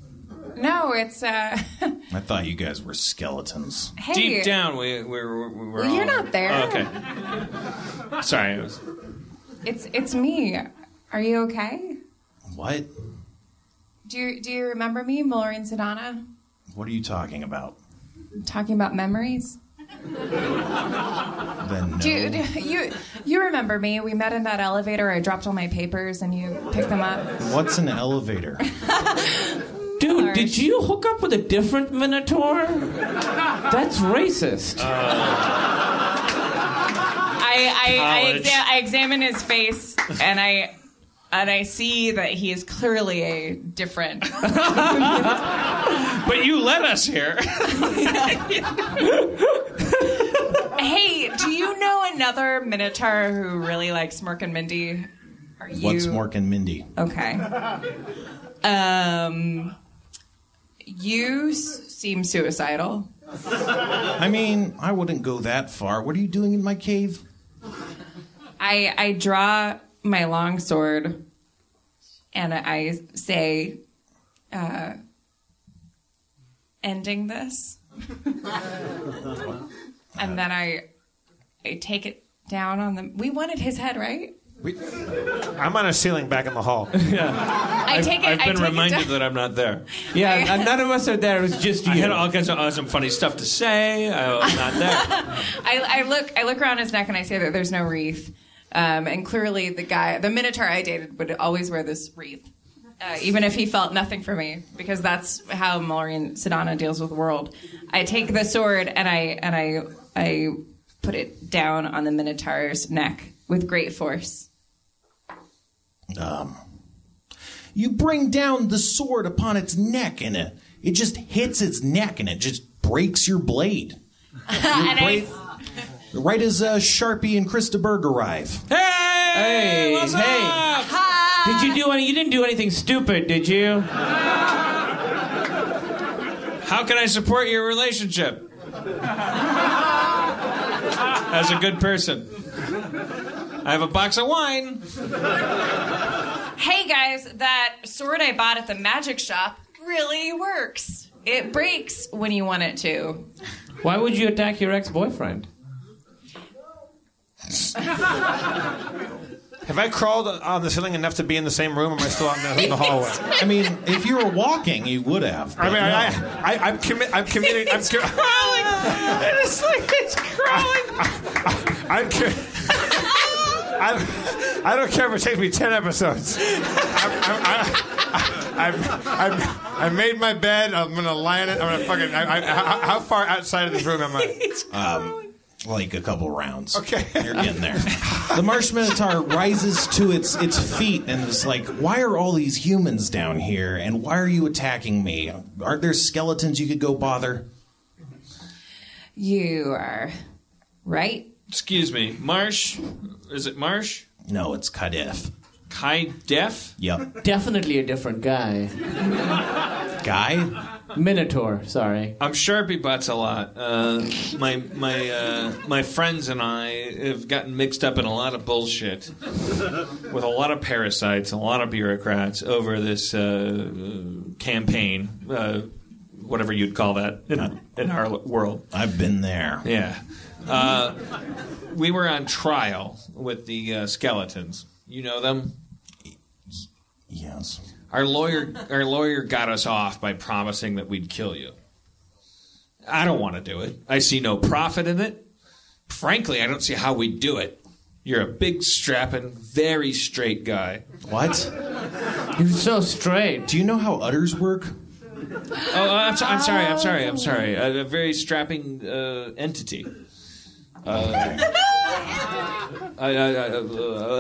No, it's. Uh, I thought you guys were skeletons. hey. Deep down, we, we're, we're, we're you're all- not there. Oh, okay. Sorry. It was, It's it's me. Are you okay? What? Do you do you remember me, Maureen Sedana? What are you talking about? Talking about memories. Then no. Do do you you remember me? We met in that elevator. I dropped all my papers and you picked them up. What's an elevator? Dude, did you hook up with a different Minotaur? That's racist. I I, I, exa- I examine his face and I and I see that he is clearly a different. But you led us here. hey, do you know another Minotaur who really likes Mork and Mindy? Are you What's Mork and Mindy? Okay. Um, you s- seem suicidal. I mean, I wouldn't go that far. What are you doing in my cave? I I draw my long sword, and I say, uh, "Ending this," and then I I take it down on the. We wanted his head, right? I'm on a ceiling back in the hall. I take it. I've I been take reminded it that I'm not there. Yeah, and none of us are there. It was just you. I had all kinds of uh, some funny stuff to say. I was not there. I, I look I look around his neck and I say that there's no wreath. Um, and clearly, the guy, the Minotaur I dated, would always wear this wreath, uh, even if he felt nothing for me, because that's how Maureen Sedana deals with the world. I take the sword and I and I I put it down on the Minotaur's neck with great force. Um, you bring down the sword upon its neck, and it it just hits its neck, and it just breaks your blade. and Right, right as uh, Sharpie and Krista Berg arrive. Hey, what's hey. I, Did you do any? You didn't do anything stupid, did you? How can I support your relationship? As a good person. I have a box of wine. hey guys, that sword I bought at the magic shop really works. It breaks when you want it to. Why would you attack your ex-boyfriend? Have I crawled on the ceiling enough to be in the same room, or am I still out in the, in the hallway? I mean, if you were walking, you would have. I mean, I, no. I, I, I'm, commi- I'm committing. I'm, co- crawling. It's like it's crawling. I'm, co- I'm, I I don't care if it takes me ten episodes. I'm, I'm, I, I'm, I'm, I made my bed. I'm gonna lie in it. I'm gonna fucking. I, I, how, how far outside of this room am I? um, like a couple rounds. Okay. You're getting there. The Marsh Minotaur rises to its its feet and is like, "Why are all these humans down here? And why are you attacking me? Aren't there skeletons you could go bother?" You are right. Excuse me, Marsh. Is it Marsh? No, it's Kadef. Kai Def? Yep. Definitely a different guy. Guy? Minotaur, sorry. I'm Sharpie butts a lot. Uh, my my uh, my friends and I have gotten mixed up in a lot of bullshit with a lot of parasites, a lot of bureaucrats over this uh, campaign, uh, whatever you'd call that in, in our world. I've been there. Yeah. Uh, we were on trial with the uh, skeletons. You know them? Yes. Our lawyer, our lawyer got us off by promising that we'd kill you. I don't want to do it. I see no profit in it. Frankly, I don't see how we'd do it. You're a big, strapping, very straight guy. What? You're so straight. Do you know how udders work? Oh, I'm, so- I'm sorry. I'm sorry. I'm sorry. A, a very strapping uh, entity. Uh, I, I, I, uh,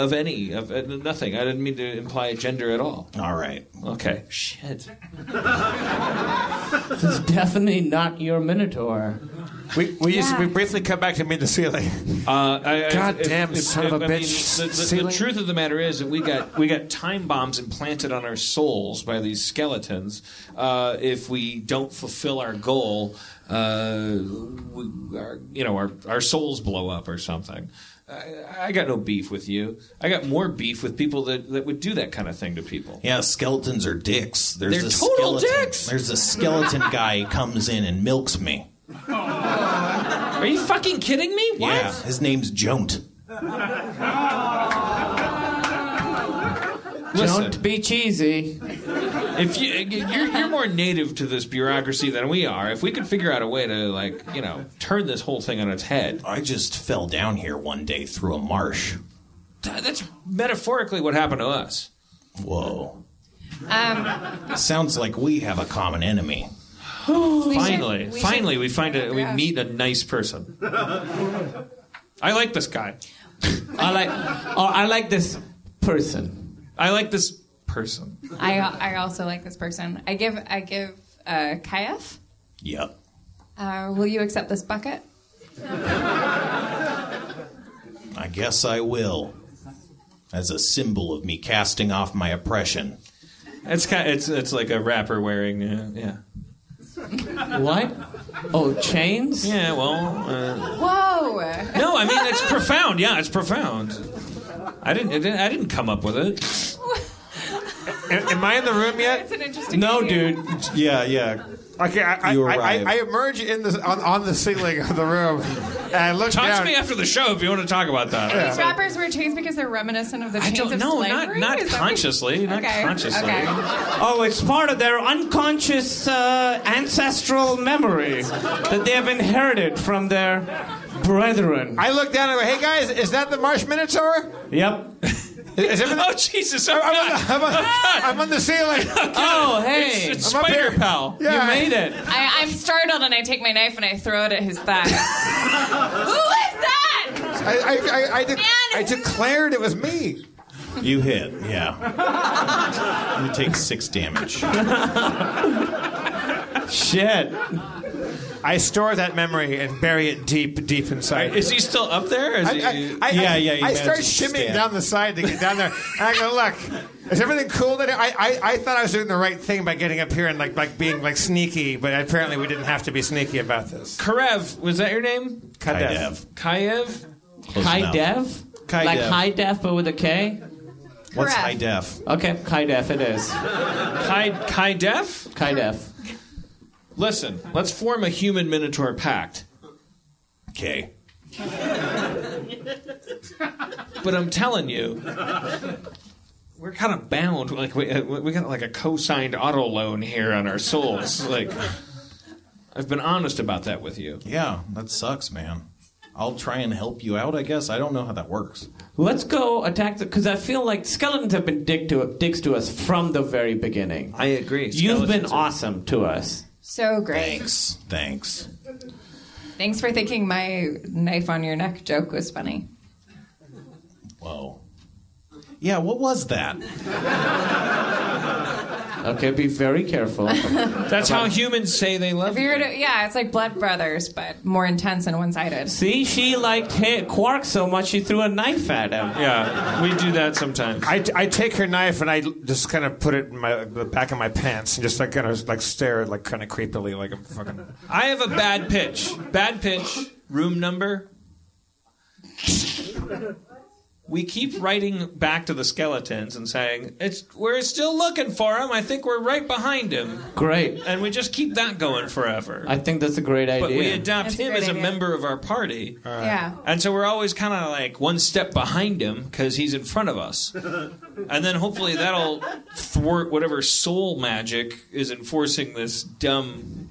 of any, of uh, nothing. I didn't mean to imply gender at all. All right. Okay. Shit. This is definitely not your Minotaur. We we used we briefly cut back to meet the ceiling. Uh, I, I- God if- damn if- son if- of a I mean, bitch, the, the- the, ceiling. truth of the matter is that we got we got time bombs implanted on our souls by these skeletons. Uh, if we don't fulfill our goal, uh, we, our, you know, our our souls blow up or something. I, I got no beef with you. I got more beef with people that, that would do that kind of thing to people. Yeah, skeletons are dicks. There's They're a total skeleton, dicks. There's a skeleton guy who comes in and milks me. Are you fucking kidding me? What? Yeah, his name's Jont. Listen. Don't be cheesy. If you you're, you're more native to this bureaucracy than we are, if we could figure out a way to like you know turn this whole thing on its head, I just fell down here one day through a marsh. th- that's metaphorically what happened to us. Whoa. Um, Sounds like we have a common enemy. we should- finally, we finally, should we find a we meet a nice person. I like this guy. I like. Oh, I like this person. I like this person. I I also like this person. I give I give uh, Kayef. Yep. Uh, will you accept this bucket? I guess I will. As a symbol of me casting off my oppression. It's kind. It's it's like a rapper wearing. Uh, yeah. What? Oh, chains? Yeah. Well. Uh, Whoa! no, I mean it's profound. Yeah, it's profound. I didn't. I didn't, I didn't come up with it. Am, am I in the room yet? It's an interesting. No, idea. dude. Yeah, yeah. Okay, I, I, You I, I, arrive. I emerge in the on, on the ceiling of the room, and I look Talk down. to me after the show if you want to talk about that. These rappers wear chains because they're reminiscent of the I chains don't of know. Not slavery? not Is that what- consciously. Not Okay, consciously. okay. Oh, it's part of their unconscious uh, ancestral memory that they have inherited from their brethren. I look down and go, "Hey guys, is that the Marsh Minotaur? Yep. Is everything?" Oh Jesus! Oh, I'm, on the, I'm, on, I'm on the ceiling. Oh, hey. It's, it's I'm up Spider here. Pal. Yeah, you made it. I, I'm startled and I take my knife and I throw it at his thigh. Who is that? I, I, I, I, de- Man. I declared it was me. You hit, yeah. You take six damage. Shit. I store that memory and bury it deep, deep inside. Is he still up there? Is I, he, I, I, Yeah, I, yeah, I start shimmying down the side to get down there, and I go, "Look, is everything cool?" That I, I, I thought I was doing the right thing by getting up here and like, like being like sneaky, but apparently we didn't have to be sneaky about this. Karev, was that your name? Kadev. Kadev. Kayev? Close High enough. def? Kai like def. high def but with a K? What's Correct. high def? Okay, high def it is. Kai Kaidef? High def. Listen, let's form a human minotaur pact. Okay. But I'm telling you, we're kind of bound. Like uh, we we got like a co-signed auto loan here on our souls. Like I've been honest about that with you. Yeah, that sucks, man. I'll try and help you out, I guess. I don't know how that works. Let's go attack the because I feel like skeletons have been dick to dicks to us from the very beginning. I agree. You've been are- awesome to us. So great. Thanks. Thanks. Thanks for thinking my knife on your neck joke was funny. Whoa. Yeah, what was that? Okay, be very careful. That's how humans say they love If you you. yeah, it's like Blood Brothers, but more intense and one-sided. See, she liked Ha- Quark so much she threw a knife at him. Yeah, we do that sometimes. I, I take her knife and I just kind of put it in my the back of my pants and just like kind of like stare like kind of creepily like I'm fucking. I have a bad pitch. Bad pitch. Room number. We keep writing back to the skeletons and saying it's we're still looking for him. I think we're right behind him, Great. and we just keep that going forever. I think that's a great idea. but we adopt That's a him great as a idea. member of our party, Yeah. and so we're always kind of like one step behind him because he's in front of us, and then hopefully that'll thwart whatever soul magic is enforcing this dumb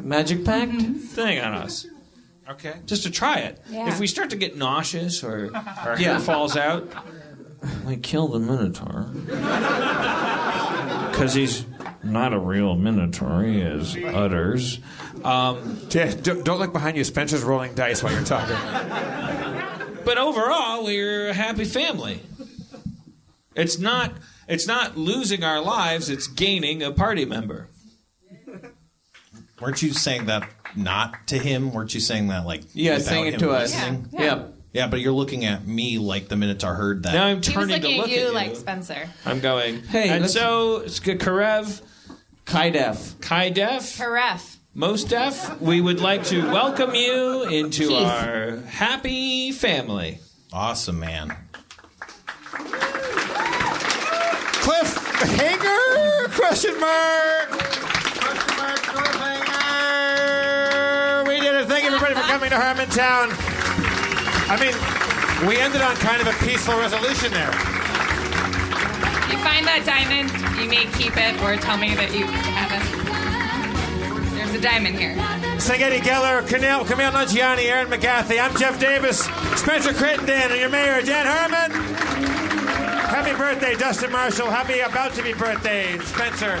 Magic Pact? thing on us. Okay. just to try it. Yeah. If we start to get nauseous or our Yeah. hair falls out, we kill the Minotaur. Because he's not a real Minotaur, he is utters. Um, Yeah, don't, don't look behind you. Spencer's rolling dice while you're talking. but overall, we're a happy family. It's not. It's not losing our lives. It's gaining a party member. Weren't you saying that not to him? Weren't you saying that like Yeah, saying it him to us. listening? Yeah. Yep. Yeah, but you're looking at me like the Minotaur heard that. Now I'm He was turning to looking look at you at you. like Spencer. I'm going. Hey, and so it's Karev, Kai def. Kai Def, Karef. Most Def, we would like to welcome you into Keith. our happy family. Awesome, man. Cliffhanger? Question mark? Coming to Harmontown. I mean, we ended on kind of a peaceful resolution there. You find that diamond, you may keep it or tell me that you have it. There's a diamond here. Sangetti Geller, Kumail, Kumail Nanjiani, Erin McGathy. I'm Jeff Davis, Spencer Crittenden, and your mayor, Dan Harmon. Happy birthday, Dustin Marshall. Happy about to be birthday, Spencer.